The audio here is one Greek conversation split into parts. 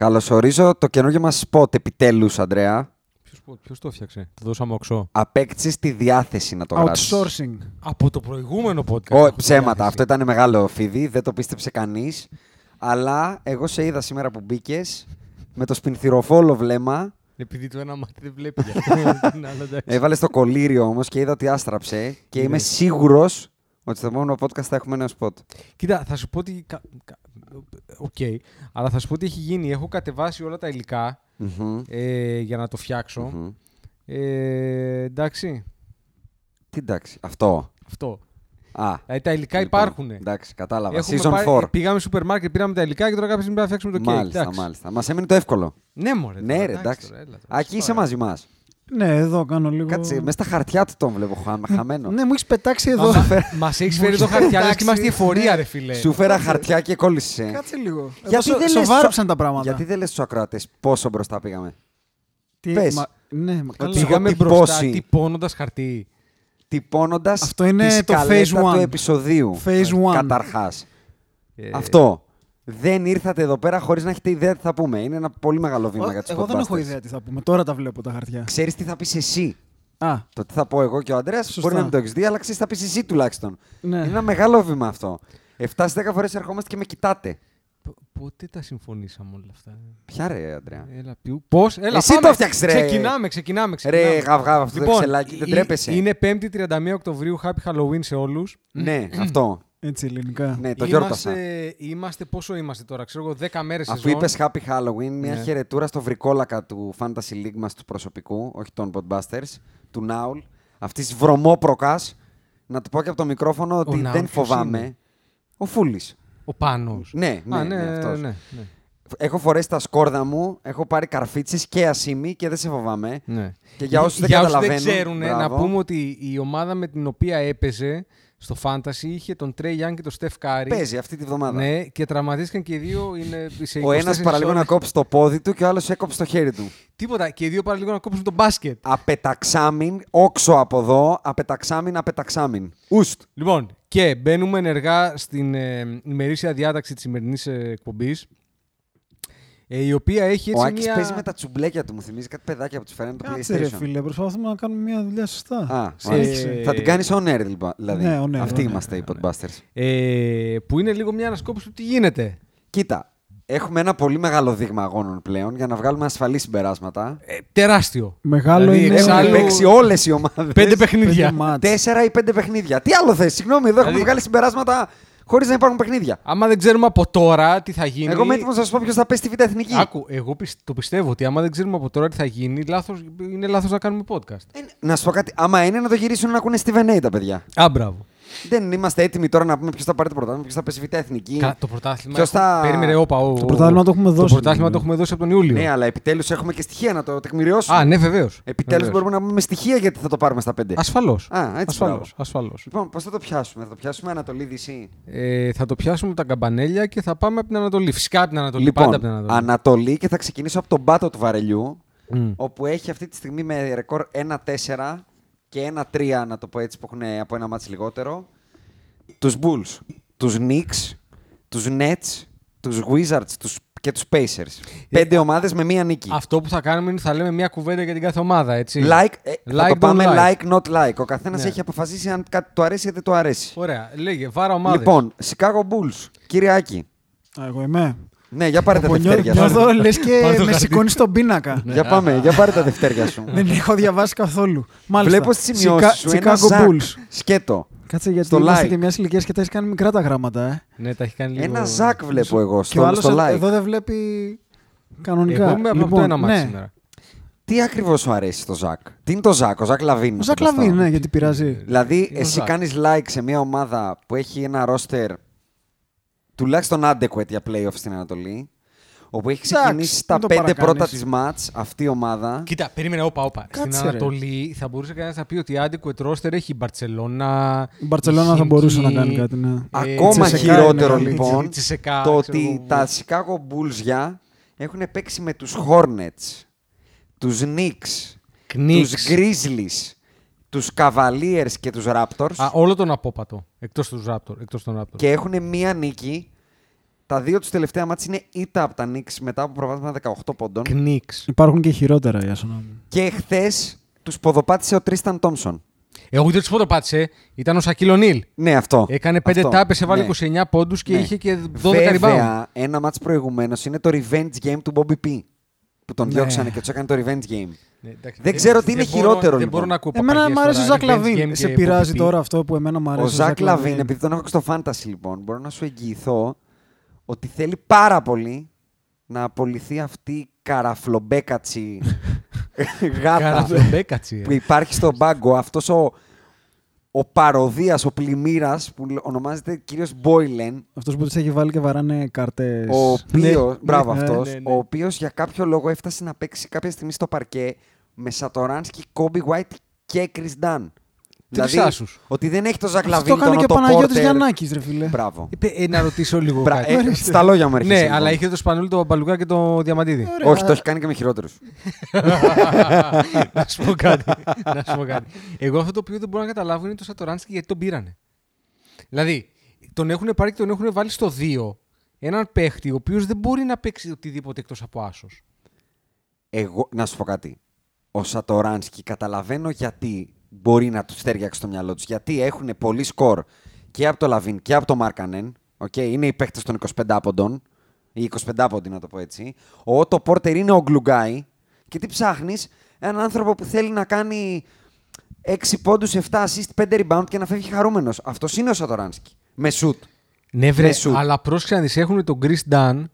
Καλωσορίζω το καινούργιο μας spot επιτέλους, Ανδρέα. Ποιος το έφτιαξε, το δώσαμε οξό. Απέκτησες τη διάθεση να το γράψεις. Outsourcing. Από το προηγούμενο podcast. Ω, έχω ψέματα. διάθεση. Αυτό ήταν μεγάλο φίδι. Δεν το πίστεψε κανείς. Αλλά εγώ σε είδα σήμερα που μπήκες με το σπινθυροφόλο βλέμμα. Επειδή το ένα μάτι δεν βλέπει γι' αυτό. Είναι άλλο, εντάξει. Έβαλες το κολλύριο όμως και είδα ότι άστραψε. Και είμαι σίγουρος ότι στο επόμενο podcast θα έχουμε ένα spot. Κοίτα, θα σου πω ότι. Κα- κα- Οκ. Αλλά θα σου πω τι έχει γίνει. Έχω κατεβάσει όλα τα υλικά Μμμ. ε, για να το φτιάξω. Μμμ. Ε, εντάξει. Τι εντάξει. Αυτό. Αυτό. Α. Δηλαδή τα υλικά λοιπόν, υπάρχουν. Εντάξει, κατάλαβα. Έχουμε Season πάρει- 4. Πήγαμε στο σούπερ μάρκετ, πήραμε τα υλικά και τώρα κάποια στιγμή πρέπει να φτιάξουμε το κέικ. Μάλιστα, Εντάξει. μάλιστα. Μας έμεινε το εύκολο. Ναι, μωρέ. Ναι, τώρα, ρε, εντάξει. τώρα, έλα, τώρα, Α, εκεί είσαι σοβαρά. μαζί μας. Ναι, εδώ κάνω λίγο. Κάτσε, μέσα στα χαρτιά του τον βλέπω χα- χαμένο. Ναι, μου έχεις πετάξει εδώ. Μα έχεις φέρει το χαρτιά, λες και είμαστε η εφορία, ρε φίλε. Σου φέρα χαρτιά και κόλλησε. Κάτσε λίγο. Εδώ Γιατί σο- δεν λες σοβάρεψαν στο- τα πράγματα. Γιατί δεν λες στους ακροατές πόσο μπροστά πήγαμε; Τι- πες. μα- Ναι, μα καλά. Ότι Πήγαμε έχω μπροστά τυπώσει. τυπώνοντας χαρτί. Τυπώνοντας Αυτό είναι το phase του one. επεισοδίου. Phase one. Καταρχάς. Ε, Αυτό. Δεν ήρθατε εδώ πέρα χωρίς να έχετε ιδέα τι θα πούμε. Είναι ένα πολύ μεγάλο βήμα Ο- για του Εγώ δεν έχω ιδέα τι θα πούμε. Τώρα τα βλέπω τα χαρτιά. Ξέρεις τι θα πεις εσύ; Α, Το τι θα πω εγώ και ο Αντρέα Σωστά. μπορεί να μην το έχεις δει, αλλά ξέρεις τι θα πεις εσύ τουλάχιστον. ναι. Είναι ένα μεγάλο βήμα αυτό. 7 στις 10 φορές ερχόμαστε και με κοιτάτε. π- Πότε τα συμφωνήσαμε όλα αυτά; Ποια ρε, Αντρέα. Έλα, ποιου. Πώς, έλα, Εσύ πάμε. το φτιάξες, ρε. Ξεκινάμε, ξεκινάμε. ξεκινάμε. Ρε, γαυγάβ, αυτό το Λοιπόν, εξελάκι, δεν ε- τρέπεσαι. Είναι 5η 31 Οκτωβρίου, Happy Halloween σε όλους. Ναι, αυτό. Έτσι ελληνικά. Ναι, το γιόρτασα. Είμαστε, είμαστε, πόσο είμαστε τώρα, ξέρω εγώ, 10 μέρες Αφού σεζόν. είπες Happy Halloween, μια Ναι. χαιρετούρα στο βρικόλακα του Fantasy League μας του προσωπικού, όχι των Podbusters, του Νάουλ, αυτής τη βρωμόπροκας. Να του πω και από το μικρόφωνο ότι Νάουλ δεν ποιος φοβάμαι. είναι; Ο Φούλης. Ο Πάνος. Ναι, ναι, Α, ναι, αυτός. ναι, ναι. Έχω φορέσει τα σκόρδα μου, έχω πάρει καρφίτσες και ασίμι και δεν σε φοβάμαι. ναι. Και για όσους δεν για όσους καταλαβαίνουν. δεν ξέρουν, να μπράβο. πούμε ότι η ομάδα με την οποία έπαιζε στο Fantasy είχε τον Trae Young και τον Στεφ Κάρι. Παίζει αυτή τη βδομάδα. Ναι, και τραυματίστηκαν και οι δύο είναι σε 24 Ο ένας παραλίγο να ώρες. κόψει το πόδι του και ο άλλος έκοψε το χέρι του. Τίποτα. Και οι δύο παραλίγο να κόψουν τον μπάσκετ. Απεταξάμιν, όξο από εδώ, απεταξάμιν, απεταξάμιν. Ουστ. Λοιπόν, και μπαίνουμε ενεργά στην ε, ημερήσια διάταξη της σημερινής ε, εκπομπής, ε, η οποία έχει Ο έτσι Άκης μια... παίζει με τα τσουμπλέκια του, μου θυμίζει κάτι παιδάκια που τους φέρνει το Κάτσε ρε PlayStation. φίλε, προσπαθούμε να κάνουμε μια δουλειά σωστά. Α, Σε- μάλιστα. ε, Θα την κάνεις on air, λοιπόν, δηλαδή. Ναι, on air, Αυτοί on air, είμαστε οι Podbusters. ε, που είναι λίγο μια ανασκόπηση του τι γίνεται. Κοίτα, έχουμε ένα πολύ μεγάλο δείγμα αγώνων πλέον για να βγάλουμε ασφαλή συμπεράσματα. Ε, τεράστιο. Μεγάλο Δηλαδή, είναι. εξάλλου- Έχουν παίξει όλες οι ομάδες. Πέντε παιχνίδια. Πέντε μάτς. Τέσσερα ή πέντε παιχνίδια. Τι άλλο θες, συγγνώμη, εδώ έχουμε Δηλαδή- βγάλει συμπεράσματα χωρίς να υπάρχουν παιχνίδια. Άμα δεν ξέρουμε από τώρα τι θα γίνει... Εγώ είμαι έτοιμος να σα πω ποιος θα πέσει στη Β' Εθνική. Άκου, εγώ πισ- το πιστεύω ότι άμα δεν ξέρουμε από τώρα τι θα γίνει, λάθος, είναι λάθος να κάνουμε podcast. Ε, Να σου πω κάτι. Άμα είναι να το γυρίσουν να ακούνε Steven A τα παιδιά. Α, μπράβο. Δεν είμαστε έτοιμοι τώρα να πούμε ποιος θα πάρει το πρωτάθλημα, ποιος θα πέσει Β' Εθνική. Καλά, το πρωτάθλημα. Ποιος έχω- θα- Περίμενε, όπα. ο- Το πρωτάθλημα το έχουμε Το δώσει, πρωτάθλημα δηλαδή. το έχουμε δώσει από τον Ιούλιο. Ναι, αλλά επιτέλους έχουμε και στοιχεία να το τεκμηριώσουμε. Α, ναι, βεβαίως. Επιτέλους μπορούμε να πούμε με στοιχεία γιατί θα το πάρουμε στα πέντε. Ασφαλώς. Α, έτσι, μπράβο. Ασφαλώς, ασφαλώς. Λοιπόν, πώς θα το πιάσουμε, θα το πιάσουμε Ανατολή Δύση. Ε, θα το πιάσουμε τα καμπανέλια και θα πάμε από την Ανατολή. Φυσικά από την Ανατολή. Λοιπόν, πάντα από την Ανατολή. Ανατολή και θα ξεκινήσω από τον πάτο του βαρελιού, Μμ. όπου έχει αυτή τη στιγμή με ρεκόρ 1-4 και 1-3, να το πω έτσι, που έχουν από ένα μάτς λιγότερο, τους Bulls, τους Knicks, τους Nets, τους Wizards, τους και τους Pacers. Πέντε ομάδες με μία νίκη. Αυτό που θα κάνουμε είναι θα λέμε μια κουβέντα για την κάθε ομάδα, έτσι. Like, ε, θα Like, το don't πάμε like. like, not like. Ο καθένας Ναι. έχει αποφασίσει αν κάτι του αρέσει ή δεν του αρέσει. Ωραία, λέγε, βάρα ομάδες. Λοιπόν, Chicago Bulls, κύριε Άκη. Α, Εγώ είμαι. Ναι, για πάρε τα Από νιώ- δευτέρια σου. Νιώθω λες Πάρε και το με χαρτί. σηκώνεις στον πίνακα. Για πάμε, για πάρε τα δευτέρια σου. Δεν έχω διαβάσει καθόλου. Μάλιστα. Βλέπω στις σημειώσεις Chica- σου ένα Chicago ζακ. Bulls. Σκέτο. Κάτσε γιατί στο είμαστε like. και μια ηλικία και τα έχεις κάνει μικρά τα γράμματα. Ε. Ναι, τα έχει κάνει λίγο... Ένα ζακ βλέπω εγώ και ο στο, άλλος στο like. εδώ δεν βλέπει κανονικά. Εγώ είμαι από λοιπόν, το ένα μάτι ναι. σήμερα. Τι ακριβώς σου αρέσει το Ζακ; Τι είναι το Ζακ, ο Ζακ Λαβίν. Ο Ζακ Λαβίν, ναι, γιατί πειράζει. Δηλαδή, Είναι ο εσύ Ζακ; κάνεις like σε μια ομάδα που έχει ένα roster τουλάχιστον adequate για playoff στην Ανατολή, όπου έχει Εντάξει, ξεκινήσει τα μην το πέντε παρακάνεις. πρώτα της match αυτή η ομάδα. Κοίτα, περίμενε, όπα, όπα. Στην Κάτσε, ρε. Ανατολή θα μπορούσε κανένας να πει ότι adequate roster έχει η Μπαρσελόνα. Η Μπαρσελόνα θα μπορούσε να κάνει κάτι, ναι. Ακόμα Τσεσεκά χειρότερο είναι, λοιπόν η Τσεσεκά, το ξέρω ότι εγώ. τα Chicago Bulls για έχουν παίξει με τους Hornets, τους Knicks, Knicks. τους Grizzlies, τους Cavaliers και τους Raptors Α, όλο τον απόπατο. Εκτός τους Raptor. Εκτός των Raptor. και έχουν μία νίκη. Τα δύο τους τελευταία μάτς είναι ήττα από τα Knicks μετά από προβάδισμα 18 πόντων. Knicks. Υπάρχουν και χειρότερα, για να μου. Και χθες τους ποδοπάτησε ο Τρίσταν Τόμσον. Εγώ δεν τους ποδοπάτησε. Ήταν ο Σακίλ Ο'Νίλ. Ναι, αυτό. Έκανε 5 Αυτό. τάπες, έβαλε Ναι. 29 πόντους και Ναι. είχε και 12 rebound. Βέβαια, ένα μάτς προηγουμένως είναι το revenge game του Bobby P. Που τον Ναι. διώξανε και τους έκανε το revenge game. Ναι, εντάξει, Δεν ξέρω τι είναι μπορώ- χειρότερο, Δεν λοιπόν. μπορώ να ακούω Εμένα παπαγιές μου αρέσει ο τώρα, Ζακ revenge Λαβίν. game Σε και πειράζει PPP. τώρα αυτό που εμένα μου αρέσει. Ο Ζακ Λαβίν, επειδή τον έχω και στο fantasy λοιπόν, μπορώ να σου εγγυηθώ ότι θέλει πάρα πολύ να απολυθεί αυτή η καραφλομπέκατσι γάτα Καραφλομπέκατσι, ε. που υπάρχει στον πάγκο. Αυτός ο, ο παροδίας, ο πλημμύρας που ονομάζεται κύριος Μπόιλεν, Αυτός που τους έχει βάλει και βαράνε κάρτες. ο οποίος, μπράβο ναι, αυτός, ναι, ναι. ο οποίος για κάποιο λόγο έφτασε να παίξει κάποια στιγμή στο παρκέ με Σατοράνσκι, Κόμπι White και Chris Dunn. Δηλαδή, άσους. ότι δεν έχει το Ζακ Αυτό Λαβίν, το έκανε τον και ο Ότο Παναγιώτης Πόρτερ. Γιαννάκης, ρε φίλε. Μπράβο. Είπε, ε, να ρωτήσω λίγο Μπρα- κάτι. ε, στα λόγια μου έρχεσαι. ναι, λοιπόν. αλλά είχε το Σπανούλη, το Παπαλουκά και το Διαμαντίδη. Ωραία. Όχι, το έχει κάνει και με χειρότερους. να σου πω κάτι. να σου πω κάτι. Εγώ αυτό το οποίο δεν μπορώ να καταλάβω είναι το Σατοράνσκι γιατί τον πήρανε. Δηλαδή, τον έχουν πάρει και τον έχουν βάλει στο 2 έναν παίχτη ο οποίος δεν μπορεί να παίξει οτιδήποτε εκτός από άσος. Εγώ, να σου πω κάτι. Ο Σατοράνσκι καταλαβαίνω γιατί μπορεί να τους τέριαξε το μυαλό τους. Γιατί έχουν πολύ σκορ και από το Λαβίν και από το Μάρκανεν. Okay, είναι οι παίχτε των 25 πόντων. Ή 25 πόντι, να το πω έτσι. Ο Ότο Πόρτερ είναι ο Γκλουγκάι. Και τι ψάχνεις, έναν άνθρωπο που θέλει να κάνει 6 πόντους, 7 assist, 5 rebound και να φεύγει χαρούμενος. Αυτός είναι ο Σατοράνσκι. Με σουτ. Ναι, βρε, Με σουτ. αλλά πρόσεξε να δεις, έχουν τον Chris Dunn.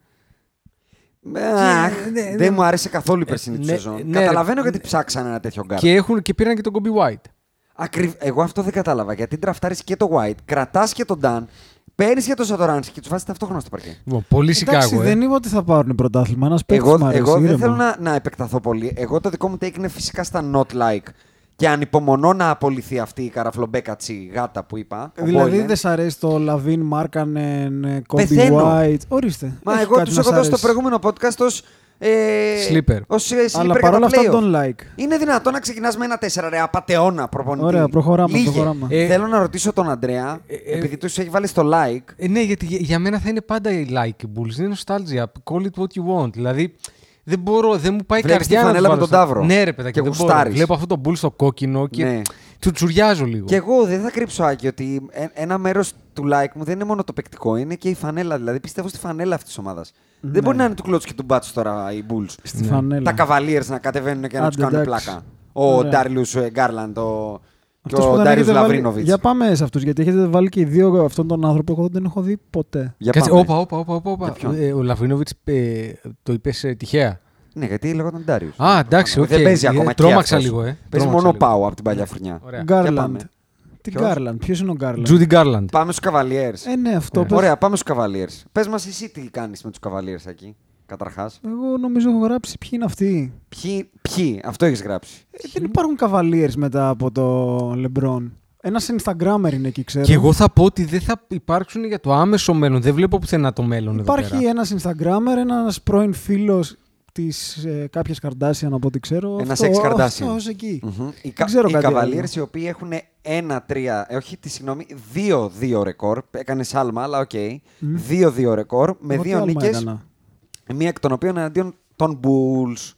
Αχ, ναι, ναι. δεν μου άρεσε καθόλου η περσινή του ναι, σεζόν. ναι, Καταλαβαίνω ρε, γιατί ψάξανε ένα τέτοιο γκαρντ. Και, έχουν, και πήραν και τον Coby White. Ακριβ... Εγώ αυτό δεν κατάλαβα. Γιατί ντραφτάρεις και το White, κρατάς και τον Dunn, παίρνεις και τον Σατοράνσκι και τους βάζεις ταυτόχρονα στο παρκέ. Λοιπόν, πολύ Εντάξει, Σικάγο. δεν Ε. είπα ότι θα πάρουν πρωτάθλημα. Ένας παίκτης Εγώ, μου αρέσει. εγώ δεν ήρεμα. θέλω να, να επεκταθώ πολύ. Εγώ το δικό μου take είναι φυσικά στα not like. Και ανυπομονώ να απολυθεί αυτή η καραφλομπέκατσι γάτα που είπα. ο Δηλαδή Boylan. δεν σ' αρέσει το Λαβίν, Μάρκανεν, Κόμπι Πεθαίνω. White. Ορίστε. Μα Έχει εγώ κάτι τους να έχω σ' δώσει το αρέσει. προηγούμενο podcast ως. Ε, Sleeper. Ως, ε, sleeper Αλλά κατά παρόλα αυτά playoff. τον like. Είναι δυνατόν να ξεκινάς με ένα 4 ρε απατεώνα προπονητή. Ωραία, προχωράμε, Λίγε. προχωράμε. Ε, Θέλω να ρωτήσω τον Αντρέα, ε, επειδή τους έχει βάλει στο like. Ε, ναι, γιατί για, για μένα θα είναι πάντα οι likeables. Είναι nostalgia. Call it what you want. Δηλαδή, δεν μπορώ, δεν μου πάει η Βλέπεις καρδιά τη να φανέλα τους με βάλω τον στο- Ταύρο. Ναι, ρε παιδάκι, Και δεν μπορώ. γουστάρεις. Βλέπω αυτό το bull στο κόκκινο και Ναι. τσουτσουριάζω λίγο. Και εγώ δεν θα κρύψω, Άκη, ότι ε- ένα μέρος του like μου δεν είναι μόνο το παικτικό, είναι και η φανέλα. Δηλαδή πιστεύω στη φανέλα αυτής της ομάδας. Δεν μπορεί να είναι του κλότσου και του μπάτσου τώρα οι Bulls. Στη φανέλα. Τα Cavaliers να κατεβαίνουν και να Άντε, τους κάνουν εντάξει. πλάκα. Ο Ωραία. Ντάριους Γκάρλαντ, ο. Και Αυτός που ο δεν Ντάριος έχετε βάλει- Λαβρίνοβιτς. Για πάμε σε αυτούς, γιατί έχετε βάλει και οι δύο αυτόν τον άνθρωπο. Εγώ δεν τον έχω δει ποτέ. Για Κάτσε, πάμε. όπα, όπα, όπα, όπα, όπα. Για ποιον; Ε, ο Λαβρίνοβιτς το είπες τυχαία. Ναι, γιατί λέγονταν Ντάριος. Α, εντάξει, οκ. Δεν παίζει Ε, ακόμα και τρόμαξα αυτός. λίγο, ε. Παίζει Τρόμαξα μόνο λίγο. πάω από την παλιά φουρνιά. Ωραία. Για Γκάρλαντ. πάμε. Τι Ποιος; Γκάρλαντ, ποιος είναι ο Γκάρλαντ; Judy Garland. Πάμε στους Cavaliers. Ε, ναι, αυτό Ωραία. πες. Ωραία, πάμε στους Cavaliers. Πες μας εσύ τι κάνεις με τους Cavaliers εκεί, καταρχάς. Εγώ νομίζω έχω γράψει ποιοι είναι αυτοί. Ποιοι, ποιοι, αυτό έχεις γράψει. Ε, δεν υπάρχουν Cavaliers μετά από το LeBron. Ένας Instagrammer είναι εκεί, ξέρω. Και εγώ θα πω ότι δεν θα υπάρξουν για το άμεσο μέλλον. Δεν βλέπω πουθενά το μέλλον εδώ Υπάρχει πέρα. ένας Instagrammer, ένας πρώην φίλος της ε, κάποιας Kardashian από ό,τι ξέρω. Ένας Αυτό- ex-Kardashian. αυτός εκεί. Μμμ. Οι, Δεν ξέρω οι κάτι Cavaliers άλλο. οι οποίοι έχουν ένα-τρία, ε, όχι, τι συγγνώμη, δύο-δύο ρεκόρ. Έκανε άλμα, αλλά οκ. Δύο-δύο ρεκόρ με Εγώ τι δύο άλμα νίκες. Έκανα. Μία εκ των οποίων εναντίον των Bulls.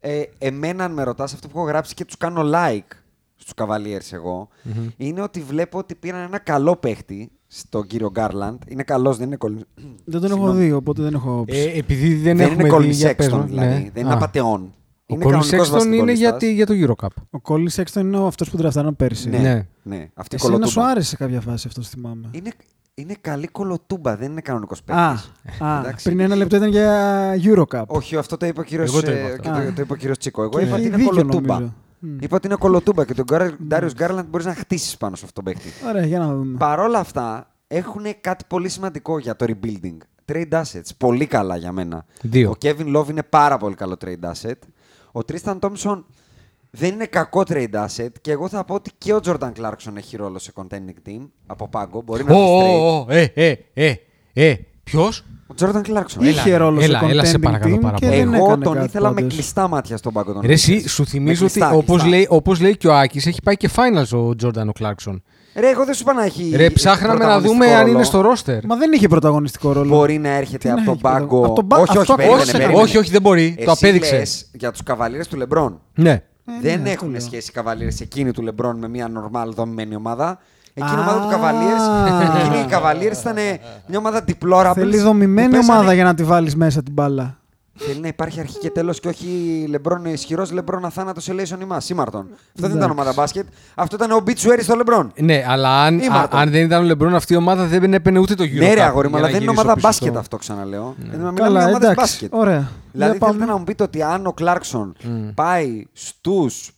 Ε, εμένα, αν με ρωτάς, αυτό που έχω γράψει και τους κάνω like στους Cavaliers εγώ, είναι ότι βλέπω ότι πήραν ένα καλό παίχτη στον κύριο Γκάρλαντ. Είναι καλός, δεν είναι Colin. Δεν τον έχω Συγγνώμη. δει, οπότε δεν έχω. Ε, επειδή δεν, Δεν έχουμε είναι δει για πες Colin Sexton, μας, δηλαδή. ναι. Δεν είναι Α, απατεώνας. Ο Είναι Colin κανονικός Sexton είναι για, βασιλικολιστάς. τη- για το Euro Cup. Ο Κόλλι Σέξτον είναι αυτός που τραφτάραν πέρσι. Ναι, Ναι. ναι. Αυτή η Εσύ να σου κολοτούμπα. άρεσε σε κάποια φάση αυτό, θυμάμαι. Είναι, είναι καλή κολοτούμπα, δεν είναι κανονικός Α, παίκτης. α, Εντάξει. πριν ένα λεπτό ήταν για Eurocup. Όχι, αυτό το είπε ο κύριος, Εγώ το ε, είπα αυτό. και το, Α. το είπε ο κύριος Τσίκο. Εγώ Και είπα ότι έχει είναι δίκιο, κολοτούμπα. νομίζω. Μμ. Είπα ότι είναι κολοτούμπα και τον Ντάριο Γκάρλαντ μπορείς να χτίσεις πάνω σε αυτόν τον παίκτη. Ωραία, για να δούμε. Παρ' όλα αυτά, έχουν κάτι πολύ σημαντικό για το rebuilding. Trade assets. Πολύ καλά για μένα. Δύο. Ο Kevin Love είναι πάρα πολύ καλό trade asset. Ο Tristan Thompson δεν είναι κακό trade asset και εγώ θα πω ότι και ο Jordan Clarkson έχει ρόλο σε contending team από πάγκο. Μπορεί να Ω, πει trade. ω, ω, ε, ε, ε, ε, ποιος; Ο Jordan Clarkson. Είχε έλα, ρόλο έλα, σε έλα, σε contending παρακαλώ team πάρα και πολύ. δεν Εγώ έκανε τον κάτι ήθελα με πάντως. κλειστά μάτια στον πάγκο των Ρε, εσύ, Lakers. σου Με θυμίζω ότι κλειστά, όπως κλειστά. λέει, όπως λέει και ο Άκης, έχει πάει και finals ο Jordan ο Clarkson. Ρε, εγώ δεν σου είπα να έχει. Ρε, ψάχναμε να πρωταγωνιστικό δούμε αν ρόλο. είναι στο roster. Μα δεν είχε πρωταγωνιστικό ρόλο. Μπορεί να έρχεται Τι από να τον έχει πρωταγωνιστικό. πάγκο. Από τον πα- Όχι, όχι, αυτό περίμενε, όχι, περίμενε. όχι, όχι, δεν μπορεί. Το Εσύ απέδειξε. λες για τους καβαλίρε του Λεμπρόν. Ναι. Ε, δεν ναι, αυτό έχουν λέω. σχέση οι καβαλίρε εκείνη του Λεμπρόν με μια νορμάλ δομημένη ομάδα. Εκείνη η Α. ομάδα του Καβαλίρε. Εκείνη οι Καβαλίρε ήταν μια ομάδα deplorables. Θέλει που δομημένη πέσανε- ομάδα για να τη βάλεις μέσα την μπάλα. Θέλει να υπάρχει αρχή και τέλος και όχι Λεμπρόν ισχυρός, Λεμπρόν αθάνατος Ελέησον ημάς. Ήμαρτον. Αυτό δεν ήταν Εντάξει. ομάδα μπάσκετ. Αυτό ήταν ο Μπιτσουέρι στο Λεμπρόν. Ναι, αλλά αν, Ή α- Μάρτον. αν δεν ήταν ο Λεμπρόν αυτή η ομάδα δεν έπαιρνε ούτε το Euro Ναι, ρε Cup αγόρι μου, για αλλά να δεν είναι γυρίσω ομάδα πίσω μπάσκετ στο- αυτό, ξαναλέω. Ε, Μιλάμε Καλά, για ομάδα εντάξει. μπάσκετ. Ωραία. Δηλαδή Για θέλετε πάμε. να μου πείτε ότι αν ο Κλάρκσον πάει στους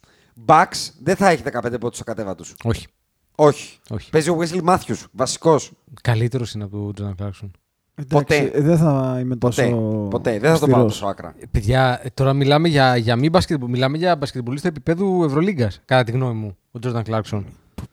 Bucks, δεν θα έχει 15 πόντους ακατέβατου. Όχι. Όχι. Όχι. Παίζει ο Wesley Matthews, βασικός. Καλύτερος είναι από τον Jordan Clarkson. Εντάξει, Ποτέ. ε, Δεν θα είμαι τόσο. Ποτέ. Ποτέ. Δεν θα το πάω αυστηρός. τόσο άκρα. Ε, Παιδιά, ε, τώρα μιλάμε για, για μη μπασκετ, μιλάμε για μπασκετμπολίστα επίπεδου Ευρωλίγκας, κατά τη γνώμη μου, ο Jordan Clarkson.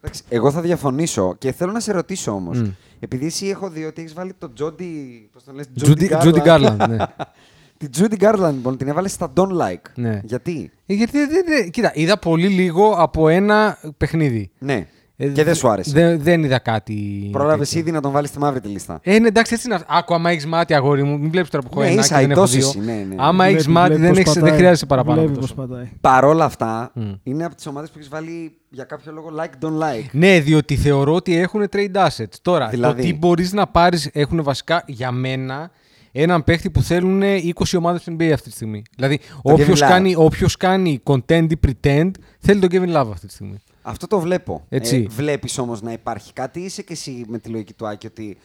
Εντάξει, Εγώ θα διαφωνήσω και θέλω να σε ρωτήσω όμως. Μμ. Επειδή εσύ έχω δει ότι έχεις βάλει τον Τζόντι. Πώς τον λες, Judy, Judy Garland, ναι. Την Judy Garland λοιπόν την έβαλες στα Don't Like. Ναι. Γιατί; Ε, Γιατί, δεν- δεν- δεν- κοίτα, είδα πολύ λίγο από ένα παιχνίδι. Ναι. Ε, και δεν σου άρεσε. Δεν, δεν είδα κάτι. Πρόλαβες τέτοιο. ήδη να τον βάλεις στη μαύρη τη λίστα. Ε, ναι, εντάξει, έτσι είναι. αυτό. Άκου, άμα έχεις μάτι, αγόρι μου, μην βλέπεις τώρα που έχω Ναι, ένα είσαι και δεν έχω αητός δύο. εσύ, ναι, ναι. Άμα έχεις Βλέπει- μάτι, βλέπεις δεν, πώς έχεις, δεν πατάει. χρειάζεται παραπάνω. Βλέπει από τόσο. πώς πατάει. Παρ' όλα αυτά, Μμ. είναι από τις ομάδες που έχεις βάλει για κάποιο λόγο like, don't like. Ναι, διότι θεωρώ ότι έχουν trade assets. Τώρα, Δηλαδή; το τι μπορείς να πάρεις έχουν βασικά για μένα έναν παίχτη που θέλουν 20 ομάδες στην NBA αυτή τη στιγμή. Δηλαδή, όποιο Kevin Love. κάνει, όποιος κάνει content ή pretend θέλει τον Kevin Love αυτή τη στιγμή. Αυτό το βλέπω. Έτσι. Ε, Βλέπεις όμως να υπάρχει κάτι, είσαι και εσύ με τη λογική του Άκη ότι.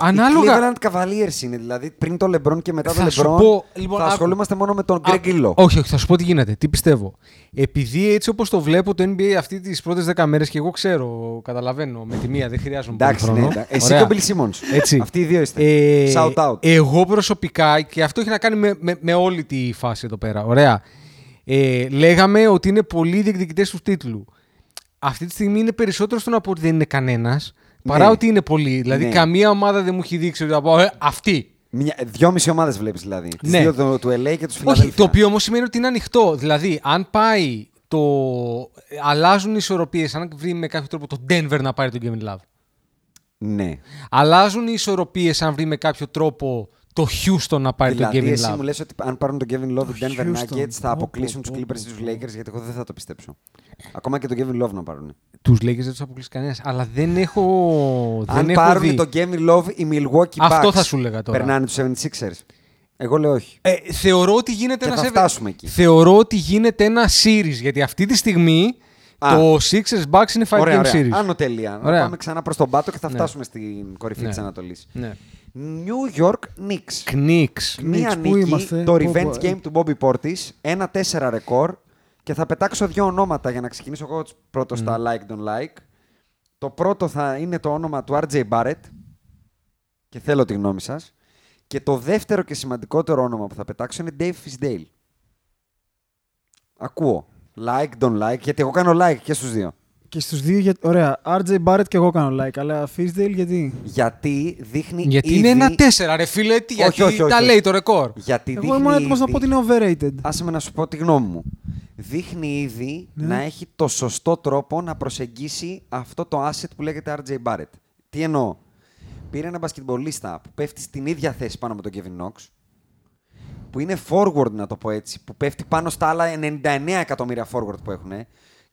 Ανάλογα. Οι Cleveland Cavaliers είναι, δηλαδή πριν το LeBron και μετά Θα το σου LeBron. πω, λοιπόν, θα άκου. ασχολούμαστε μόνο με τον Greg Α, Illo. Όχι, όχι, θα σου πω τι γίνεται. Τι πιστεύω. Επειδή έτσι όπως το βλέπω το NBA αυτή τις πρώτες 10 μέρες και εγώ ξέρω, καταλαβαίνω με τη μία, δεν χρειάζομαι πολύ Εντάξει, χρόνο. ναι, εντάξει. Εσύ Ωραία. και ο Bill Simmons. Έτσι. Αυτοί οι δύο είστε. Ε, Shout out. Εγώ προσωπικά, και αυτό έχει να κάνει με, με, με όλη τη φάση εδώ πέρα. Ωραία. Ε, λέγαμε ότι είναι πολλοί διεκδικητές του τίτλου. Αυτή τη στιγμή είναι περισσότερο στο να πω ότι δεν είναι κανένας, παρά Ναι. ότι είναι πολλοί. Δηλαδή, Ναι. καμία ομάδα δεν μου έχει δείξει ότι θα πω ε, αυτή. Μια, δυόμιση ομάδες βλέπεις δηλαδή. Τις Ναι. δύο του, του LA και τους Όχι, Φιλαδέλφια. το οποίο όμως σημαίνει ότι είναι ανοιχτό. Δηλαδή, αν πάει το. Αλλάζουν οι ισορροπίες, αν βρει με κάποιο τρόπο το Denver να πάρει τον Kevin Love. Ναι. Αλλάζουν οι ισορροπίες αν βρει με κάποιο τρόπο το Houston να πάρει δηλαδή, τον Kevin εσύ Love. μου λες ότι αν πάρουν τον Kevin Love οι Denver Houston. Nuggets θα Πω, αποκλείσουν πω, τους πω, Clippers πω, ή του Lakers γιατί εγώ δεν θα το πιστέψω. Ακόμα και τον Kevin Love να πάρουν. Τους Lakers δεν τους αποκλείσει κανένας. Αλλά δεν έχω. Αν δεν έχω πάρουν δει. τον Kevin Love οι Milwaukee Αυτό Bucks θα σου έλεγα τώρα. περνάνε τους 76ers. Εγώ λέω όχι. Ε, θεωρώ ότι γίνεται Και ένα. θα φτάσουμε εκεί. Θεωρώ ότι γίνεται ένα series. Γιατί αυτή τη στιγμή Α. το Sixers Bucks είναι 5 Ωραία, game ωραία. series. Άνω τελεία. Να Ωραία. πάμε ξανά προς τον πάτο και θα Ναι. φτάσουμε στην κορυφή Ναι. της Ανατολής. Ναι. New York Knicks. Knicks. Μία Knicks, πού νίκη, είμαστε; το Πού- revenge πού- game του Bobby Portis, ένα 4 ρεκόρ και θα πετάξω δύο ονόματα για να ξεκινήσω εγώ πρώτος στα like don't like. Το πρώτο θα είναι το όνομα του RJ Barrett και θέλω τη γνώμη σας. Και το δεύτερο και σημαντικότερο όνομα που θα πετάξω είναι Dave Fisdale. Ακούω. Like, don't like, γιατί εγώ κάνω like και στους δύο. Και στους δύο. Για... Ωραία. RJ Barrett και εγώ κάνω like. Αλλά Fisdale γιατί; Γιατί δείχνει Γιατί ήδη... είναι ένα 4, ρε φίλε. Τι, γιατί όχι, όχι, τα όχι. λέει το ρεκόρ. Γιατί Εγώ δείχνει ήμουν έτοιμος να ήδη- πω ότι είναι overrated. Άσε με να σου πω τη γνώμη μου. Δείχνει ήδη Ναι. να έχει το σωστό τρόπο να προσεγγίσει αυτό το asset που λέγεται RJ Barrett. Τι εννοώ; Πήρε ένα μπασκετμπολίστα που πέφτει στην ίδια θέση πάνω με τον Kevin Knox. που είναι forward, να το πω έτσι, που πέφτει πάνω στα άλλα 99 εκατομμύρια forward που έχουν.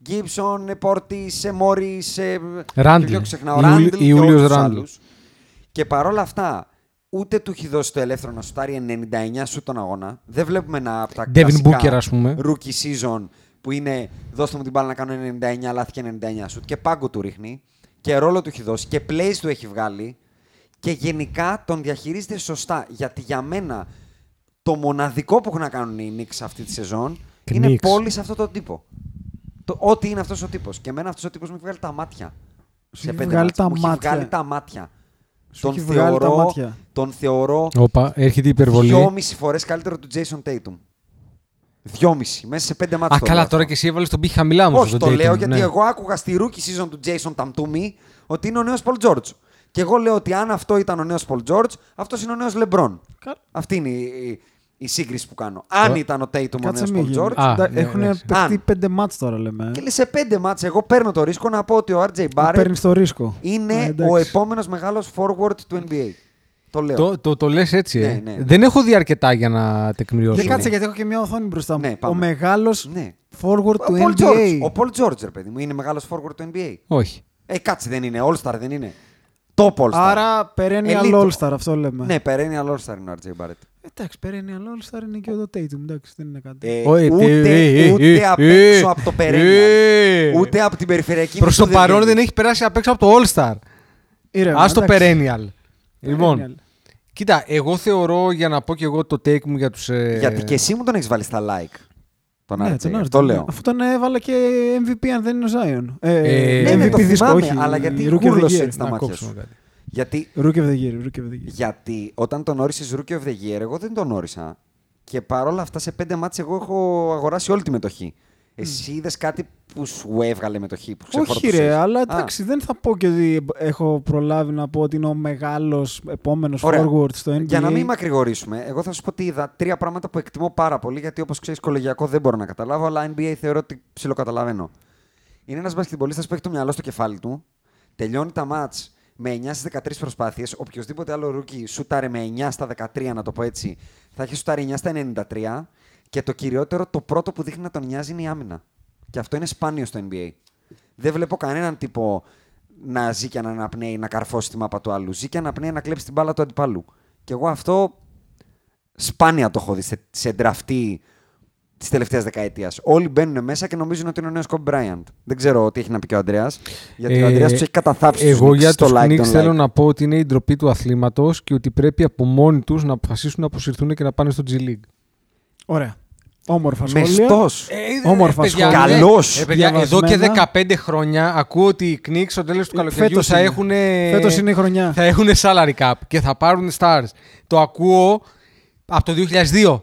Gibson, Portis, Morris, Randle. και ποιο ξεχνάω, Ιούλ- Randle και Ιούλιος όλους τους Randle. άλλους. Και παρόλα αυτά, ούτε του έχει δώσει το ελεύθερο να σουτάρει 99 σου τον αγώνα. Δεν βλέπουμε ένα από τα Devin κλασικά Booker, ας πούμε. rookie season που είναι δώστε μου την μπάλα να κάνω 99 λάθη και 99 σουτ και πάγκο του ρίχνει και ρόλο του έχει δώσει και plays του έχει βγάλει και γενικά τον διαχειρίζεται σωστά. Γιατί για μένα το μοναδικό που έχουν να κάνουν οι Knicks αυτή τη σεζόν είναι Knicks. πόλη σε αυτόν τον τύπο. Το, ό,τι είναι αυτός ο τύπος. Και εμένα αυτός ο τύπος μου έχει βγάλει τα μάτια. Σε έχει πέντε βγάλει μάτς. τα Μου έχει μάτια. βγάλει τα μάτια. Σου Τον έχει βγάλει τα θεωρώ, μάτια. τον θεωρώ Όπα, έρχεται η υπερβολή. δυόμιση φορές καλύτερο του Jason Tatum. Δυόμιση. Μέσα σε πέντε μάτια. Α, καλά, τώρα και εσύ έβαλες τον πύχη χαμηλά μου. Όχι, το λέω γιατί εγώ άκουγα στη rookie season του Jason Tamtumi ότι είναι ο νέος Paul George. Και εγώ λέω ότι αν αυτό ήταν ο νέος Paul George, αυτός είναι ο νέος LeBron. Κα- Αυτή είναι η, η, η σύγκριση που κάνω. Αν Ω. ήταν ο Tatum ο Κάτσε νέο μη Paul George. Α, ναι, Έχουν εντάξει. παιχτεί Αν. πέντε μάτς τώρα λέμε. Και λέει σε πέντε μάτς, εγώ παίρνω το ρίσκο να πω ότι ο RJ Barrett Παίρνεις το ρίσκο. είναι Ε, ο εντάξει. επόμενος μεγάλος forward του NBA. Το λέω. Το, το, το λες έτσι, ε. Ναι, ναι. Δεν έχω δει αρκετά για να τεκμηριώσω. Δεν κάτσε γιατί έχω και μια οθόνη μπροστά μου. Ναι, πάμε. ο μεγάλος Ναι. forward Ο του Paul NBA. George, ο Paul George, ρε παιδί μου, είναι μεγάλος forward του NBA. Όχι. Ε, κάτσε δεν είναι. All-star δεν είναι. Top All-star. Άρα perennial Elite. all-star, αυτό λέμε. Ναι, perennial All-star είναι ο RJ Barrett. Εντάξει, perennial all-star είναι και ο Tatum. Εντάξει, δεν είναι κάτι. Ε, Ω, ε, ούτε ε, ε, ούτε ε, απ' ε, έξω από το perennial. ε. Ούτε από την περιφερειακή. Προς μισού το παρόν βγαίνει. δεν έχει περάσει απ' έξω από το All Star. Ήρεμα, Α το εντάξει. perennial. Λοιπόν, Perennial. κοίτα, εγώ θεωρώ για να πω και εγώ το take μου για τους. Γιατί και εσύ μου τον έχεις βάλει στα like. Τον Ναι, RJ. τον αυτό Άρτον, λέω. ναι. Αφού τον έβαλα και MVP αν δεν είναι ο Zion. Ε, Ε, ναι, ναι, MVP το δίσκο, θυμάμαι, όχι. αλλά γιατί Rookie of the γούρλωσε Year. έτσι τα να μάτια κόψουμε σου. κάτι. Γιατί, Rookie of the Year. Rookie of the Year. γιατί όταν τον όρισες Rookie of the Year, εγώ δεν τον όρισα. Και παρόλα αυτά σε πέντε μάτς εγώ έχω αγοράσει όλη τη μετοχή. Εσύ είδες κάτι που σου έβγαλε μετοχή, που Όχι ξεφορτώσες. ρε, αλλά Α, εντάξει, δεν θα πω και ότι έχω προλάβει να πω ότι είναι ο μεγάλος επόμενος Ωραία. forward στο NBA. Για να μην μακρηγορήσουμε, εγώ θα σου πω τι είδα. Τρία πράγματα που εκτιμώ πάρα πολύ, γιατί όπως ξέρεις, κολεγιακό δεν μπορώ να καταλάβω, αλλά NBA θεωρώ ότι ψιλοκαταλαβαίνω. Είναι ένας μπασκετμπολίστας που έχει το μυαλό στο κεφάλι του, τελειώνει τα μάτς με 9 στις 13 προσπάθειες. Οποιοδήποτε άλλο rookie σούταρε με 9 στα 13, να το πω έτσι, θα έχει σούταρει 9 στα 93. Και το κυριότερο, το πρώτο που δείχνει να τον νοιάζει είναι η άμυνα. Και αυτό είναι σπάνιο στο NBA. Δεν βλέπω κανέναν τύπο να ζει και να αναπνέει, να καρφώσει τη μάπα του άλλου. Ζει και αναπνέει να κλέψει την μπάλα του αντιπάλου. Και εγώ αυτό σπάνια το έχω δει σε, σε ντραφτή της τελευταίας δεκαετίας. Όλοι μπαίνουν μέσα και νομίζουν ότι είναι ο νέος Kobe Bryant. Δεν ξέρω τι έχει να πει και ο Αντρέας. Γιατί ο Ε, Αντρέας τους έχει καταθάψει. τους Εγώ Knicks για στο τους like, Knicks don't θέλω like. να πω ότι είναι η ντροπή του αθλήματος και ότι πρέπει από μόνοι τους να αποφασίσουν να αποσυρθούν και να πάνε στο G League. Ωραία. Όμορφα σχόλια. Μεστός. Όμορφα παιδιά, σχόλια. ναι. Καλός. Ε, παιδιά, εδώ και Διαβασμένα. 15 χρόνια ακούω ότι οι Knicks στο τέλος του καλοκαιριού Φέτος θα είναι. έχουν. Φέτος είναι η χρονιά. Θα έχουν salary cap και θα πάρουν stars. Το ακούω από το 2002.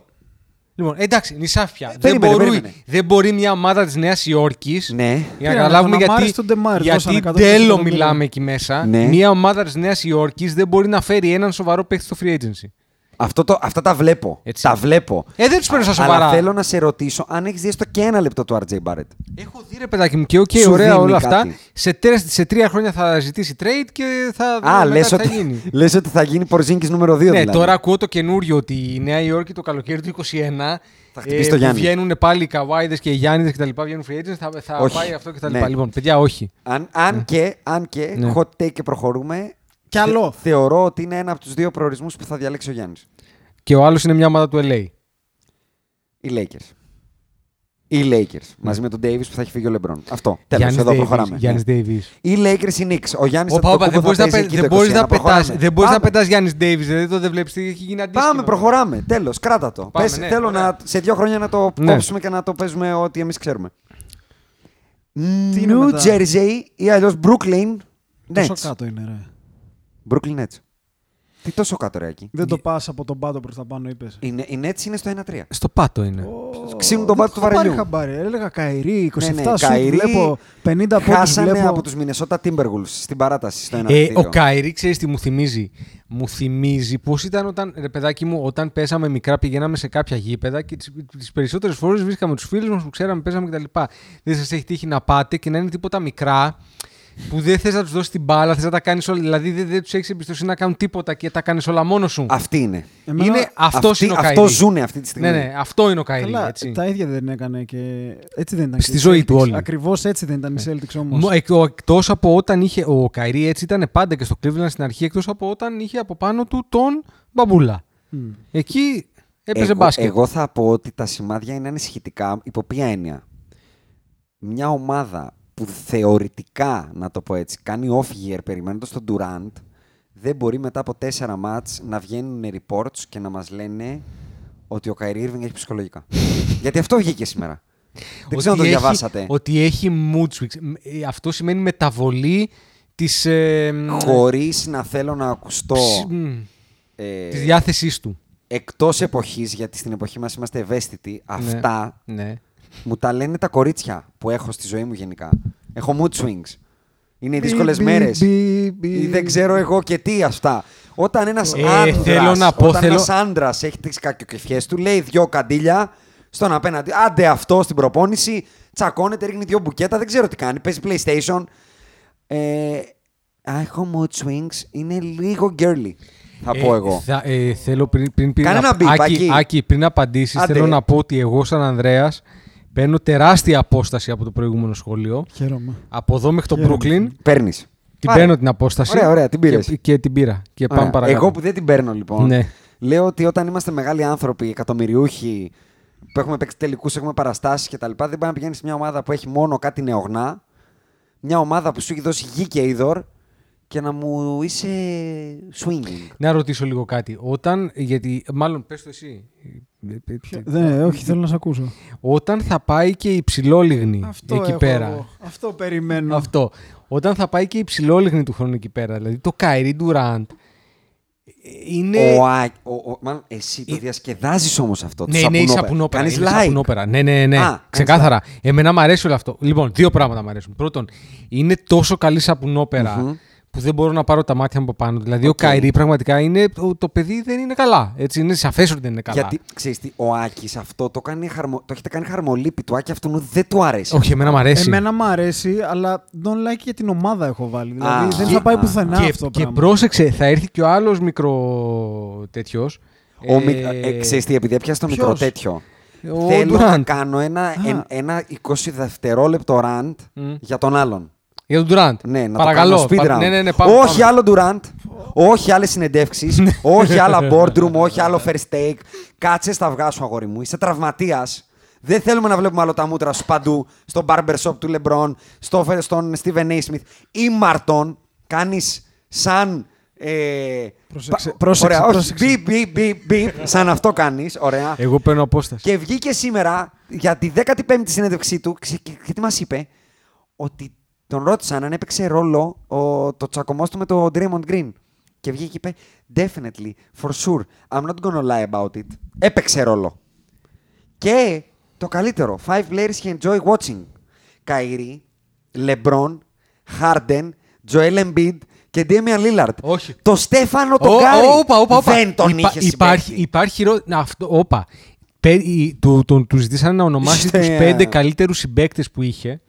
Λοιπόν, εντάξει, νησάφια. δεν, περίμενε, μπορεί, περίμενε. δεν μπορεί μια ομάδα της Νέας Υόρκης. Ναι. Για να Πήραν καταλάβουμε τον Αμάρη γιατί, στον Ντεμάρ, γιατί δώσανε 100 τέλο εκατομμύρια. μιλάμε εκεί μέσα. Ναι. Μια ομάδα της Νέας Υόρκης δεν μπορεί να φέρει έναν σοβαρό παίχτη στο free agency. Αυτό το, αυτά τα βλέπω. Έτσι. Τα βλέπω. Ε, δεν τους παίρνω στα Α- σοβαρά. Αλλά θέλω να σε ρωτήσω αν έχεις δει έστω και ένα λεπτό του RJ Barrett. Έχω δει ρε παιδάκι μου και οκ, Σου ωραία δίνει όλα αυτά. κάτι. Σε, τρία, σε τρία χρόνια θα ζητήσει trade και θα δούμε Α, μετά λες τι θα ότι, γίνει. λες ότι θα γίνει Πορζίνγκις νούμερο 2 Ναι, δηλαδή. τώρα ακούω το καινούριο ότι η Νέα Υόρκη το καλοκαίρι του 2021 Θα χτυπήσει το που Γιάννη. βγαίνουν πάλι οι Καβάιδες και οι Γιάννηδες και τα λοιπά, βγαίνουν free agents, θα, θα Όχι. πάει αυτό και τα Ναι. λοιπά. Λοιπόν, παιδιά, όχι. Αν, αν και, αν και Ναι. hot take και προχωρούμε, Κι άλλο. θε- θεωρώ ότι είναι ένα από τους δύο προορισμούς που θα διαλέξει ο Γιάννης. Και ο άλλος είναι μια ομάδα του LA. Οι Lakers. Οι Lakers. Μαζί με τον Davis που θα έχει φύγει ο LeBron. Αυτό. Τέλος, Γιάννης εδώ Davis, προχωράμε. Γιάννης Ναι. Davis. Οι Lakers, οι Knicks. Ο Γιάννης Όπα, όπα, δεν Αντετοκούμπο μπορείς θα να, παίζει πε- εκεί δεν το μπορείς 21. να πετάς, Προχωράμε. δεν μπορείς να Πάμε. πετάς Γιάννης Davis, δηλαδή το δεν βλέπεις τι έχει γίνει αντίστοιχο. Πάμε, προχωράμε. Τέλος, κράτα το. Πάμε, Πες, ναι, θέλω ωραία. να, σε δύο χρόνια να το Ναι. κόψουμε και να το παίζουμε ό,τι εμείς ξέρουμε. είναι New μετά; Jersey ή αλλιώς Brooklyn Τόσο Nets. κάτω είναι, ρε; Brooklyn Nets. Τι τόσο κάτω ρε εκεί. Δεν το πας από τον πάτο προς τα πάνω, είπες. Είναι, οι Nets είναι στο 1-3. Στο πάτο είναι. Ξύνουν τον πάτο του βαρελιού. Χαμπάρι. Έλεγα Kyrie, 27 Ναι, ναι, σουτ Kyrie. βλέπω, 50 πόντους Χάσανε βλέπω. από τους Minnesota Timberwolves στην παράταση στο 1 Ε, ο Kyrie, ξέρεις τι μου θυμίζει; Μου θυμίζει πώς ήταν όταν, ρε παιδάκι μου, όταν πέσαμε μικρά, πηγαίναμε σε κάποια γήπεδα και τις περισσότερες φορές βρίσκαμε τους φίλους μας που ξέραμε, παίζαμε κτλ. Δεν σας έχει τύχει να πάτε και να είναι τίποτα μικρά που δεν θες να τους δώσεις την μπάλα, θες να τα κάνεις όλα. Δηλαδή δεν, δεν τους έχεις εμπιστοσύνη να κάνουν τίποτα και τα κάνεις όλα μόνος σου. Αυτή είναι. Εμένα- Είναι αυτό Αυτή- είναι ο αυτό Kyrie. ζούνε αυτή τη στιγμή. Ναι, ναι, αυτό είναι ο Kyrie. Καλά, έτσι. τα ίδια δεν έκανε και έτσι δεν ήταν. Στη ζωή του όλοι. Ακριβώς έτσι δεν ήταν οι Celtics όμως. Μο- εκ- ο- Εκτός από όταν είχε. Ο Kyrie έτσι ήταν πάντα και στο Cleveland στην αρχή, εκτός από όταν είχε από πάνω του τον Μπαμπούλα. Εκεί έπαιζε εγώ, μπάσκετ. εγώ θα πω ότι τα σημάδια είναι ανησυχητικά. Υπό ποια έννοια; Μια ομάδα που θεωρητικά, να το πω έτσι, κάνει off-year περιμένοντας τον Durant, δεν μπορεί μετά από τέσσερα μάτς να βγαίνουν reports και να μας λένε ότι ο Kyrie Irving έχει ψυχολογικά. Γιατί αυτό βγήκε σήμερα. δεν ξέρω αν το έχει- διαβάσατε. Ότι έχει mood swings. Μ, ε, Αυτό σημαίνει μεταβολή της, ε, μ, Χωρίς να θέλω να ακουστώ ψ- μ, ε, της διάθεσής του. εκτός εποχής, γιατί στην εποχή μας είμαστε ευαίσθητοι, αυτά Ναι. Μου τα λένε τα κορίτσια που έχω στη ζωή μου γενικά. Έχω mood swings. Είναι οι Μπι, δύσκολες μπι, μέρες. μπι, μπι. Δεν ξέρω εγώ και τι αυτά. Όταν ένας Ε, άντρας, θέλω να πω, όταν θέλω- ένας άντρας έχει τις κακιοκεφιές του, λέει δυο καντήλια στον απέναντι. Άντε αυτό στην προπόνηση, τσακώνεται, ρίχνει δυο μπουκέτα, δεν ξέρω τι κάνει. Παίζει PlayStation. Ε, α, έχω mood swings. Είναι λίγο girly, θα πω Ε, εγώ. θα- ε, θέλω πριν, πριν, πριν Κάνε ένα μπιπ, Άκη, Άκη. Άκη, πριν απαντήσεις, Άντε. θέλω να πω ότι εγώ σαν Ανδρέας παίρνω τεράστια απόσταση από το προηγούμενο σχολείο. Χαίρομαι. Από εδώ μέχρι το Χαίρομαι. Brooklyn Παίρνεις. την παίρνω την απόσταση. Ωραία, ωραία, την πήρες. Και, και την πήρα. Και πάμε παρακάτω. Εγώ που δεν την παίρνω λοιπόν. Ναι. Λέω ότι όταν είμαστε μεγάλοι άνθρωποι, εκατομμυριούχοι, που έχουμε παίξει τελικούς, έχουμε παραστάσεις κτλ., δεν πάει να πηγαίνεις σε μια ομάδα που έχει μόνο κάτι νεογνά, μια ομάδα που σου έχει δώσει γη και είδωρ και να μου είσαι swinging. Να ρωτήσω λίγο κάτι. Όταν, γιατί, μάλλον πες το εσύ. Δεν, όχι, θέλω να σε ακούσω. Όταν θα πάει και η ψηλόλιγνη εκεί έχω πέρα. εγώ. Αυτό περιμένω. Αυτό. Όταν θα πάει και η ψηλόλιγνη του χρόνου εκεί πέρα, δηλαδή το Kyrie Durant, είναι... Ο, Α- ο, ο, μάλλον εσύ το διασκεδάζεις όμως αυτό. το Ναι, ναι, η σαπουνόπερα. σαπουνόπερα. Κάνεις είναι like. σαπουνόπερα. Ναι, ναι, ναι. Α, κάνεις Ξεκάθαρα. Εμένα μου αρέσει όλο αυτό. Λοιπόν, δύο πράγματα μου αρέσουν. Πρώτον, είναι τόσο καλή σαπουνόπερα που δεν μπορώ να πάρω τα μάτια μου από πάνω. Δηλαδή, Οκ. ο Kyrie πραγματικά είναι. Το, το παιδί δεν είναι καλά. Έτσι, είναι σαφές ότι δεν είναι καλά. Γιατί ξέρεις τι, ο Άκης αυτό το, κάνει χαρμο... το έχετε κάνει χαρμολύπη του Άκη αυτού δεν του αρέσει. Όχι, εμένα μου αρέσει. Εμένα μου αρέσει, αλλά don't like για την ομάδα έχω βάλει. Δηλαδή Α, δεν και- θα πάει α, πουθενά και, αυτό το και πράγμα. πρόσεξε, θα έρθει και ο άλλος μικρό τέτοιος. Ο μι... ε, ξέρεις τι, επειδή έπιασε το ποιος; μικρό τέτοιο. Ο Θέλω να Durant. κάνω ένα, Α. εν- ένα 20 δευτερόλεπτο rant Μμ. για τον άλλον. Για τον Durant. Ναι, να Παρακαλώ. το κάνω speed πα- round. Ναι, ναι, ναι, πάμε, όχι πάμε. άλλο Durant, όχι άλλες συνεντεύξεις, όχι άλλα boardroom, όχι άλλο first take. Κάτσε στα αυγά σου, αγόρι μου. Είσαι τραυματίας. Δεν θέλουμε να βλέπουμε άλλο τα μούτρα σου παντού. Στο barbershop του LeBron, στο, στον Stephen A. Smith. Ή Μαρτών, κάνεις σαν. Ε, Πρόσεξε, πα- πρόσεξε, Ωραία, όχι. πρόσεξε. Μπιπ, μπιπ, μπιπ, μπιπ. Σαν αυτό κάνεις. Ωραία. Εγώ παίρνω απόσταση. Και βγήκε σήμερα για τη 15η συνέντευξή του ξε- και, και τι μας είπε, ότι τον ρώτησαν αν έπαιξε ρόλο ο, το τσακωμός του με τον Draymond Green. Και βγήκε και είπε, definitely, for sure, I'm not gonna lie about it. Έπαιξε ρόλο. Και το καλύτερο, five players he enjoy watching. Kyrie, LeBron, Harden, Joel Embiid και Damian Lillard. Όχι. Το Στέφανο τον Ω, Γκάρι όπα, όπα, όπα. δεν τον Υπά- είχε υπάρχει, συμπαίχτη. υπάρχει ρο... να, αυτό, όπα. Πέ, η- του, τον, τους ζητήσανε να ονομάσει Είστε- τους πέντε καλύτερους συμπαίκτες που είχε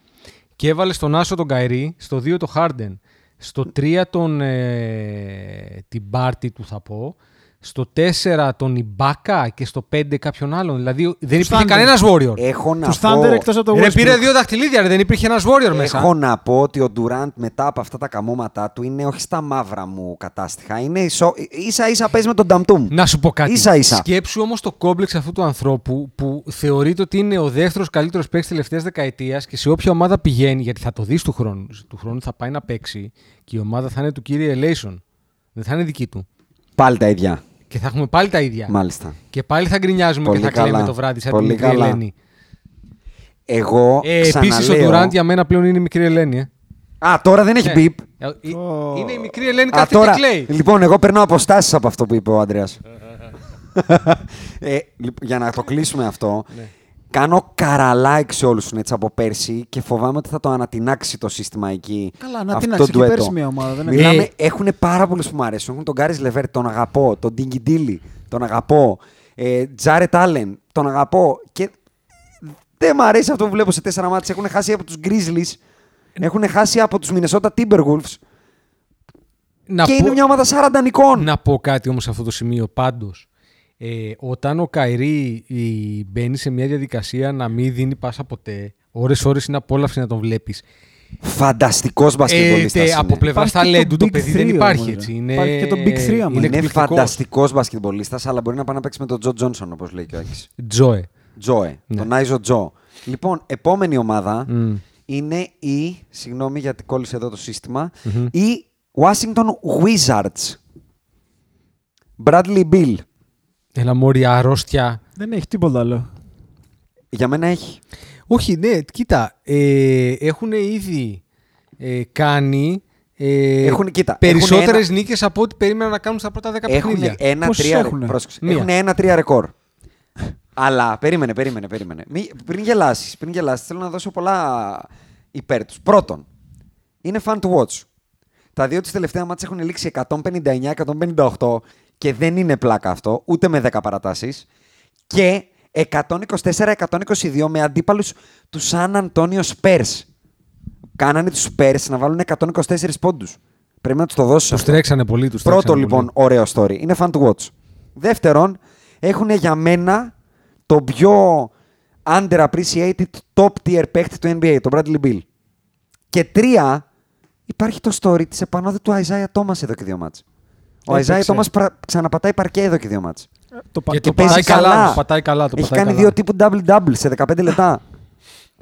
και έβαλε στον Άσο τον Καϊρή, στο 2 τον Χάρντεν, στο 3 τον ε, την Μπάρτι του θα πω, στο 4 τον Ιμπάκα και στο 5 κάποιον άλλον. Δηλαδή δεν υπήρχε Thunder. κανένας Warrior. Έχω να Τους πω... Thunder εκτός από το Ρε, Westbrook. πήρε δύο δαχτυλίδια, ρε, δεν υπήρχε ένας Warrior μέσα. Έχω να πω ότι ο Ντουράντ μετά από αυτά τα καμώματά του είναι όχι στα μαύρα μου κατάστοιχα. Είναι ισο... ίσα ίσα παίζει με τον Νταμτούμ. Να σου πω κάτι. Ίσα ίσα. Σκέψου όμως το κόμπλεξ αυτού του ανθρώπου που θεωρείται ότι είναι ο δεύτερος καλύτερος παίκτης τελευταίας δεκαετίας και σε όποια ομάδα πηγαίνει, γιατί θα το δεις του χρόνου. Του χρόνου θα πάει να παίξει και η ομάδα θα είναι του κύριου Ελέισον. Δεν θα είναι δική του. Πάλι τα ίδια. Και θα έχουμε πάλι τα ίδια. Μάλιστα. Και πάλι θα γκρινιάζουμε Πολύ και θα καλά. κλαίμε το βράδυ σαν Πολύ τη μικρή καλά. Ελένη. Εγώ Ε, Επίσης ο ξαναλέω... Ντουράντ για μένα πλέον είναι η μικρή Ελένη. Ε. Α, τώρα δεν έχει Ναι. μπιπ. Ε, ε, Ω. Είναι η μικρή Ελένη Α, κάτι τώρα... και κλαίει. Λοιπόν, εγώ παίρνω αποστάσεις από αυτό που είπε ο Άντρεα. ε, λοιπόν, για να το κλείσουμε αυτό. Ναι. Κάνω καραλάικ σε όλους τους έτσι από πέρσι και φοβάμαι ότι θα το ανατινάξει το σύστημα εκεί. Καλά, να αυτό την το άξει και ντουέτο. πέρσι μια ομάδα. Δεν Μιλάμε, Ε, έχουν πάρα πολλούς που μου αρέσουν. Έχουν τον Γκάρις Λεβέρ, τον αγαπώ. Τον Ντίνγκι Ντίλι, τον αγαπώ. Ε, Τζάρετ Άλεν, τον αγαπώ. Και δεν μου αρέσει αυτό που βλέπω σε τέσσερα μάτια. Έχουν χάσει από τους Grizzlies Έχουν χάσει από τους Minnesota Timberwolves Να και πω- είναι μια ομάδα 40 νικών. Να πω κάτι όμως σε αυτό το σημείο πάντως. Ε, όταν ο Καϊρή ε, μπαίνει σε μια διαδικασία να μην δίνει πάσα ποτέ, ώρες-ώρες είναι απόλαυση να τον βλέπεις. Φανταστικός Ε, μπασκετμπολίστας τε, είναι. από πλευράς Υπάρχει και το ταλέντου το Big παιδί Three δεν υπάρχει όμως, ρε. έτσι. Είναι, Υπάρχει και το Big Three, άμα είναι, είναι. Είναι εκπληκτικός. φανταστικός μπασκετμπολίστας, αλλά μπορεί να πάει να παίξει με τον Τζο Τζόνσον, όπως λέει και ο Άκης. Τζόε. Τζόε, Ναι. τον Άιζο Τζο. Λοιπόν, επόμενη ομάδα Μμ. είναι η, συγγνώμη γιατί κόλλησε εδώ το συστημα η Washington Wizards. Bradley Bill. Έλα μόρια αρρώστια. Δεν έχει τίποτα άλλο. Για μένα έχει. Όχι, ναι, κοίτα. Ε, έχουν ήδη ε, κάνει ε, Έχουν- κοίτα, περισσότερες έχουν νίκες από ό,τι περίμεναν να κάνουν στα πρώτα 10 Έχουν παιχνίδια. ένα Πόσες τρία, έχουνε; πρόσεξε, Μία. έχουν ένα τρία ρεκόρ. Αλλά περίμενε, περίμενε, περίμενε. Μη, πριν γελάσεις, πριν γελάσεις, θέλω να δώσω πολλά υπέρ τους. Πρώτον, είναι fun to watch. Τα δύο της τελευταία μάτια έχουν λήξει 159-158 και δεν είναι πλάκα αυτό, ούτε με 10 παρατάσεις. Και 124-122 με αντίπαλους τους Σαν Αντώνιο Spurs. Κάνανε τους Spurs να βάλουν 124 πόντους. Πρέπει να τους το δώσεις Τους αυτό. τρέξανε πολύ. Τους Πρώτο τρέξανε λοιπόν, πολύ. ωραίο story. Είναι fun to watch. Δεύτερον, έχουν για μένα το πιο underappreciated top tier παίχτη του NBA, τον Bradley Bill. Και τρία, υπάρχει το story της επανόδου του Isaiah Thomas εδώ και δύο μάτς. Ο Έπαιξε. Isaiah Thomas πρα- ξαναπατάει παρκέ εδώ και δύο μάτς. Το Και πα- το παίζει πατάει καλά, καλά. το πατάει καλά. Το Έχει πατάει κάνει καλά. δύο τύπου double-double σε 15 λεπτά.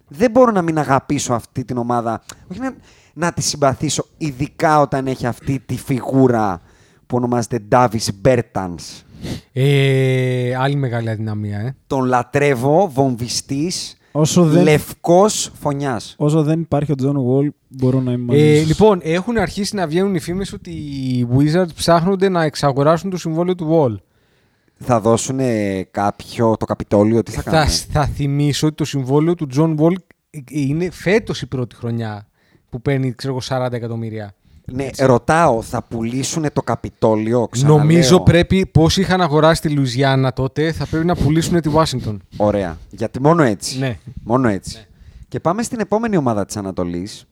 Δεν μπορώ να μην αγαπήσω αυτή την ομάδα. Όχι να, να τη συμπαθήσω, ειδικά όταν έχει αυτή τη φιγούρα που ονομάζεται Davis Bertans. Ε, άλλη μεγάλη αδυναμία, ε. Τον λατρεύω, βομβιστής, Όσο δεν, λευκός φωνιάς. όσο δεν υπάρχει ο John Wall, μπορώ να είμαι μαζί Ε, σας. λοιπόν, έχουν αρχίσει να βγαίνουν οι φήμες ότι οι Wizards ψάχνονται να εξαγοράσουν το συμβόλαιο του Wall. Θα δώσουν κάποιο, το καπιτόλιο, τι θα Θα, κάνουν; θα θυμίσω ότι το συμβόλαιο του John Wall είναι φέτος η πρώτη χρονιά που παίρνει ξέρω, εγώ, 40 εκατομμύρια. Ναι, ρωτάω, θα πουλήσουν το καπιτόλιο, ξαναλέω. Νομίζω πρέπει, πόσοι είχαν αγοράσει τη Λουιζιάννα τότε, θα πρέπει να πουλήσουν τη Washington. Ωραία. Γιατί μόνο έτσι. Ναι. Μόνο έτσι. Και πάμε στην επόμενη ομάδα της Ανατολής,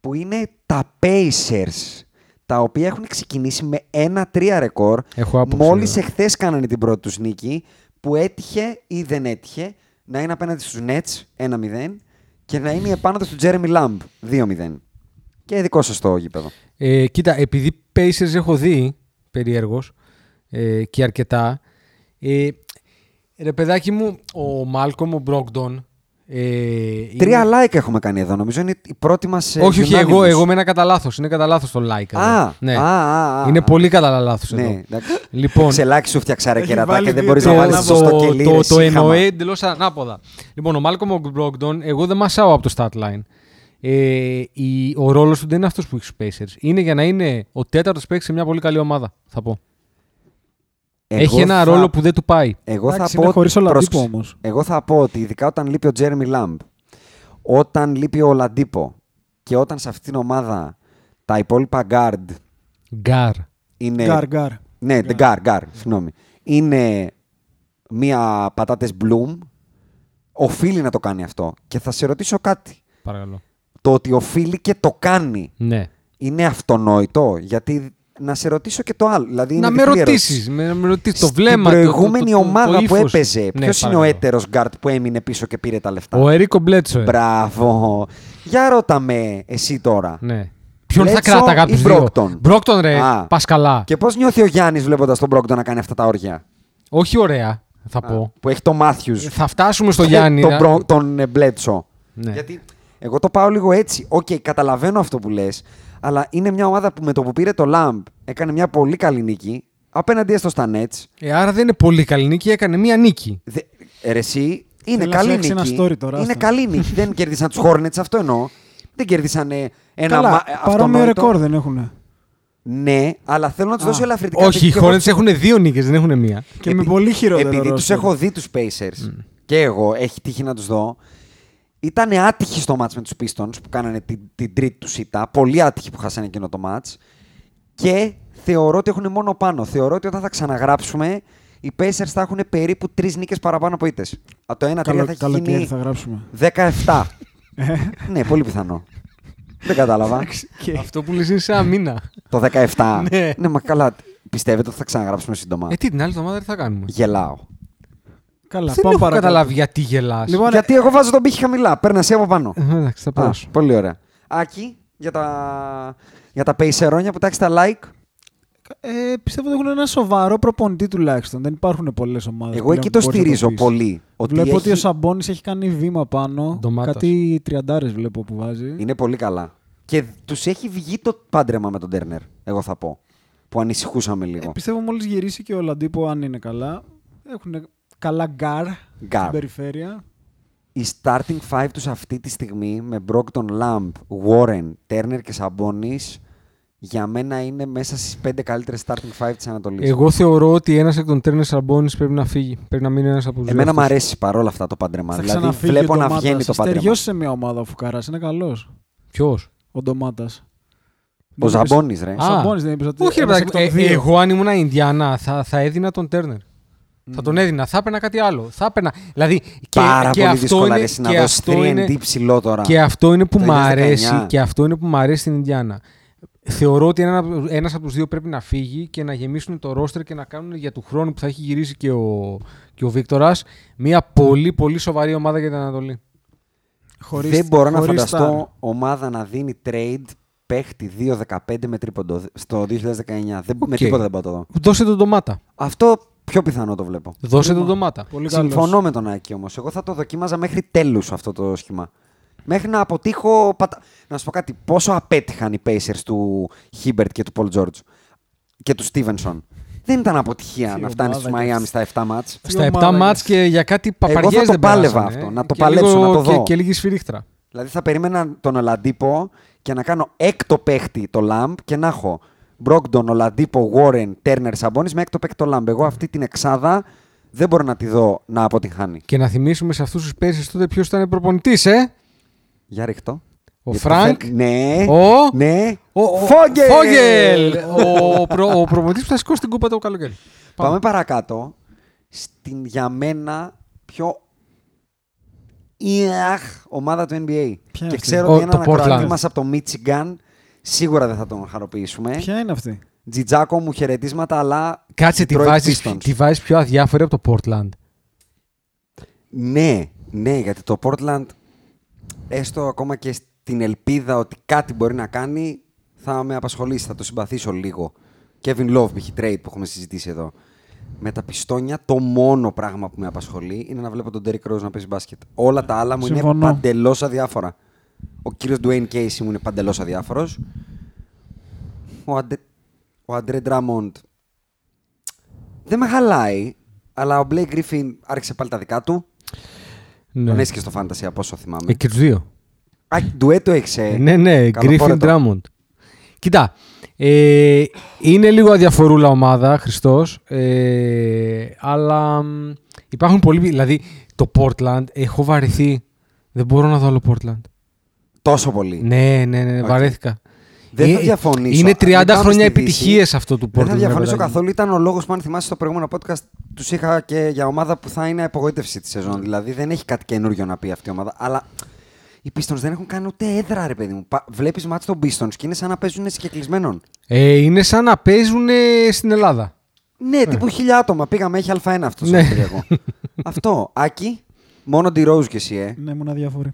που είναι τα Pacers, τα οποία έχουν ξεκινήσει με 1-3 ρεκόρ. Έχω άποψη, Μόλις βέβαια. εχθές κάνανε την πρώτη τους νίκη, που έτυχε ή δεν έτυχε να είναι απέναντι στους Nets 1-0 και να είναι η επάνωδος του Jeremy Lamb 2-0. Και δικό σας το γήπεδο. Ε, κοίτα, επειδή Pacers έχω δει περίεργος ε, και αρκετά, ε, ρε παιδάκι μου, ο Μάλκομ, ο Μπρόγκτον, ε, Τρία είναι- like έχουμε κάνει εδώ. Νομίζω είναι η πρώτη μας ε, Όχι, όχι, unanimous. εγώ, εγώ μένω κατά λάθος. Είναι κατά λάθος το like. εδώ. Α, ναι. α, α, α, είναι α. πολύ κατά λάθος Ναι, εδώ. εντάξει. Λοιπόν, Ξελάκι σου φτιαξά ρε Έχει κερατά βάλει και δεν δύο μπορείς να τρία βάλεις ανάποδα. σωστό το, κελί. το, ρε, το σύγχαμα. εννοεί εντελώς ανάποδα. Λοιπόν, ο Μάλκομ Μπρόγκντον, εγώ δεν μασάω από το stat line. Ε, η, ο ρόλος του δεν είναι αυτός που έχει στου Pacers. Είναι για να είναι ο τέταρτος παίκτης σε μια πολύ καλή ομάδα, θα πω. Εγώ έχει ένα θα- ρόλο που δεν του πάει. Εγώ θα Εντάξει, πω. είναι χωρίς ότι- Ολαντίπο πρόσεξε. όμως. Εγώ θα πω ότι ειδικά όταν λείπει ο Τζέρεμι Λάμπ, όταν λείπει ο Ολαντίπο και όταν σε αυτήν την ομάδα τα υπόλοιπα guard Guard. είναι. Guard, guard. Ναι, the guard, guard, συγγνώμη. Είναι μία πατάτες bloom. Οφείλει να το κάνει αυτό. Και θα σε ρωτήσω κάτι. Παρακαλώ. Το ότι οφείλει και το κάνει Ναι. είναι αυτονόητο. Γιατί να σε ρωτήσω και το άλλο. Δηλαδή να είναι με διπλή ερώτηση. ρωτήσεις. Με, με ρωτήσεις το Στην βλέμμα. το- το- προηγούμενη το- το- το ομάδα που ύφος. έπαιζε, Ναι, ποιος είναι ο παρακαλώ. έτερος γκάρτ που έμεινε πίσω και πήρε τα λεφτά; Ο Ερίκο Μπλέτσο. ε. Μπράβο. Για ρώτα με εσύ τώρα. Ναι. Ποιον θα Bledsoe κράταγα από ή τους δύο; Brogdon? Μπρόγκντον, ρε. Α. Πας καλά. Και πώς νιώθει ο Γιάννης βλέποντας τον Μπρόγκντον να κάνει αυτά τα όρια; Όχι ωραία, θα πω. Που έχει το Μάθιους. Θα φτάσουμε στο Γιάννη. Τον, να- Μπρο- τον ε, Μπλέτσο. Ναι. Γιατί εγώ το πάω λίγο έτσι. Οκ, καταλαβαίνω αυτό που λες. Αλλά είναι μια ομάδα που με το που πήρε το Λαμπ έκανε μια πολύ καλή νίκη. Απέναντι έστω στα Nets. Ε, άρα δεν είναι πολύ καλή νίκη, έκανε μία νίκη. Δε, ε, ρε, εσύ, είναι Θέλει να καλή φτιάξει νίκη. ένα story τώρα, είναι άστα. καλή νίκη. δεν κέρδισαν τους Hornets, αυτό εννοώ. Δεν κέρδισαν ε, ένα Καλά, μα- ε, παρόμοιο αυτονόητο. ρεκόρ δεν έχουν. Ναι, αλλά θέλω να τους Α. δώσω ελαφρυντικά. Όχι, οι γιατί και εγώ Hornets έχουν δύο νίκες, δεν έχουν μία. Και με πολύ χειρότερο Επειδή τους roster. έχω δει τους Pacers και εγώ, έχει τύχει να τους δω. Ήταν άτυχοι στο μάτς με τους Pistons που κάνανε την, την τρίτη τους ήττα. Πολύ άτυχοι που χάσανε εκείνο το μάτς. Και θεωρώ ότι έχουν μόνο πάνω. Θεωρώ ότι όταν θα ξαναγράψουμε, οι Pacers θα έχουν περίπου τρεις νίκες παραπάνω από ήττες. Από το 1-3 Καλο, θα έχει καλοκαίρι γίνει θα γράψουμε. 17. ναι, πολύ πιθανό. Δεν κατάλαβα. Και- Αυτό που λες είναι σε ένα μήνα. το 17. Ναι. ναι, μα καλά. Πιστεύετε ότι θα ξαναγράψουμε σύντομα; Ε, τι, την άλλη εβδομάδα τι θα κάνουμε; Γελάω. Καλά, Δεν πάμε έχω παρακάτω. καταλάβει γιατί γελάς. Λοιπόν, Γιατί εγώ βάζω τον πύχη χαμηλά. Παίρνει εσύ από πάνω. Ε, Εντάξει, θα Α, περάσω. πολύ ωραία. Άκη, για τα, για τα πεϊσερόνια που τάξει τα like. ε, πιστεύω ότι έχουν ένα σοβαρό προπονητή τουλάχιστον. Δεν υπάρχουν πολλές ομάδες. Εγώ εκεί το στηρίζω πολύ. Ότι Βλέπω ότι ο έχει- Σαμπόνι έχει κάνει βήμα πάνω. Ντομάτας. Κάτι τριαντάρες βλέπω που βάζει. Είναι πολύ καλά. Και τους έχει βγει το πάντρεμα με τον Τέρνερ, εγώ θα πω. Που ανησυχούσαμε λίγο. Ε, πιστεύω μόλις γυρίσει και Ολαντίπο, αν είναι καλά. Έχουν καλά guard, Guard. στην περιφέρεια. Η starting five τους αυτή τη στιγμή με Brogdon, Lamb, Warren, Turner και Sabonis για μένα είναι μέσα στις πέντε καλύτερες starting five της Ανατολής. Εγώ θεωρώ ότι ένας εκ των Τέρνερ Σαμπόνις πρέπει να φύγει. Πρέπει να μείνει ένας από τους δύο Εμένα μου αυτούς. αρέσει παρόλα αυτά το πάντρεμα. Θα Δηλαδή ξαναφύγει βλέπω ο να Ντομάτας. βγαίνει το πάντρεμα. Στεριώσει σε μια ομάδα ο Φουκαρά. Είναι καλός. Ποιος; Ο Ντομάτας. Ο Ζαμπόνης ρε. Ο Σαμπόνις δεν είπες ότι Όχι, ρε ένας παιδάκι, εκ των ε, δύο. εγώ αν ήμουν Ινδιάνα θα, θα έδινα τον Τέρνερ. Θα τον έδινα, θα έπαιρνα κάτι άλλο. Θα έπαιρνα. Δηλαδή, και, Πάρα και πολύ αυτό δύσκολα είναι, ρε, εσύ, να και δώσεις αυτό 3 είναι, ND ψηλό τώρα. και αυτό είναι που Το μου 2019. αρέσει και αυτό είναι που μου αρέσει στην Ινδιάνα. Θεωρώ ότι ένα, ένας από τους δύο πρέπει να φύγει και να γεμίσουν το ρόστερ και να κάνουν για του χρόνου που θα έχει γυρίσει και ο, και ο Βίκτορας μια πολύ πολύ σοβαρή ομάδα για την Ανατολή. Χωρίς- δεν μπορώ να χωρίς φανταστώ star. ομάδα να δίνει trade παίχτη 2-15 με τρίποντο στο 2019. Δεν, Με Οκ. τίποτα δεν πάω το δω. Δώσε τον ντομάτα. Αυτό πιο πιθανό το βλέπω. Δώσε τον ντομάτα. Πολύ καλός. Συμφωνώ με τον Άκη όμως. Εγώ θα το δοκίμαζα μέχρι τέλους αυτό το σχήμα. Μέχρι να αποτύχω. πατα- Να σου πω κάτι. Πόσο απέτυχαν οι Pacers του Hibbert και του Paul George και του Stevenson. Δεν ήταν αποτυχία Τι να φτάνεις ομάδα στους και Miami έτσι. στα 7 μάτς. Τι Στα 7 ομάδα μάτς είναι. και για κάτι Εγώ θα παπαριές το δεν πάλευα περάσανε, αυτό, ε. να το Και παλέψω, λίγο- να το και- δω. Και λίγη σφυρίχτρα. Δηλαδή θα περίμενα τον Ολαντίπο και να κάνω έκτο παίχτη το Lamb και να έχω Brogdon, Ολαντίπο, Warren, Turner, Sabonis με έκτο παίχτη το Lamb. Εγώ αυτή την εξάδα δεν μπορώ να τη δω να αποτυγχάνει. Και να θυμίσουμε σε αυτούς τους Pacers τότε ποιος ήταν προπονητής, ε! Για ρίχ' το. Ο Γιατί το Φρανκ. θέλ- Ναι. Ο- Ναι. Ο, ο- Φόγγελ! Φόγγελ! Ο, προ, ο προπονητής που θα σηκώσει την κούπα το καλοκαίρι. Πάμε παρακάτω. Στην για μένα πιο Ιαχ, ομάδα του NBA. Ποια είναι και αυτή; ξέρω Ο- ότι έναν το ακροατή Portland. μας από το Michigan σίγουρα δεν θα τον χαροποιήσουμε. Ποια είναι αυτή; Τζιτζάκο μου χαιρετίσματα, αλλά. Κάτσε, τη Detroit βάζεις, Pistons. τη βάζεις πιο αδιάφορη από το Portland. Ναι, ναι, γιατί το Portland, έστω ακόμα και στην ελπίδα ότι κάτι μπορεί να κάνει, θα με απασχολήσει, θα το συμπαθήσω λίγο. Kevin Love, π.χ. trade που έχουμε συζητήσει εδώ. Με τα πιστόνια, το μόνο πράγμα που με απασχολεί είναι να βλέπω τον Derrick Rose να παίζει μπάσκετ. Όλα τα άλλα μου είναι Συμφωνώ. παντελώς αδιάφορα. Ο κύριος Dwayne Casey μου είναι παντελώς αδιάφορος. Ο, Αντε... ο Αντρέ Ντράμοντ δεν με χαλάει, αλλά ο Blake Griffin άρχισε πάλι τα δικά του. Ναι. Τον έχει και στο Fantasy από όσο θυμάμαι. Ε, και τους δύο. Α, ντουέτο έχει. Ε. ναι, ναι, Griffin Καλοφόρετο. Drummond. Κοίτα, ε, είναι λίγο αδιαφορούλα ομάδα, Χριστός, ε, αλλά μ, υπάρχουν πολλοί, δηλαδή το Portland, έχω βαρεθεί, δεν μπορώ να δω άλλο Portland. Τόσο πολύ. Ναι, ναι, ναι, Οκ. βαρέθηκα. Δεν θα Ε, διαφωνήσω. Είναι Αν 30 πάμε στη χρόνια Δύση, επιτυχίες αυτό του Portland. Δεν θα διαφωνήσω ρε παιδάκι. καθόλου. Ήταν ο λόγος που, αν θυμάσαι στο προηγούμενο podcast, τους είχα και για ομάδα που θα είναι απογοήτευση τη σεζόν. Δηλαδή δεν έχει κάτι καινούριο να πει αυτή η ομάδα. Αλλά οι Pistons δεν έχουν κάνει ούτε έδρα, ρε παιδί μου. Βλέπεις μάτς των Pistons και είναι σαν να παίζουν συγκεκλεισμένων. Ε, είναι σαν να παίζουν ε, στην Ελλάδα. Ναι, τύπου χίλια άτομα. Πήγαμε, έχει Α1 αυτός. Ναι. αυτό. Άκη, μόνο τη Rose και εσύ, ε. Ναι, ήμουν αδιάφορη.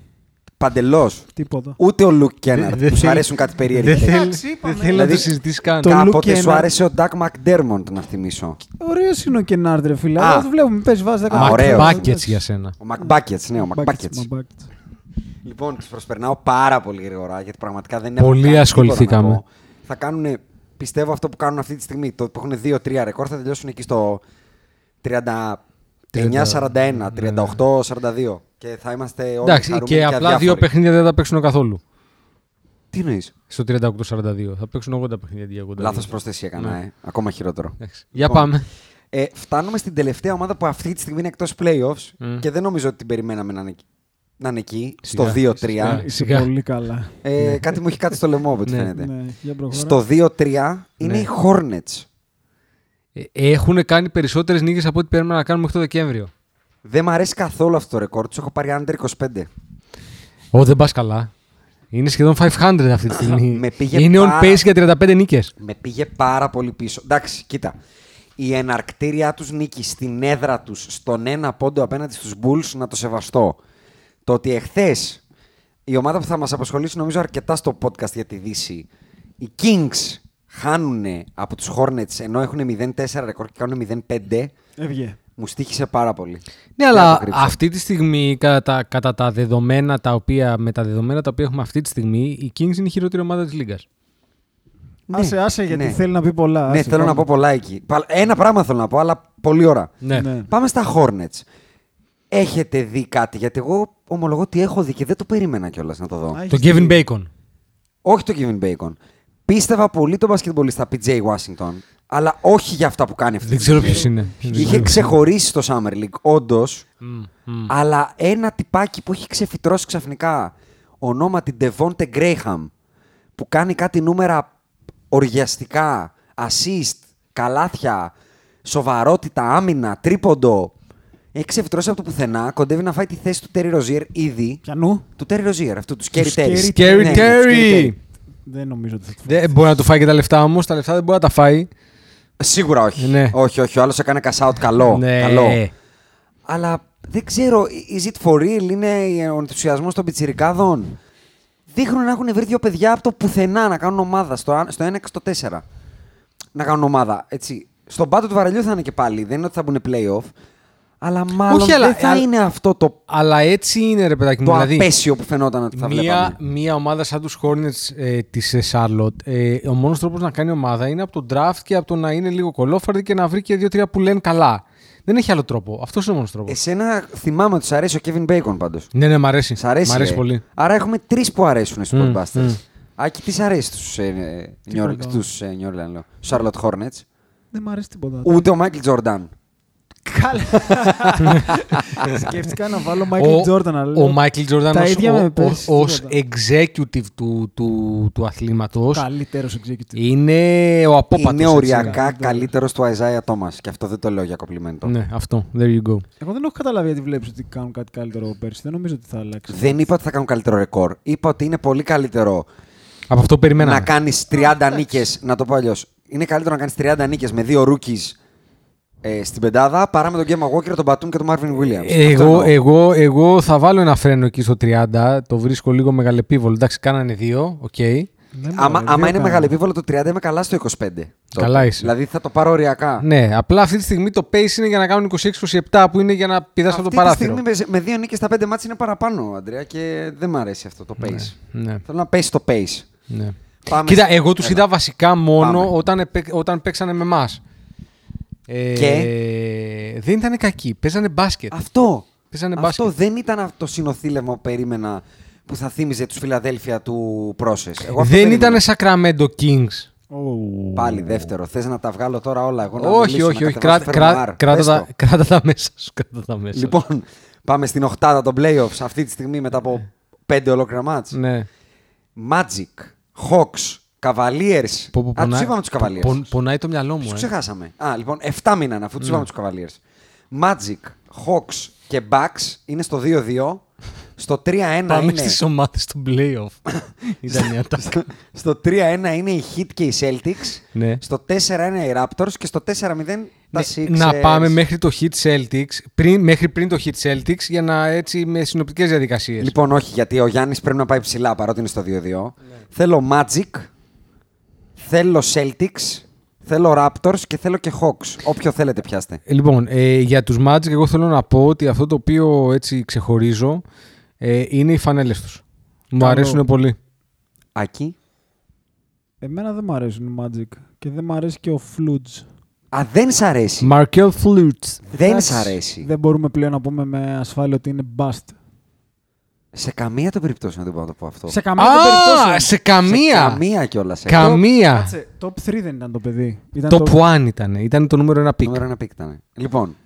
Παντελώς. Τίποτα. Ούτε ο Λουκ Κέναρτ Δεν που σου θέλει- αρέσουν κάτι Δεν περίεργα. θέλει, Εντάξει, δεν είπαμε. θέλει να Δηλαδή, το συζητήσει καν. το- Κάποτε Luke σου Kennard. άρεσε ο Ντάκ Μακντέρμοντ, να θυμίσω. Ωραίος είναι ο Κενάρντ, ρε φίλε. Α. Αλλά το βλέπουμε, παίζει, βάζεις 10 Α, βάζεις. ωραίος. Buckets για σένα. Ο Μακμπάκετς, ναι, ο Buckets, Μακμπάκετς. μα buckets. Λοιπόν, τους προσπερνάω πάρα πολύ γρήγορα γιατί πραγματικά δεν Πολύ έχω κάνει ασχοληθήκαμε. τίποτα να πω. Θα κάνουν, πιστεύω αυτό που κάνουν αυτή τη στιγμή, το που έχουν 2-3 ρεκόρ, θα τελειώσουν εκεί στο 39-41, 38-42. Και θα είμαστε όλοι Εντάξει, χαρούμενοι και απλά δύο αδιάφοροι. παιχνίδια δεν θα παίξουν καθόλου. Τι εννοείς; Στο 38-42. Θα παίξουν 80 παιχνίδια. 82. Λάθος προσθέση έκανα, Ναι. ε. Ακόμα χειρότερο. Εντάξει. Για Λοιπόν, πάμε. Ε, φτάνουμε στην τελευταία ομάδα που αυτή τη στιγμή είναι εκτός playoffs Μμ. και δεν νομίζω ότι την περιμέναμε να είναι, εκεί- να είναι εκεί, Σιγά, στο 2-3. σιγά. Είσαι Σιγά. πολύ καλά. Ε, Κάτι μου έχει κάτι στο λαιμό, από ό,τι Ναι. φαίνεται. Ναι, για προχώρα. Στο 2-3 είναι Ναι. οι Hornets. Ε, Έχουν κάνει περισσότερες νίκες από ό,τι περίμενα να κάνουμε μέχρι το Δεκέμβριο. Δεν μου αρέσει καθόλου αυτό το ρεκόρ. Τους έχω πάρει under 25. Ω, δεν πας καλά. Είναι σχεδόν 500 αυτή τη στιγμή. Με πήγε είναι on πάρα- pace για 35 νίκες. Με πήγε πάρα πολύ πίσω. Εντάξει, κοίτα. Η εναρκτήριά τους νίκη στην έδρα τους στον ένα πόντο απέναντι στους Bulls να το σεβαστώ. Το ότι εχθές η ομάδα που θα μας απασχολήσει νομίζω αρκετά στο podcast για τη Δύση οι Kings χάνουν από τους Hornets ενώ έχουν 0-4 ρεκόρ και κάνουν 0-5 Έβγε. μου στήχησε πάρα πολύ. Ναι, Δεν αλλά θα το κρύψω. αυτή τη στιγμή, κατά τα, κατά τα δεδομένα τα οποία, με τα δεδομένα τα οποία έχουμε αυτή τη στιγμή, η Kings είναι η χειρότερη ομάδα της Λίγκας. Ναι, άσε, άσε, γιατί ναι. θέλει να πει πολλά. Ναι, άσε, θέλω να πάμε. πω πολλά εκεί. Πα- Ένα πράγμα θέλω να πω, αλλά πολύ ώρα. Ναι. Ναι. Πάμε στα Hornets. Έχετε δει κάτι, γιατί εγώ ομολογώ ότι έχω δει και δεν το περίμενα κιόλας να το δω. Α, Το έχεις Kevin δει. Bacon. Όχι το Kevin Bacon. Πίστευα πολύ τον μπασκετμπολίστα PJ Washington, αλλά όχι για αυτά που κάνει αυτή Δεν τη ξέρω στιγμή. ποιος είναι. Είχε ξεχωρίσει στο Summer League, όντως, Μμ, μμ. αλλά ένα τυπάκι που έχει ξεφυτρώσει ξαφνικά, ονόματι Devonte Graham, που κάνει κάτι νούμερα οργιαστικά, assist, καλάθια, σοβαρότητα, άμυνα, τρίποντο. Έχει ξεφυτρώσει από το πουθενά, κοντεύει να φάει τη θέση του Terry Rozier ήδη. Πιανού. Του Terry Rozier, αυτού του Scary Του Terry. Scary Scary Ναι, ναι, Terry. Δεν νομίζω ότι θα το Δεν μπορεί να του φάει και τα λεφτά όμως. Τα λεφτά δεν μπορεί να τα φάει. Σίγουρα όχι. Ναι. Όχι, όχι. Ο άλλος έκανε cash out καλό. Ναι. καλό. Αλλά δεν ξέρω, is it for real, είναι ο ενθουσιασμός των πιτσιρικάδων; Δείχνουν να έχουν βρει δύο παιδιά από το πουθενά να κάνουν ομάδα, στο, α- στο 1 και στο 4. Να κάνουν ομάδα. Έτσι. Στον πάτο του βαρελιού θα είναι και πάλι. Δεν είναι ότι θα μπουν playoff. Αλλά μάλλον Όχι, αλλά- δεν θα αλλά- είναι αυτό το, Αλλά έτσι είναι, ρε παιδάκι μου. το δηλαδή, απέσιο που φαινόταν ότι θα μία, βλέπαμε. μία ομάδα σαν τους Hornets ε, της ε, Charlotte, ε, ο μόνος τρόπος να κάνει ομάδα είναι από το draft και από το να είναι λίγο κολόφαρδη και να βρει και δύο-τρία που λένε καλά. Δεν έχει άλλο τρόπο. Αυτός είναι ο μόνος τρόπος. Εσένα θυμάμαι ότι σ' αρέσει ο Kevin Bacon πάντως. Ναι, ναι, μ' αρέσει. Σ' αρέσει, Μ' αρέσει ε; πολύ. Άρα έχουμε τρεις που αρέσουν στους Μμ, Podbusters. μμ. Άκη, τι σ' αρέσει στους ε, New York- Τίποτα. στους, ε, New Orleans, λέω. Charlotte Hornets. Δεν μ' αρέσει τίποτα. Ούτε ο Michael Jordan. Καλά. Σκέφτηκα να βάλω Michael Jordan. αλλά λέω, ο Michael Jordan τα ως, ίδια με ο- πες, ο- ως τίποτα. executive του, του, του αθλήματος Καλύτερος executive. είναι ο απόπατος. Είναι έτσι. οριακά καλύτερος του Isaiah Thomas. Και αυτό δεν το λέω για κομπλιμέντο. Ναι, αυτό. There you go. Εγώ δεν έχω καταλάβει γιατί βλέπεις ότι κάνουν κάτι καλύτερο πέρσι. Δεν νομίζω ότι θα αλλάξει. Δεν είπα ότι θα κάνουν καλύτερο ρεκόρ. Είπα ότι είναι πολύ καλύτερο Από αυτό περιμέναμε. να κάνεις 30 νίκες. Να το πω αλλιώς. Είναι καλύτερο να κάνεις 30 νίκες με δύο rookies ε, στην πεντάδα παρά με τον Kemba Walker, τον Batum και τον Marvin Williams. Αυτό Εγώ, εννοώ. εγώ, εγώ θα βάλω ένα φρένο εκεί στο 30. Το βρίσκω λίγο μεγαλεπήβολο. Εντάξει, κάνανε δύο. Οκ. Δεν μου Άμα, αρέσει, άμα δύο είναι κάνω. μεγαλεπίβολο το 30, είμαι καλά στο 25. τότε. Καλά είσαι. Δηλαδή θα το πάρω οριακά. Ναι, απλά αυτή τη στιγμή το pace είναι για να κάνουν 26-27 που είναι για να πηδάς από Αυτή το τη παράθυρο. στιγμή με, με δύο νίκες στα πέντε μάτς είναι παραπάνω, Αντρέα, και δεν μου αρέσει αυτό το pace. Ναι, Θέλω να πέσει το pace. ναι. Πάμε Κοίτα, στη- εγώ τους Έλα. είδα βασικά μόνο Πάμε. όταν, επέ- όταν παίξανε με εμάς. Ε, Δεν ήταν κακοί. Παίζανε μπάσκετ. Αυτό. Παίζανε Αυτό μπάσκετ. δεν ήταν αυτό το συνοθήλευμα που περίμενα που θα θύμιζε τους Φιλαδέλφια του Process. Εγώ αυτό Δεν περίμενα. ήταν Sacramento Kings. Ου. Πάλι δεύτερο. Θες να τα βγάλω τώρα όλα; Εγώ να όχι, μιλήσω, όχι, να όχι. κατεβάσω Κρά- το κρά- Φερμουάρ. κράτα, Πες τα, το. κράτα τα μέσα σου. Κράτα τα μέσα. σου. Λοιπόν, πάμε στην οχτάδα των playoffs αυτή τη στιγμή μετά από πέντε ολόκληρα μάτς. Ναι. Magic, Hawks, Cavaliers. Πω, πω, Α, τους πονάει- είπαμε τους Cavaliers. πο- πονάει το μυαλό μου. Τους ε. ξεχάσαμε. Α, λοιπόν, 7 μήναν αφού Ναι. τους είπαμε τους Cavaliers. Magic, Hawks και Bucks είναι στο 2-2. Στο 3-1 Πάμε είναι... στις ομάδες του playoff. Ήταν μια τάκα. Στο 3-1 είναι οι Heat και οι Celtics. Ναι. Στο 4-1 οι Raptors και στο 4-0 τα Ναι, Sixers. να πάμε μέχρι το Heat Celtics, πριν, μέχρι πριν το Heat Celtics, για να έτσι με συνοπτικές διαδικασίες. Λοιπόν, όχι, γιατί ο Γιάννης πρέπει να πάει ψηλά παρότι είναι στο 2-2. Ναι. Θέλω Magic, θέλω Celtics, θέλω Raptors και θέλω και Hawks. Όποιο θέλετε πιάστε. Ε, Λοιπόν, ε, για τους Magic εγώ θέλω να πω ότι αυτό το οποίο έτσι ξεχωρίζω ε, είναι οι φανέλες τους. Μου Καλό. αρέσουν πολύ. Άκη. Εμένα δεν μ' αρέσουν οι Magic. Και δεν μ' αρέσει και ο Floods. Α, δεν σ' αρέσει. Markel Flutes. Δεν Εντάξει, σ' αρέσει. Δεν μπορούμε πλέον να πούμε με ασφάλεια ότι είναι bust. Σε καμία των περιπτώσεων δεν μπορώ να το πω αυτό. Σε καμία των περιπτώσεων. Α, σε καμία. Σε καμία κιόλας. Καμία. Κάτσε, top 3 δεν ήταν το παιδί. Ήταν Το Puan ήταν. Ήταν το νούμερο ένα πικ. Νούμερο ένα πικ ήταν. Λοιπόν,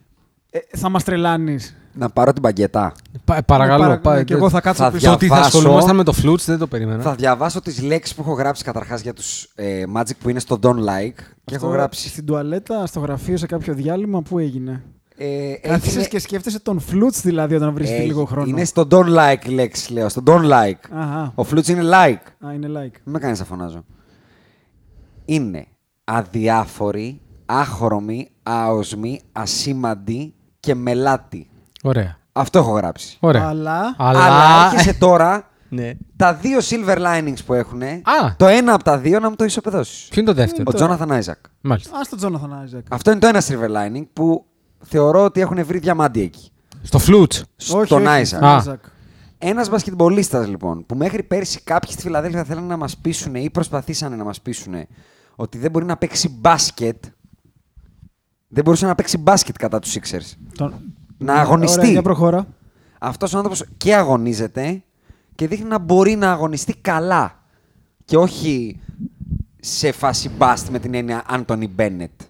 Ε, θα μας τρελάνεις. να πάρω την παγκετά. Πα- παρακαλώ. Παρα- πά- ναι, και εγώ θα κάτσω θα πίσω. Το ότι θα διαβάσω- ασχολούμασταν με το Flutes δεν το περίμενα. Θα διαβάσω τις λέξεις που έχω γράψει καταρχάς για τους ε, Magic που είναι στο Don't Like. Και έχω γράψει Στην τουαλέτα, στο γραφείο, σε κάποιο διάλειμμα, πού έγινε; Ε, Κάθισες έγινε- και σκέφτεσαι τον Φλούτς δηλαδή όταν βρίσκει ε, λίγο χρόνο. Είναι στο don't like η λέξη, λέω. Στο don't like. Αχα. Ο Φλούτς είναι like. Α, είναι like. Μην με κάνεις να φωνάζω. Είναι αδιάφοροι, άχρωμοι, άοσμοι, ασήμαντοι και μελάτοι. Ωραία. Αυτό έχω γράψει. Ωραία. Αλλά- Αλλά... Αλλά έρχεσαι τώρα ναι. τα δύο silver linings που έχουν. Α. Το ένα από τα δύο να μου το ισοπεδώσεις. Ποιο είναι το δεύτερο; Ο Τζόναθαν Άιζακ. Μάλιστα. Α τον Τζόναθαν Άιζακ. Αυτό είναι το ένα silver lining που θεωρώ ότι έχουν βρει διαμάντι εκεί. Στο Fultz. Στον Άιζακ. στον Α. Άιζακ. Ένας μπασκετμπολίστας λοιπόν που μέχρι πέρσι κάποιοι στη Φιλαδέλφια θέλανε να μας πείσουν ή προσπαθήσανε να μας πείσουν ότι δεν μπορεί να παίξει μπάσκετ. Δεν μπορούσε να παίξει μπάσκετ κατά τους Sixers. Τον- Να αγωνιστεί. Ωραία, για προχώρα. Αυτός ο άνθρωπος και αγωνίζεται και δείχνει να μπορεί να αγωνιστεί καλά. Και όχι σε φάση bust με την έννοια Anthony Bennett.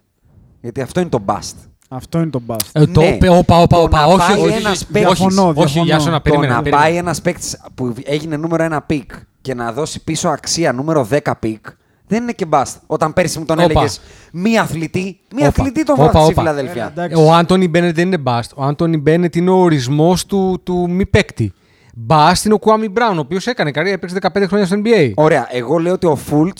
Γιατί αυτό είναι το bust. Αυτό είναι το bust. Ε, το, Ναι. όπα, όπα, Το όπα, να όχι, πάει όχι, ένας όχι, παίκτης- Διαφωνώ, όχι, διαφωνώ. για να το περίμενα. να περίμενα. πάει ένας παίκτης που έγινε νούμερο ένα pick και να δώσει πίσω αξία νούμερο 10 pick, δεν είναι και bust. Όταν πέρσι μου τον Όπα. έλεγες μη αθλητή, μη Όπα. αθλητή τον Όπα, βάζεις στη όπα. Φιλαδέλφια. Έλα, εντάξει. Ο Άντωνι Μπένετ δεν είναι bust. Ο Άντωνι Μπένετ είναι ο ορισμός του, του μη παίκτη. Bust είναι ο Κουάμι Μπράουν, ο οποίος έκανε καριέρα, έπαιξε 15 χρόνια στο NBA. Ωραία, εγώ λέω ότι ο Fultz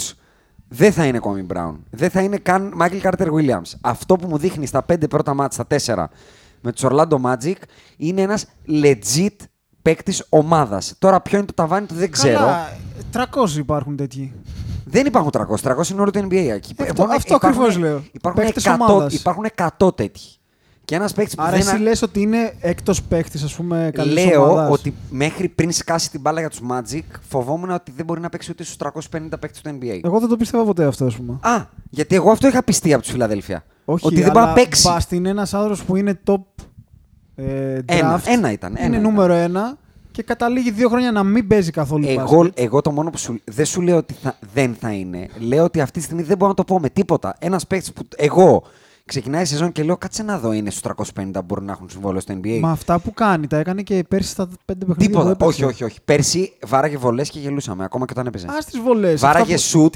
δεν θα είναι Κουάμι Μπράουν. Δεν θα είναι καν Μάικλ Κάρτερ Williams. Αυτό που μου δείχνει στα πέντε πρώτα ματς, στα τέσσερα με τους Orlando Magic είναι ένας legit παίκτης ομάδας. Τώρα ποιο είναι το ταβάνι του δεν ξέρω. Καλά, 300 υπάρχουν τέτοιοι. Δεν υπάρχουν 300. 300 είναι όλο το NBA εκεί. Ε, αυτό- Μόνο αυτό υπάρχουν- ακριβώς λέω. Υπάρχουν Παίκτες 100, ομάδας. υπάρχουν 100 τέτοιοι. Και ένας παίκτης που Άρα δεν. εσύ λες ότι είναι έκτος παίχτης, ας πούμε, καλής Λέω ομάδας. ότι μέχρι πριν σκάσει την μπάλα για τους Magic, φοβόμουν ότι δεν μπορεί να παίξει ούτε στους 350 παίκτες του NBA. Εγώ δεν το πίστευα ποτέ αυτό, ας πούμε. Α, γιατί εγώ αυτό είχα πιστεί από του Φιλαδέλφια. Όχι, ότι δεν μπορεί να αλλά παίξει. Bust είναι ένας άνθρωπος που είναι top ε, draft. Ένα, ένα ήταν, ένα είναι ήταν. νούμερο ένα και καταλήγει δύο χρόνια να μην παίζει καθόλου Εγώ, μπάσκετ. εγώ το μόνο που σου. Δεν σου λέω ότι θα, δεν θα είναι. Λέω ότι αυτή τη στιγμή δεν μπορώ να το πω με τίποτα. Ένας παίκτης που εγώ ξεκινάει η σεζόν και λέω κάτσε να δω είναι στους 350 που μπορούν να έχουν συμβόλαιο στο NBA. Μα αυτά που κάνει, τα έκανε και πέρσι στα πέντε παιχνίδια. που Τίποτα. έπαιξε. Όχι, όχι, όχι. Πέρσι βάραγε βολές και γελούσαμε ακόμα και όταν έπαιζε. Α τις βολές. Βάραγε σουτ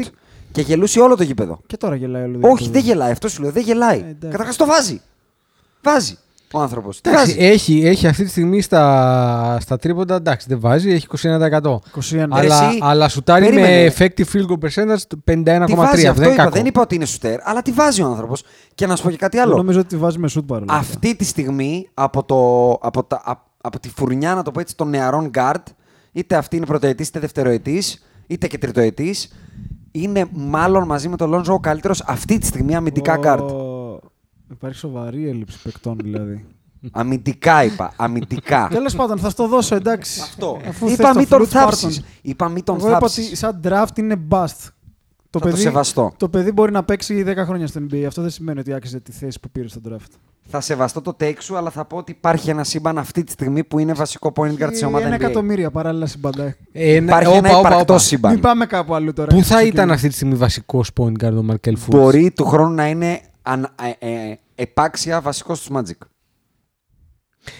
και γελούσε όλο το γήπεδο. Και τώρα γελάει όλο το Όχι, γήπεδο. δεν γελάει. Αυτός σου λέω. Δεν γελάει. Ε, εντάξει. Καταρχάς το βάζει. Βάζει ο άνθρωπος. Εντάξει, έχει, έχει αυτή τη στιγμή στα, στα τρίποντα, εντάξει, δεν βάζει, έχει 21%. 21. Αλλά, Εσύ, αλλά σουτάρει περίμενε. με effective field goal percentage του 51,3. Τι βάζει, αυτό δεν είναι είπα. κακό. Δεν είπα ότι είναι σουτέρ, αλλά τι βάζει ο άνθρωπος. Και να σου πω και κάτι Εγώ άλλο. νομίζω ότι βάζει με σουτ παρόλα. αυτά. Αυτή τη στιγμή από, το, από, τα, απ- από τη φουρνιά, να το πω έτσι, των νεαρών guard, είτε αυτή είναι πρωτοετής είτε δευτεροετής, είτε και τριτοετής, είναι μάλλον μαζί με τον Λόνζο ο καλύτερος αυτή τη στιγμή αμυντικά guard. Ω, Υπάρχει σοβαρή έλλειψη παικτών δηλαδή. αμυντικά είπα. Αμυντικά. Τέλος πάντων, θα στο δώσω εντάξει. Αυτό. Αφού Είπα θες μη το τον fruit, πάρ' θάψεις. Είπα μη τον Εγώ είπα θάψεις. ότι σαν draft είναι bust. Το Θα το σεβαστώ. Το παιδί μπορεί να παίξει 10 χρόνια στο NBA. Αυτό δεν σημαίνει ότι άξιζε τη θέση που πήρε στο draft. Θα σεβαστώ το take σου, αλλά θα πω ότι υπάρχει ένα σύμπαν αυτή τη στιγμή που είναι βασικό point guard σε ομάδα Ένα NBA. εκατομμύρια παράλληλα συμπαντά. Ένα- Υπάρχει όπα, ένα όπα, υπαρκτό όπα. σύμπαν. Μην πάμε κάπου αλλού τώρα. Πού θα Ξεκινάμε. ήταν αυτή τη στιγμή βασικός point guard ο Μαρκέλ Φούλτ. Μπορεί του χρόνου να είναι αν, ε, ε, επάξια βασικός στους Magic.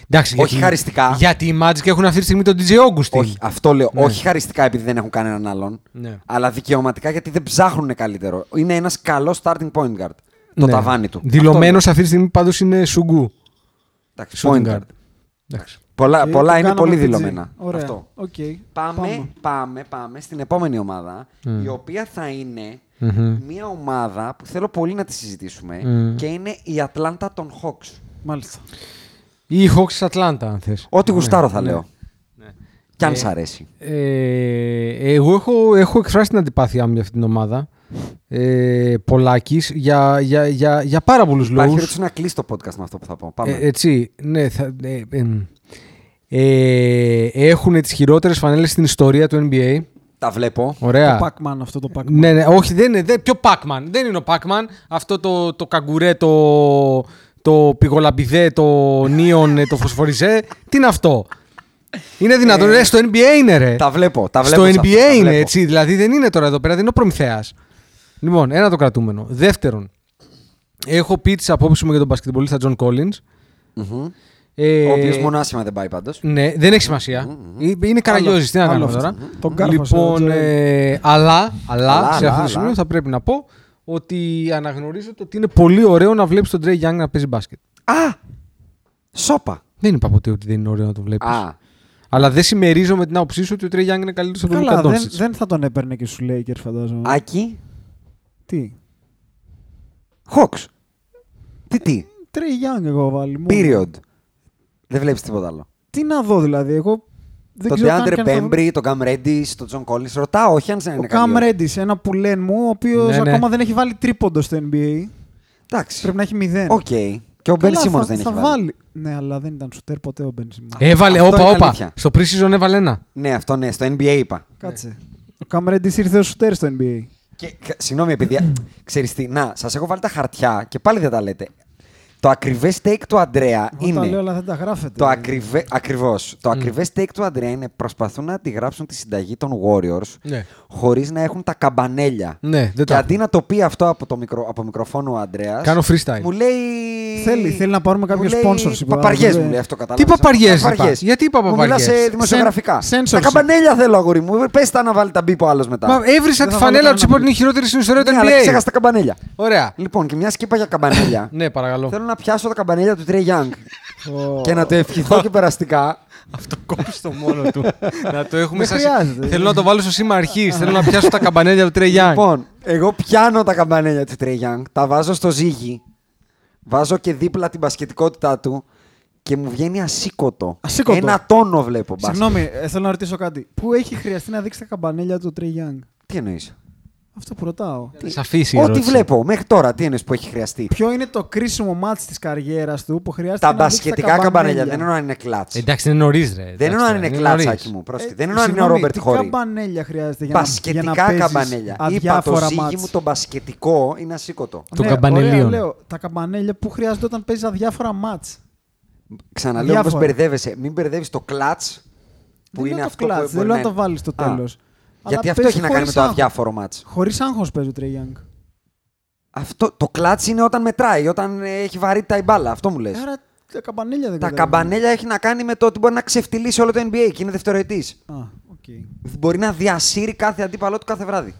Εντάξει, Όχι γιατί- χαριστικά. Γιατί οι Magic έχουν αυτή τη στιγμή τον DJ Augustin. Όχι, αυτό λέω. Ναι. Όχι χαριστικά επειδή δεν έχουν κανέναν άλλον. Ναι. Αλλά δικαιωματικά γιατί δεν ψάχνουν καλύτερο. Είναι ένας καλός starting point guard. Το Ναι. ταβάνι του. Δηλωμένος Αυτό αυτή τη στιγμή πάντως είναι Σουγκού. λέω. Εντάξει, Shooting point guard. guard. Εντάξει. Πολλά, Και πολλά το είναι κάναμε πολύ PG. δηλωμένα. Ωραία. Αυτό. Οκ. Πάμε, πάμε, πάμε, στην επόμενη ομάδα, η οποία θα είναι Μμμ. μια ομάδα που θέλω πολύ να τη συζητήσουμε Μμ. και είναι η Ατλάντα των Hawks. Μάλιστα. Ή οι Hawks της Ατλάντα, αν θες. Ό,τι γουστάρω θα ναι. λέω. Κι αν σ' αρέσει. Ε, εγώ έχω, έχω εκφράσει την αντιπάθειά μου για αυτή την ομάδα. Ε, Πολλάκις για, για, για, για πάρα πολλούς Υπάρχει λόγους. περίπτωση να κλείσει το podcast με αυτό που θα πω. Πάμε. Ε, έτσι, ναι. Θα, ε, εμ. ε, έχουν τις χειρότερες φανέλες στην ιστορία του NBA. Τα βλέπω. Ωραία. Το Pac-Man αυτό το Pac-Man. Ναι, ναι, όχι, δεν είναι. Δεν, ποιο Pac-Man; Δεν είναι ο Pac-Man. Αυτό το, το καγκουρέ, το, το πηγολαμπιδέ, το νίον, το φωσφοριζέ. Τι είναι αυτό; Είναι δυνατόν. ρε, στο NBA είναι, ρε. Τα βλέπω. Τα βλέπω στο σε NBA αυτό, τα είναι βλέπω. έτσι. Δηλαδή δεν είναι τώρα εδώ πέρα, δεν είναι ο προμηθέας. Λοιπόν, ένα το κρατούμενο. Δεύτερον, έχω πει τις απόψεις μου για τον μπασκετμπολίστα John Collins. Μμμ. Ε, Ο οποίος μόνο άσχημα δεν πάει πάντως. Ναι, δεν έχει σημασία. Είναι καραγιόζη, τι να άλλος κάνουμε αυτό. τώρα. Τον κάρφωσε ο Λοιπόν, Τζόελ. ε, αλλά, αλλά, Αλλά, σε αυτό αλλά, το σημείο αλλά. θα πρέπει να πω ότι αναγνωρίζω το ότι είναι πολύ ωραίο να βλέπεις τον Τρέι Young να παίζει μπάσκετ. Α! Σόπα. Δεν είπα ποτέ ότι δεν είναι ωραίο να το βλέπεις. Α, Αλλά δεν συμμερίζομαι την άποψή σου ότι ο Τρέι Γιάνγκ είναι καλύτερος από τον Καλά, Λούκα δεν, Ντόνσιτ. δεν θα τον έπαιρνε και στου Lakers, φαντάζομαι. Άκη, Τι; Hawks. Τι τι; Τρέι Young εγώ βάλει. μόνο. Period. Δεν βλέπεις τίποτα άλλο. Τι να δω δηλαδή, εγώ δεν τον ξέρω καν DeAndre και αν θα- Bembry, τον Cam Reddish, τον John Collins. Ρωτάω, όχι αν δεν Ο είναι Cam καλή. Reddish, ένα που λένε μου, ο οποίος Ναι, ναι. ακόμα δεν έχει βάλει τρίποντο στο NBA. Εντάξει. Πρέπει να έχει μηδέν. Οκ. Και ο Ben Καλά, Simmons θα- δεν έχει θα βάλει. Ναι, αλλά δεν ήταν σουτέρ ποτέ ο Ben Simmons. Έβαλε, Αυτό όπα, είναι όπα. αλήθεια. Στο pre-season έβαλε ένα. Ναι, αυτό ναι, στο NBA είπα. Κάτσε. Ο Cam Reddish ήρθε ως σουτέρ στο NBA. Και, κα- συγγνώμη, επειδή. ξέρεις τι, να, σας έχω βάλει τα χαρτιά και πάλι δεν τα λέτε. Το ακριβές take του Αντρέα Εγώ τα λέω, είναι. αλλά δεν τα γράφετε. Το ακριβέ, ακριβώς. Το ακριβές take του Αντρέα είναι προσπαθούν να τη γράψουν τη συνταγή των Warriors Ναι. χωρίς να έχουν τα καμπανέλια. Ναι, δεν και το αντί να το πει αυτό από, το μικρο, από μικροφόνο ο Αντρέας Κάνω freestyle. μου λέει... Θέλει- θέλει να πάρουμε κάποιο μου λέει sponsorship, Παπαριές δηλαδή. μου λέει αυτό κατάλαβες. Τι παπαριές, Παπαριές. είπα. Γιατί είπα Μου μιλάς παπαριές; σε δημοσιογραφικά. Sen- Τα censorship. καμπανέλια θέλω αγόρι μου. Πες τα να βάλει τα μπίπο άλλος μετά. Μα έβρισα Δεν τη θα φανέλα βάλω του, είπα ότι είναι η κανένα χειρότερη στην ιστορία του ναι, αλλά NBA. ξέχασα τα καμπανέλια. Ωραία. Λοιπόν, και μια και είπα για καμπανέλια. Ναι, παρακαλώ. Θέλω να πιάσω τα καμπανέλια του Τρέι Young Ω. και να το ευχηθώ και περαστικά. Αυτό κόψει το μόνο του. να το έχουμε Δεν σαν- χρειάζεται. Θέλω να το βάλω στο σήμα αρχής. Θέλω να πιάσω τα καμπανέλια του Τρέι Γιάνγκ. Λοιπόν, εγώ πιάνω τα καμπανέλια του Τρέι Young, τα βάζω στο ζύγι, βάζω και δίπλα την μπασκετικότητά του και μου βγαίνει ασήκωτο. Ασήκωτο. Ένα τόνο βλέπω μπάσκετ. Συγγνώμη, ε, θέλω να ρωτήσω κάτι. Πού έχει χρειαστεί να δείξει τα καμπανέλια του Τρέι Young; Τι εννοείς; Αυτό που ρωτάω. Σαφής η Ό,τι ερώτηση. βλέπω μέχρι τώρα, τι εννοεί που έχει χρειαστεί. Ποιο είναι το κρίσιμο μάτς της καριέρας του που χρειάζεται Τα να δείξει μπασκετικά καμπανέλια; δεν εννοώ αν είναι κλατς. Εντάξει, είναι νωρίς, ρε. Δεν εννοώ αν είναι κλατς, Άκη μου. πρόσεχε. Δεν εννοώ αν είναι ο Ρόμπερτ Χόρι. Ε, Τι καμπανέλια χρειάζεται για να, για Μπασκετικά να παίζεις καμπανέλια. Είπα το αδιάφορα ζύγι μάτς. μου το μπασκετικό είναι ασήκωτο. Το Ναι, καμπανελίον. ωραία, λέω, τα καμπανέλια που χρειάζονται όταν παίζεις αδιάφορα μάτς. Ξαναλέω, μήπως Διάφορα. μπερδεύεσαι. Μην μπερδεύεις το clutch που δεν είναι λέω αυτό το clutch, που δεν μπορεί λέω να να το είναι. βάλεις στο Α, τέλος. Γιατί Αλλά αυτό παίζει έχει να κάνει με χωρίς το άγχος. αδιάφορο μάτς. Χωρίς άγχος παίζει ο Τρέι Young. Αυτό, το clutch είναι όταν μετράει, όταν ε, έχει βαρύτητα η μπάλα. Αυτό μου λες. Άρα τα καμπανέλια δεν Τα κατάλαβα. καμπανέλια έχει να κάνει με το ότι μπορεί να ξεφτιλίσει όλο το NBA και είναι δευτεροετής. Α, οκ. Μπορεί να διασύρει κάθε αντίπαλό του κάθε βράδυ.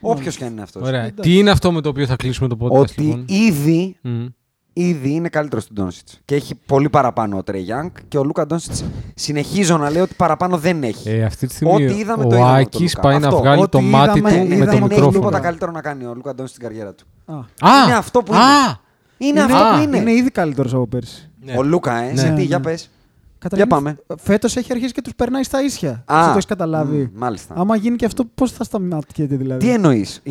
Όποιος και αν είναι αυτός. Ωραία. Εντάξει. Τι είναι αυτό με το οποίο θα κλείσουμε το podcast, Ότι λοιπόν; ήδη, Μμ. Ήδη είναι καλύτερος του Ντόνσιτς. Και έχει πολύ παραπάνω ο Τρέι Young και ο Λούκα Ντόνσιτς συνεχίζω να λέω ότι παραπάνω δεν έχει. Ε, αυτή τη στιγμή Ό,τι είδαμε το ο είδαμε από τον Άκης Λούκα. πάει να Αυτό. βγάλει Ό,τι το μάτι είδαμε- του είδαμε με ότι το δεν έχει μικρόφωνο. τίποτα καλύτερο να κάνει ο Λούκα Ντόνσιτς στην καριέρα του. Α, Α! είναι αυτό που Α! είναι. Είναι είναι, αυτό που είναι. είναι. ήδη καλύτερος από πέρσι. Ναι. Ο Λούκα, ε. Ναι. Σε τι, Ναι, για ναι. πες. Καταρχήν, πάμε. Φέτος έχει αρχίσει και τους περνάει στα ίσια. Α, Αυτό το έχεις καταλάβει. μ, μάλιστα. Άμα γίνει και αυτό, πώς θα σταματιέται δηλαδή; Τι εννοείς;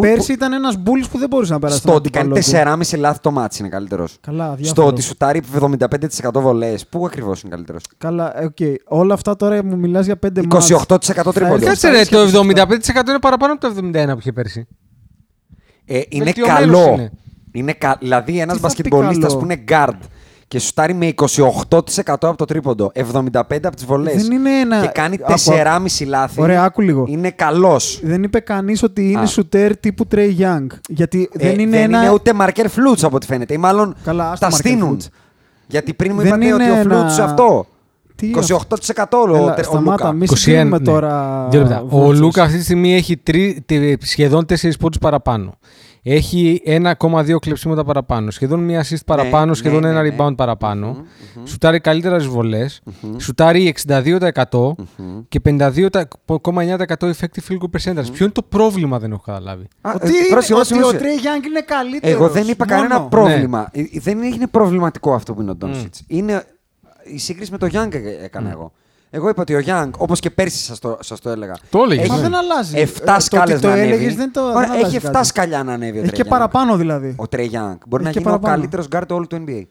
Πέρσι ήταν ένας μπούλης που δεν μπορούσε να περάσει. Στο τον ότι κάνει αντίπαλό του. 4,5 λάθη το ματς είναι καλύτερος. Καλά, Στο διάφορο. ότι σουτάρει 75% βολές. Πού ακριβώς είναι καλύτερος; Καλά, ε, οκ. Όλα αυτά τώρα μου μιλάς για 5 28% τρίποντο. Κάτσε ρε, το 75% είναι παραπάνω από το 71% που είχε πέρσι. Ε, είναι Βελτιωμένος καλό. είναι. Είναι κα... Δηλαδή ένας Τι θα πει μπασκετμπολίστας καλό; που είναι guard και σουτάρει με 28% από το τρίποντο, 75% από τις βολές. Δεν είναι ένα- Και κάνει Άκου, 4,5 λάθη. Ωραία, άκου λίγο. Είναι καλός. Δεν είπε κανείς ότι είναι Α. σουτέρ τύπου Trey Young. Γιατί δεν είναι ένα. είναι ούτε μαρκέρ φλούτ από ό,τι φαίνεται. Ή μάλλον Καλά, ας τα το marker στείνουν. flutes. Γιατί πριν μου Δεν είπατε είναι ότι ο ένα- φλούτ αυτό. Τι 28% ο, Έλα, Τε- ο σταμάτα, Λούκα. μη 21, συγκρίνουμε ναι. τώρα. Δύο λεπτά. Ο βούτσες. Λούκα αυτή τη στιγμή έχει τρι, τε- σχεδόν 4 πόντους παραπάνω. Έχει 1,2 κλεψίματα παραπάνω. Σχεδόν μία assist παραπάνω, ναι, σχεδόν ναι, ένα ναι. rebound παραπάνω. Σουτάρει καλύτερα στις βολές. Σουτάρει 62% και 52,9% effective field goal percentage. Ποιο είναι το πρόβλημα, δεν έχω καταλάβει. Α, Ότι, ε, είναι- πρόσεχε, ότι πρόσεχε, ο πρόσεχε. Trey Young είναι καλύτερος. Εγώ δεν είπα κανένα Ναι. πρόβλημα. Ε, Δεν είναι προβληματικό αυτό που είναι ο Ντόντσιτς. Είναι η σύγκριση με το Young ε- έκανα εγώ. Εγώ είπα ότι ο Young, όπως και πέρσι σας το, σας το έλεγα. Το έλεγες, έχει Μα δεν αλλάζει. 7 Ε, το ότι σκάλες το να ανέβει. έλεγες δεν το- δεν Ωραία, αλλάζει έχει 7 κάτι. σκαλιά να ανέβει ο Έχει Trey και Young. παραπάνω δηλαδή. Ο Trey Young. Μπορεί να Έχει και γίνει ο παραπάνω. καλύτερος γκάρτ όλου του NBA.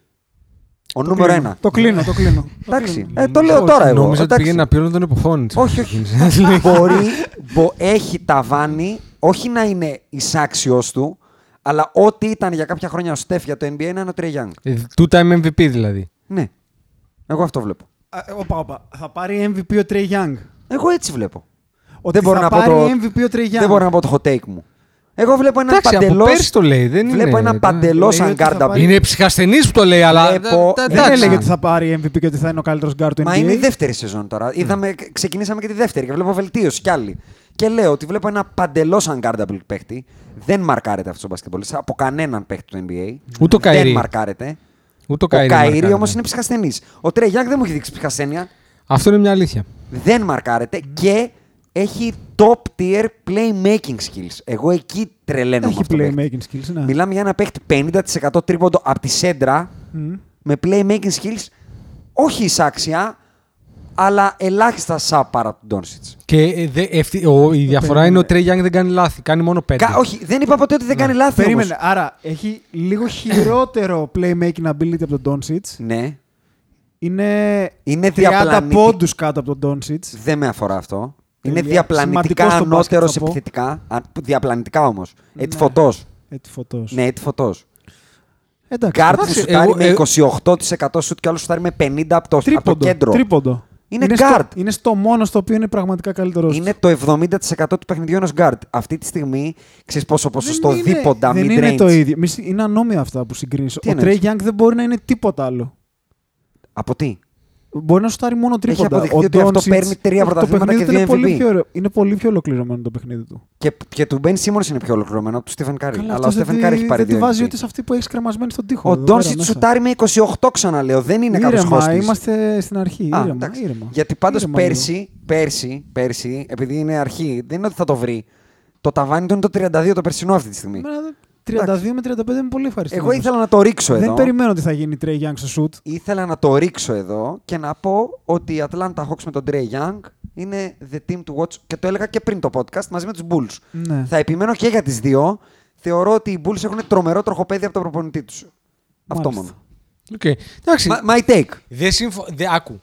Ο Το νούμερο κλείνω. 1. Το κλείνω, το κλείνω. Το Εντάξει. κλείνω. Ε, το λέω τώρα εγώ. Νόμιζα ότι Εντάξει. πήγαινε να πει όλων των εποχών. της Όχι, όχι. εποχής. Μπορεί, μπο- έχει ταβάνι, όχι να είναι εισάξιος του, αλλά ό,τι ήταν για κάποια χρόνια ο Στεφ για το NBA να είναι ο Trey Young. Ε, Two-time MVP δηλαδή. Ναι. Εγώ αυτό βλέπω. Α, ε, Όπα, όπα. Θα πάρει MVP ο Trey Young. Εγώ έτσι βλέπω. Ότι δεν μπορώ θα να πω πάρει το, MVP ο Trey Young. δεν μπορώ να πω το hot take μου. Εγώ βλέπω ένα Εντάξει, από παντελώ. πέρσι το λέει. Δεν Βλέπω είναι, ένα δεν- παντελώς λέει ότι θα unguardable. πάρει- Είναι ψυχασθενής που το λέει, αλλά. Βλέπω- τα- τα- Δεν εντάξει. έλεγε ότι θα πάρει MVP και ότι θα είναι ο καλύτερος guard του NBA. Μα είναι η δεύτερη σεζόν τώρα. Είδαμε, ξεκινήσαμε και τη δεύτερη και βλέπω βελτίωση κι άλλη. Και λέω ότι βλέπω ένα παντελώς unguardable παίχτη. Δεν μαρκάρεται αυτός ο μπασκετμπολίστα από κανέναν παίχτη του NBA. Ούτε ο Δεν Καϊρή. μαρκάρεται. Ούτε ο Ο Καϊρή. Καήρη μαρκάρει, όμως ναι. είναι ψυχασθενής. Ο Τρέι Γιάνγκ δεν μου έχει δείξει ψυχασθένεια. Αυτό είναι μια αλήθεια. Δεν μαρκάρεται και έχει top tier playmaking skills. Εγώ εκεί τρελαίνω με Έχει αυτό το παίκτη. playmaking skills, ναι. Μιλάμε για ένα παίχτη 50% τρίποντο από τη σέντρα Μμ. με playmaking skills όχι εισάξια, αλλά ελάχιστα σαπ παρά του Ντόνσιτ. Και ε, δε, ευθύ- ο- η διαφορά είναι ότι ο Τρέι Γιάνγκ δεν κάνει λάθη. Κάνει μόνο πέντε. Όχι, δεν είπα ποτέ ότι δεν κάνει λάθη. Περίμενε. όμως. Άρα έχει λίγο χειρότερο playmaking ability από τον Doncic. Ναι, Είναι, Είναι 30 διαπλανήτη- πόντους κάτω από τον Doncic. δεν με αφορά αυτό. Είναι Τέλεια. διαπλανητικά Σημαντικός στο μπάσκετ, ανώτερος θα πω. επιθετικά. Α, Διαπλανητικά όμως. Έτσι Ναι. φωτός. Έτσι φωτός. Ναι, έτσι φωτός. Εντάξει. Γκάρτ που Εντάξει, σουτάρει εγώ- με ε- 28% σουτ και άλλος σουτάρει με 50% από το, από το Τρίποντο. κέντρο. Τρίποντο. Είναι είναι guard. Στο, είναι στο μόνο στο οποίο είναι πραγματικά καλύτερος. Είναι το 70% του παιχνιδιού ενός γκάρτ. Αυτή τη στιγμή ξέρεις πόσο ποσοστό δίποντα δεν mid είναι range. το ίδιο. Μη- Είναι ανώμια αυτά που συγκρίνεις. Ο εννοείς; Τρέι Γιάνγκ δεν μπορεί να είναι τίποτα άλλο. Από τι; Μπορεί να σουτάρει μόνο τρίποντα. αποδειχθεί Ο ότι αυτό Doncic- παίρνει τρία το πρωταθλήματα παιχνίδι και του είναι δύο πολύ MVP. πιο ωραίο- Είναι πολύ πιο ολοκληρωμένο το παιχνίδι του. Και, και του Μπεν Σίμονς είναι πιο ολοκληρωμένο από του Στέφεν Κάρι. Καλά, Αλλά ο αυτός δεν Στέφεν τη- Κάρι έχει πάρει Δεν τη δύο. βάζει MVP. ούτε σε αυτή που έχει κρεμασμένη στον τοίχο. Ο εδώ πέρα Ντόνσιτ μέσα. σουτάρει με 28, ξαναλέω. Δεν είναι κάποιο Ήρεμα, χώστη. είμαστε στην αρχή. Α, ήρεμα, εντάξει. ήρεμα. Γιατί πάντως Ήρεμα πέρσι, πέρσι, πέρσι, επειδή είναι αρχή, δεν είναι ότι θα το βρει. Το ταβάνι του είναι το 32 το περσινό αυτή τη στιγμή. Λίγο. Εμένα, 32 με 35 είμαι πολύ ευχαριστημένος. Εγώ ήθελα να το ρίξω Δεν εδώ. περιμένω ότι θα γίνει Trey Young στο shoot. Ήθελα να το ρίξω εδώ και να πω ότι η Atlanta Hawks με τον Trey Young είναι the team to watch και το έλεγα και πριν το podcast μαζί με τους Bulls. Ναι. Θα επιμένω και για τις δύο. Θεωρώ ότι οι Bulls έχουν τρομερό τροχοπέδι από τον προπονητή τους. Αυτό Μάλιστα. μόνο. Οκ. Εντάξει. My, my take. Δεν συμφω... δεν, άκου.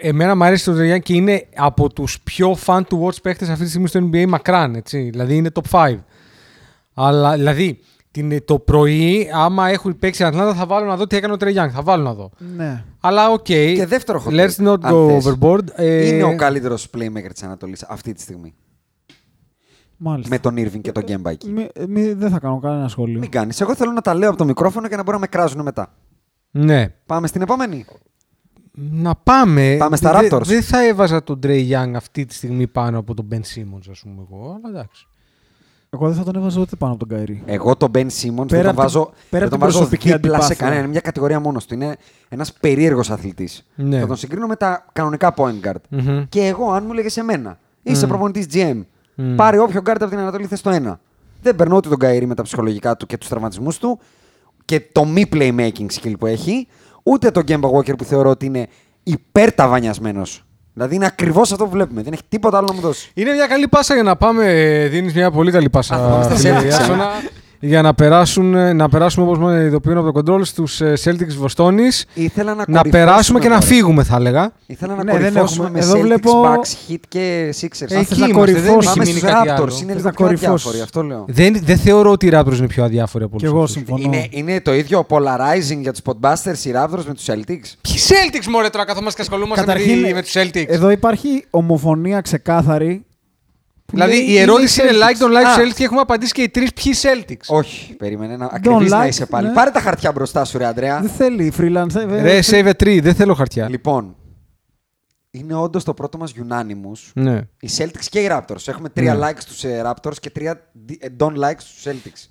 Εμένα μου αρέσει το Τρέι Γιάνγκ και είναι από τους πιο fun to watch παίχτες αυτή τη στιγμή στο NBA μακράν. Έτσι. Δηλαδή είναι top 5. Αλλά δηλαδή την, το πρωί, άμα έχουν παίξει η Ατλάντα, θα βάλω να δω τι έκανε ο Trey Young. Θα βάλω να δω. Ναι. Αλλά οκ. Και δεύτερο hot Let's take, not αν go θες. overboard. Ε, Είναι ο καλύτερος playmaker της Ανατολής αυτή τη στιγμή. Μάλιστα. Με τον Irving και τον Kemba εκεί. Μη- μη- δεν θα κάνω κανένα σχόλιο. Μην κάνεις. Εγώ θέλω να τα λέω από το μικρόφωνο και να μπορούν να με κράζουν μετά. Ναι. Πάμε στην επόμενη. Να πάμε. Πάμε στα Δε- Raptors. Δεν θα έβαζα τον Trey Young αυτή τη στιγμή πάνω από τον Ben Simmons, ας πούμε εγώ. Αλλά εντάξει. Εγώ δεν θα τον έβαζα ούτε πάνω από τον Kyrie. Εγώ τον Ben Simmons δεν Πέρα τον από βάζω, την- πέρα δεν από τον την βάζω προσωπική δίπλα σε αντιπάθεια. κανένα. Είναι μια κατηγορία μόνος του. Είναι ένας περίεργος αθλητής. Ναι. Θα τον συγκρίνω με τα κανονικά point guard. Μμμ. Και εγώ, αν μου έλεγε σε μένα, είσαι Μμ. προπονητής GM, Μμ. πάρε όποιο guard από την Ανατολή θες το ένα. Δεν περνώ ούτε τον Καήρη με τα ψυχολογικά του και τους τραυματισμούς του και το μη playmaking skill που έχει, ούτε τον Kemba Walker που θεωρώ ότι είναι υπερταβανιασμένος. Δηλαδή είναι ακριβώς αυτό που βλέπουμε. Δεν έχει τίποτα άλλο να μου δώσει. Είναι μια καλή πάσα για να πάμε. Δίνεις μια πολύ καλή πάσα. Α, πάμε στα φίλε Celtics. Ιάσονα, για να, περάσουν, να περάσουμε όπως με ειδοποιούν από το control στους Celtics Βοστόνης. Ήθελα να, Να κορυφώσουμε περάσουμε και να τώρα. φύγουμε, θα έλεγα. Ήθελα να Ναι, δεν κορυφώσουμε έχουμε. με Εδώ Celtics, βλέπω- Bucks, Heat και Sixers. Έχει Εκεί να είμαστε, δεν κορυφώσει. έχει Πάμε μείνει στους κάτι Raptors. άλλο. Είναι Θες λίγο να πιο κορυφώσεις. αδιάφοροι, αυτό λέω. Δεν, δεν θεωρώ ότι οι Raptors είναι πιο αδιάφοροι από Κι όλους εγώ αυτούς. συμφωνώ. Είναι, είναι το ίδιο polarizing για τους Podbusters οι Raptors με τους Celtics. Ποιοι Celtics, μωρέ, τώρα καθόμαστε και ασχολούμαστε Καταρχήν, με, με τους Celtics. εδώ υπάρχει ομοφωνία ξεκάθαρη. Που δηλαδή λέει, η ερώτηση οι είναι like Celtics. don't like Α. Celtics και έχουμε απαντήσει και οι τρεις ποιοι Celtics. Όχι, περίμενε να ακριβής like, να είσαι πάλι. ναι. Πάρε τα χαρτιά μπροστά σου ρε Αντρέα. Δεν θέλει freelance. ε, Ρε, ε, save a tree, δεν θέλω χαρτιά. Λοιπόν, είναι όντως το πρώτο μας unanimous. Ναι. Οι Celtics και οι Raptors. Έχουμε τρία Ναι. likes στους ε, Raptors και τρία δι- ε, don't like στους Celtics.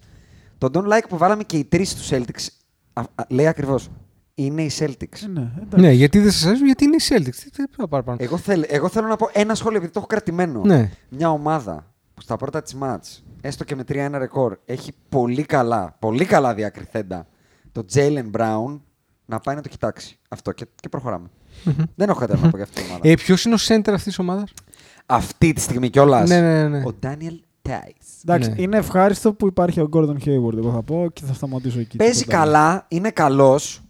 Το don't like που βάλαμε και οι τρεις στους Celtics α, α, λέει ακριβώς. Είναι οι Celtics. ε, Ναι, εντάξει. ναι, γιατί δεν σας αρέσουν, γιατί είναι οι Celtics. Τι- τι θα πάρω πάνω. Εγώ, θέλ, εγώ θέλω να πω ένα σχόλιο επειδή το έχω κρατημένο. Ναι. Μια ομάδα που στα πρώτα της μάτς, έστω και με 3-1 ρεκόρ, έχει πολύ καλά, πολύ καλά διακριθέντα το Jalen Brown να πάει να το κοιτάξει. Αυτό και, και προχωράμε. Δεν έχω κάτι άλλο να πω για αυτή την ομάδα. Ε, Ποιος είναι ο center αυτής της ομάδας; αυτή τη στιγμή κιόλας. Ναι, ναι, ναι. Ο Daniel Tice. Εντάξει, Ναι. είναι ευχάριστο που υπάρχει ο Gordon Hayward, εγώ θα πω και θα σταματήσω εκεί. Παίζει Τίποτα άλλο. καλά, είναι καλός,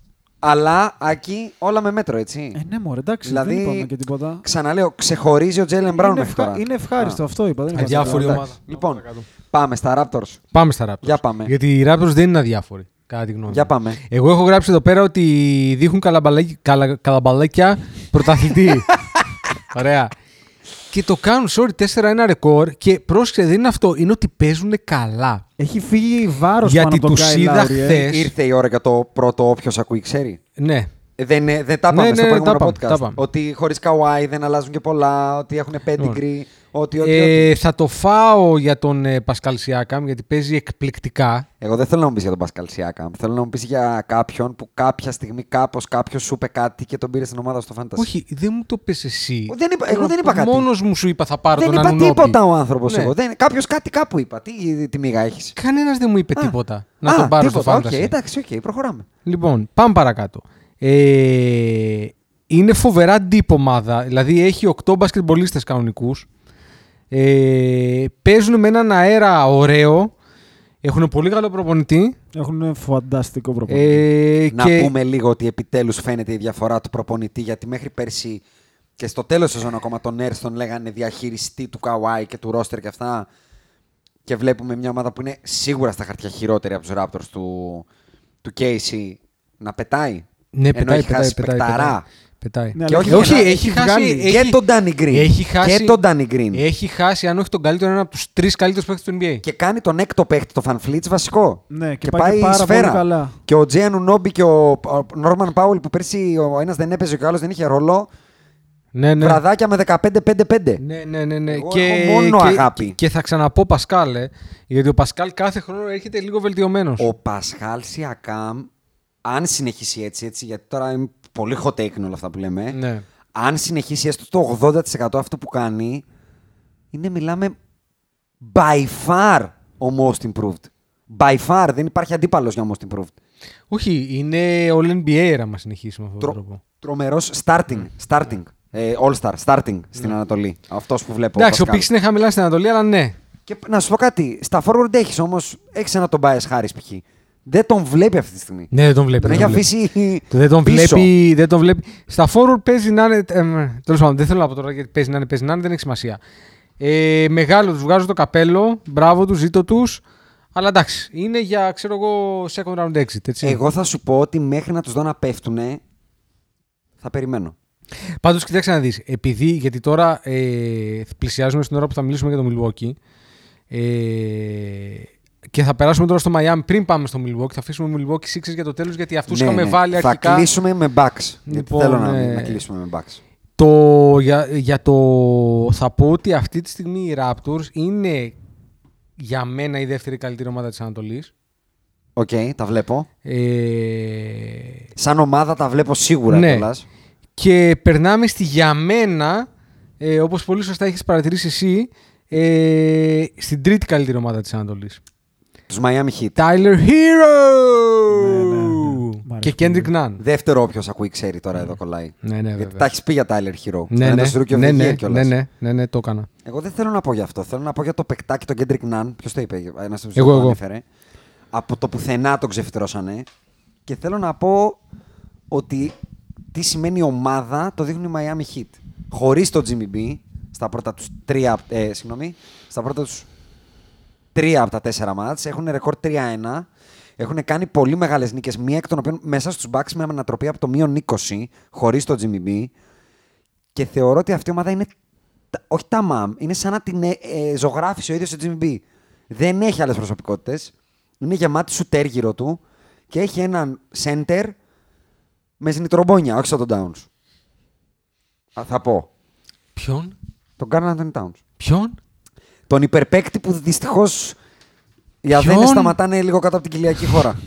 αλλά Άκη όλα με μέτρο, έτσι. Ε, ναι, μωρέ, εντάξει, Δηλαδή, δεν είπαμε και τίποτα. Ξαναλέω, ξεχωρίζει ο Jalen Brown είναι, μέχρι τώρα. είναι ευχάριστο, Α, αυτό είπα. Δεν είπα Αδιάφορη τίποτα. ομάδα. Λοιπόν, πάμε στα Raptors. Πάμε στα Raptors. Για πάμε. Γιατί οι Raptors δεν είναι αδιάφοροι, κατά τη γνώμη μου. Για πάμε. Εγώ έχω γράψει εδώ πέρα ότι δείχνουν καλαμπαλάκια, καλα, καλαμπαλάκια πρωταθλητή. Ωραία. Και το κάνουν, sorry, 4-1 ρεκόρ. Και πρόσεξε, δεν είναι αυτό. Είναι ότι παίζουν καλά. Έχει φύγει βάρος Γιατί πάνω από τον τους Kyle είδα Lowry, ε. χθες. Ήρθε η ώρα για το πρώτο όποιος ακούει, ξέρει. Ναι. Ε, Δεν, είναι- δεν τα είπαμε Ναι, στο ναι, προηγούμενο τα podcast. είπαμε, τα είπαμε. Ότι χωρίς Καουάι δεν αλλάζουν και πολλά, ότι έχουν pedigree, ότι, ότι, ότι. Ε, θα το φάω για τον ε, Πασκάλ Σιάκαμ γιατί παίζει εκπληκτικά. Εγώ δεν θέλω να μου πεις για τον Πασκάλ Σιάκαμ. Θέλω να μου πεις για κάποιον που κάποια στιγμή κάπως κάποιος σου είπε κάτι και τον πήρε στην ομάδα στο Fantasy. Όχι, δεν μου το πες εσύ. Δεν είπα- εγώ δεν είπα κάτι. Μόνος μου σου είπα θα πάρω δεν τον είπα Ανουνόπη. τίποτα ο άνθρωπος Ναι. εγώ. Δεν... Κάποιος κάτι κάπου είπα. Τι, τι μίγα έχεις; Κανένας δεν μου είπε τίποτα να α, τον πάρω τίποτα. στο Οκ, Fantasy. εντάξει, οκ, προχωράμε. Λοιπόν, πάμε παρακάτω. Ε, είναι φοβερά deep ομάδα. Δηλαδή έχει 8 μπασκετμπολίστες κανονικούς. Ε, παίζουν με έναν αέρα ωραίο. Έχουν πολύ καλό προπονητή. Έχουν φανταστικό προπονητή. Ε, Να και πούμε λίγο ότι επιτέλους φαίνεται η διαφορά του προπονητή γιατί μέχρι πέρσι και στο τέλος σεζόν ακόμα τον Νέρς τον λέγανε διαχειριστή του Καουάι και του Ρόστερ και αυτά. Και βλέπουμε μια ομάδα που είναι σίγουρα στα χαρτιά χειρότερη από τους Raptors του, του Casey να πετάει. Ναι, Ενώ πετάει, έχει πετάει, χάσει πετάει, παικταρά. πετάει. Ναι, Και αλλά όχι, έχει όχι, βγάλει- έχει χάσει- βγάλει. έχει- Και τον Danny Green. Έχει χάσει, Και τον Danny Green. Έχει χάσει, αν όχι τον καλύτερο, έναν από τους τρεις καλύτερους παίκτες του NBA. Και κάνει τον έκτο παίχτη, το Fan Fleets, βασικό. Ναι, και πάει και πάρα σφαίρα. πολύ καλά. Και ο Τζέαν Νόμπι και ο Νόρμαν Πάουλ που πέρσι ο ένας δεν έπαιζε και ο άλλος δεν είχε ρόλο. Ναι, ναι. Βραδάκια με 15-5-5. Ναι, ναι, ναι. ναι. Εγώ έχω μόνο και, αγάπη. Και θα ξαναπώ Πασκάλ, ε, γιατί ο Πασκάλ κάθε χρόνο έρχεται λίγο βελτιωμένος. Ο Πασχάλ Σιακάμ, αν συνεχίσει έτσι, έτσι, γιατί τώρα είναι πολύ hot take είναι όλα αυτά που λέμε. Ναι. Αν συνεχίσει έστω το 80% αυτό που κάνει, είναι μιλάμε by far ο most improved. By far, δεν υπάρχει αντίπαλος για most improved. Όχι, είναι all NBA άμα συνεχίσει με αυτόν τον Τρο, τρόπο. Τρομερός starting. starting. Ε, all star, starting στην Ανατολή. Αυτός που βλέπω. Ναι. Εντάξει, ο Πασκάλ. Πίξ είναι χαμηλά στην Ανατολή, αλλά ναι. Και να σου πω κάτι. Στα forward έχεις όμως. Έχεις ένα τον Bias Harris π.χ. Δεν τον βλέπει αυτή τη στιγμή. Ναι, δεν τον βλέπει. Τον δεν έχει τον βλέπει. αφήσει. Δεν τον, πίσω. βλέπει, δεν τον βλέπει. Στα forward παίζει να είναι. Ε, Τέλος πάντων, δεν θέλω να πω τώρα γιατί παίζει να είναι, παίζει να είναι, δεν έχει σημασία. Ε, μεγάλο, τους βγάζω το καπέλο. Μπράβο τους, ζήτω τους. Αλλά εντάξει, είναι για ξέρω εγώ second round exit. Έτσι. Εγώ θα σου πω ότι μέχρι να τους δω να πέφτουνε. Θα περιμένω. Πάντως, κοιτάξτε να δεις. Επειδή, γιατί τώρα ε, πλησιάζουμε στην ώρα που θα μιλήσουμε για το Milwaukee. Ε, και θα περάσουμε τώρα στο Miami πριν πάμε στο Milwaukee. Θα αφήσουμε Milwaukee Sixers για το τέλος γιατί αυτούς Ναι, είχαμε ναι. βάλει θα αρχικά. κλείσουμε με backs. γιατί Λοιπόν, θέλω να, ε, να κλείσουμε με backs. Το, για, για το, θα πω ότι αυτή τη στιγμή οι Raptors είναι για μένα η δεύτερη καλύτερη ομάδα της Ανατολής. Οκ, τα βλέπω. Ε, Σαν ομάδα τα βλέπω σίγουρα Ναι. κιόλας. και περνάμε στη για μένα, ε, όπως πολύ σωστά έχεις παρατηρήσει εσύ, ε, στην τρίτη καλύτερη ομάδα της Ανατολής. Τους Miami Heat. Tyler Herro! Ναι, ναι, ναι. Μ' αρέσει Και πολύ. Kendrick Nunn. Δεύτερο όποιος ακούει ξέρει τώρα εδώ κολλάει. Ναι, ναι, Γιατί βέβαια. τα έχεις πει για Tyler Hero. Ναι, Ήταν ναι, στο Rookie of ναι, the ναι, Year κιόλας. ναι, ναι, ναι, ναι, το έκανα. Εγώ δεν θέλω να πω για αυτό. Θέλω να πω για το παικτάκι τον Kendrick Nunn. Ποιος το είπε, ένας τους Εγώ, το εγώ. ανέφερε. Από το πουθενά τον ξεφυτρώσανε. Και θέλω να πω ότι τι σημαίνει ομάδα το δείχνουν οι Miami Heat. Χωρίς τον Jimmy B στα πρώτα τους τρία. Ε, συγγνώμη, στα πρώτα τους τρία από τα τέσσερα μάτς. Έχουν ρεκόρ 3-1. Έχουν κάνει πολύ μεγάλες νίκες. Μία εκ των οποίων μέσα στους Bucks με ανατροπή από το μείον 20 χωρίς τον Jimmy B. Και θεωρώ ότι αυτή η ομάδα είναι. τα- Όχι τα μαμ, είναι σαν να την ε, ε, ζωγράφησε ο ίδιος ο Jimmy B. Δεν έχει άλλες προσωπικότητες. Είναι γεμάτη σου γύρω του και έχει έναν center με ζνητρομπόνια, όχι σαν τον Downs. Α, θα πω. Ποιον; Τον Garland Anthony Towns. Ποιον; Τον υπερπαίκτη που δυστυχώς οι Αδένες Ποιον; σταματάνε λίγο κάτω από την κοιλιακή χώρα.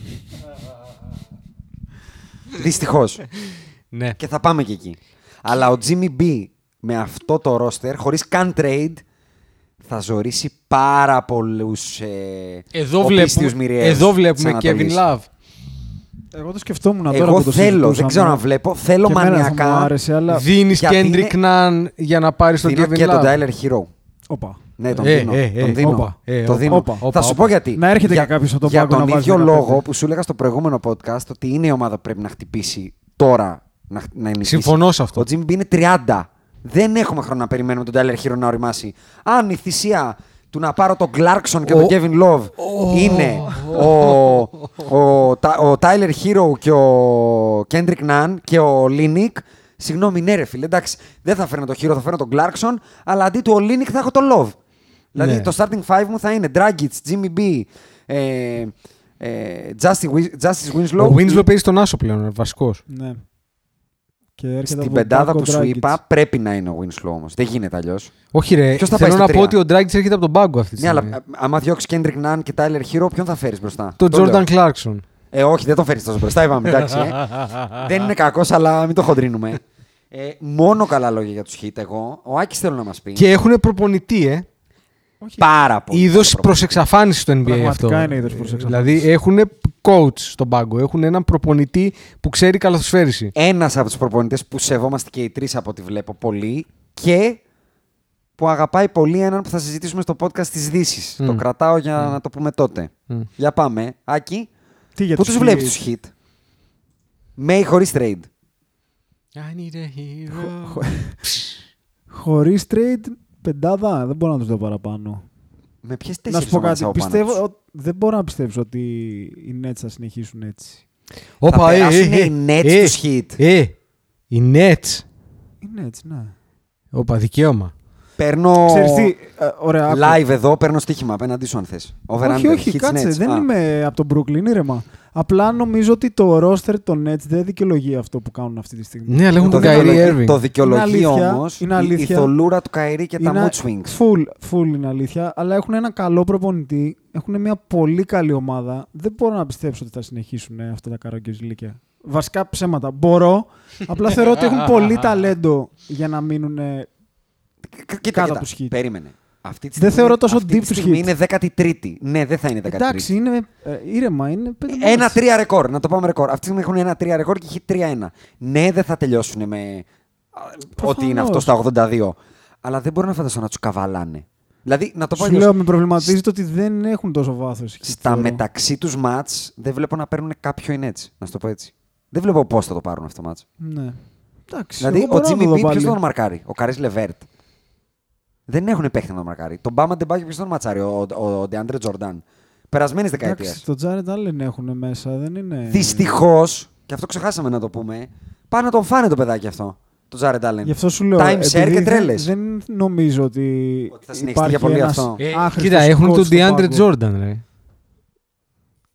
Δυστυχώς. Ναι. Και θα πάμε και εκεί. Αλλά ο Jimmy B με αυτό το roster, χωρίς καν trade, θα ζωρίσει πάρα πολλούς ε, Εδώ οπίστιους βλέπουμε, μοιραίες εδώ της βλέπουμε Ανατολής. Kevin Love. Εγώ το σκεφτόμουν τώρα Εγώ που το θέλω, δεν συζητούσαμε. ξέρω να βλέπω, θέλω Και εμένα θα μανιακά. μου άρεσε, αλλά... Δίνεις γιατί Kendrick είναι- Nunn για να πάρεις τον Δίνω Kevin και τον Love. Tyler Hero. Όπα. Ναι, τον Ε, δίνω. ε, τον ε, δίνω. όπα, ε, το όπα, δίνω. όπα, θα όπα, σου όπα. πω γιατί. Να έρχεται για, και κάποιος από τον Για πάγκο τον να βάζει ίδιο 15. λόγο που σου έλεγα στο προηγούμενο podcast ότι είναι η ομάδα που πρέπει να χτυπήσει τώρα να, χ- να ενισχύσει. Συμφωνώ σε αυτό. Ο Jimmy B είναι 30. Δεν έχουμε χρόνο να περιμένουμε τον Tyler Hero να οριμάσει. Αν η θυσία του να πάρω τον Clarkson και Ο- τον Kevin Love είναι ο, ο, Τα- ο Tyler Hero και ο Kendrick Nunn και ο Linick, συγγνώμη, ναι, ρε φίλε, εντάξει, δεν θα φέρνω τον Hero, θα φέρνω τον Clarkson, αλλά αντί του ο Linick θα έχω τον Love. Δηλαδή Ναι. το starting five μου θα είναι Dragic, Jimmy B, ε, ε, Justice, Wis- Justice Winslow. Ο Winslow παίζει στον Άσο πλέον, βασικός. Ναι. Και έρχεται Στην από πεντάδα τον που σου Dragic. είπα πρέπει να είναι ο Winslow όμως. Δεν γίνεται αλλιώς. Όχι, ρε. Ποιος θα πάει Θέλω στο να πω τρία; ότι ο Dragic έρχεται από τον πάγκο αυτή τη Ναι, στιγμή. αλλά ε, άμα διώξει Kendrick Nunn και Tyler Hero, ποιον θα φέρεις μπροστά; Τον Το λέω. Jordan Clarkson. Ε, όχι, δεν τον φέρεις τόσο μπροστά, είπαμε. Εντάξει, ε. δεν είναι κακός, αλλά μην το χοντρίνουμε. Ε, μόνο καλά λόγια για τους Hit. Εγώ, ο Άκης θέλω να μας πει. Και έχουν προπονητή, ε. Πάρα πολύ. Είδος καλό προ εξαφάνιση στο NBA Πραγματικά αυτό. είναι είδος προς εξαφάνιση. Δηλαδή έχουν coach στον πάγκο. Έχουν έναν προπονητή που ξέρει καλαθοσφαίριση. Ένας από τους προπονητές που σεβόμαστε και οι τρεις από ό,τι βλέπω πολύ και που αγαπάει πολύ έναν που θα συζητήσουμε στο podcast της Δύσης. Μμ. Το κρατάω για να το πούμε τότε. Μμ. Για πάμε. Άκη, Τι για πού τους τους βλέπεις Heat? τους Hit; Μέι χωρίς trade. I need a hero. Χωρίς trade, πεντάδα, δεν μπορώ να τους δω παραπάνω. Με ποιες να τέσσερι σου πω κάτι. Πιστεύω, Τους; ο- δεν μπορώ να πιστέψω ότι οι Nets θα συνεχίσουν έτσι. Όπα, ε, περάσουν ε, οι ε, Nets ε, τους Heat. Ε, οι Nets. Είναι έτσι, ναι. Όπα, δικαίωμα. Παίρνω Ξέρεις τι, ε, ωραία, άκου. live εδώ, παίρνω στοίχημα απέναντί σου αν θες. όχι, όχι, κάτσε, δεν είμαι από τον Brooklyn, ήρεμα. Απλά νομίζω ότι το roster των Nets δεν δικαιολογεί αυτό που κάνουν αυτή τη στιγμή. Ναι, αλλά έχουν Το τον Kyrie δικαιολογεί, Irving. το δικαιολογεί Είναι αλήθεια, όμως είναι η, η αλήθεια. θολούρα του Καϊρή και τα Είναι mood swings. Full, full είναι αλήθεια, αλλά έχουν ένα καλό προπονητή, έχουν μια πολύ καλή ομάδα. Δεν μπορώ να πιστέψω ότι θα συνεχίσουν ε, αυτά τα καραγκιόζηλίκια. Βασικά ψέματα. Μπορώ, απλά θεωρώ ότι έχουν πολύ ταλέντο για να μείνουν. Ε, Κοίτα, κοίτα, κάτω από τους Heat. Περίμενε. Αυτή τη Δεν στιγμή- θεωρώ τόσο αυτή deep τη τους στιγμή Heat. είναι 13η. Ναι, δεν θα είναι 13η. Εντάξει, είναι ε, ήρεμα, είναι πέντε Ένα μάτς. τρία ρεκόρ, να το πάμε ρεκόρ. Αυτή τη στιγμή έχουν ένα τρία ρεκόρ και έχει 3-1. Ναι, δεν θα τελειώσουν με α, ό,τι είναι αυτό στα 82. Αλλά δεν μπορώ να φανταστώ να τους καβαλάνε. Δηλαδή, να το πω Σου αλλιώς, λέω, με προβληματίζει το ότι δεν έχουν τόσο βάθος. Στα μεταξύ τους μάτς δεν βλέπω να παίρνουν κάποιο είναι έτσι. Να σου το πω έτσι. Δεν βλέπω πώς θα το πάρουν αυτό το μάτς. Ναι. Εντάξει, Δηλαδή, εγώ ο μπορώ να Jimmy το δω B ποιος πάλι. τον μαρκάρει; Ο Καρίς Λεβέρτ. Δεν έχουν παίχτη να τον μαρκάρει. Τον Μπάμα Ντεμπάκη ποιο τον ματσάρει. Ο, ο, ο Ντεάντρε Τζορντάν. Περασμένη δεκαετία. Εντάξει, το Jared Allen έχουν μέσα, δεν είναι... Δυστυχώς, και αυτό ξεχάσαμε να το πούμε, πάνε να τον φάνε το παιδάκι αυτό. Το Τζάρετ Άλεν. Γι' αυτό σου λέω. Time share επειδή και δεν- τρέλες. Δεν νομίζω ότι. Ότι θα συνεχιστεί υπάρχει για πολύ ένας αυτό. Ε, άχρηστος κοίτα, έχουν coach τον στο DeAndre πάγκο. Jordan, ρε.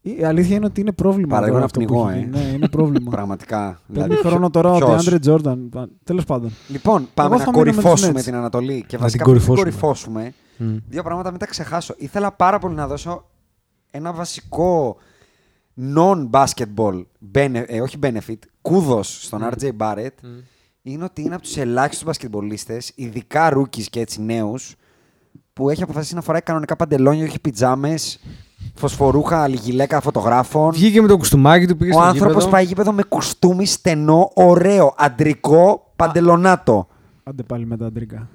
Η αλήθεια είναι ότι είναι πρόβλημα. Παραλίγο τώρα να αυτό που πνιγώ, έχει ε. γίνει. Ναι, είναι πρόβλημα. Πραγματικά. Παίρνει χρόνο τώρα ο ποιος; DeAndre Jordan. Τέλος πάντων. Λοιπόν, πάμε Εγώ να θα μείνω με τους κορυφώσουμε Nets. την Ανατολή. Και Να βασικά την πριν την κορυφώσουμε. κορυφώσουμε, Μμ. δύο πράγματα μην τα ξεχάσω. Ήθελα πάρα πολύ να δώσω ένα βασικό non-basketball, bene- ε, όχι benefit, κούδος στον RJ Barrett, είναι ότι είναι από τους ελάχιστους μπασκετμπολίστες, ειδικά rookies και έτσι νέους, που έχει αποφασίσει να φοράει κανονικά παντελόνια, όχι πιτζάμες, φωσφορούχα, λιγιλέκα φωτογράφων. Βγήκε με το κουστούμάκι του, πήγε Ο στο άνθρωπος γήπεδο. πάει γήπεδο με κουστούμι στενό, ωραίο, αντρικό, παντελονάτο. Άντε πάλι με τα αντρικά.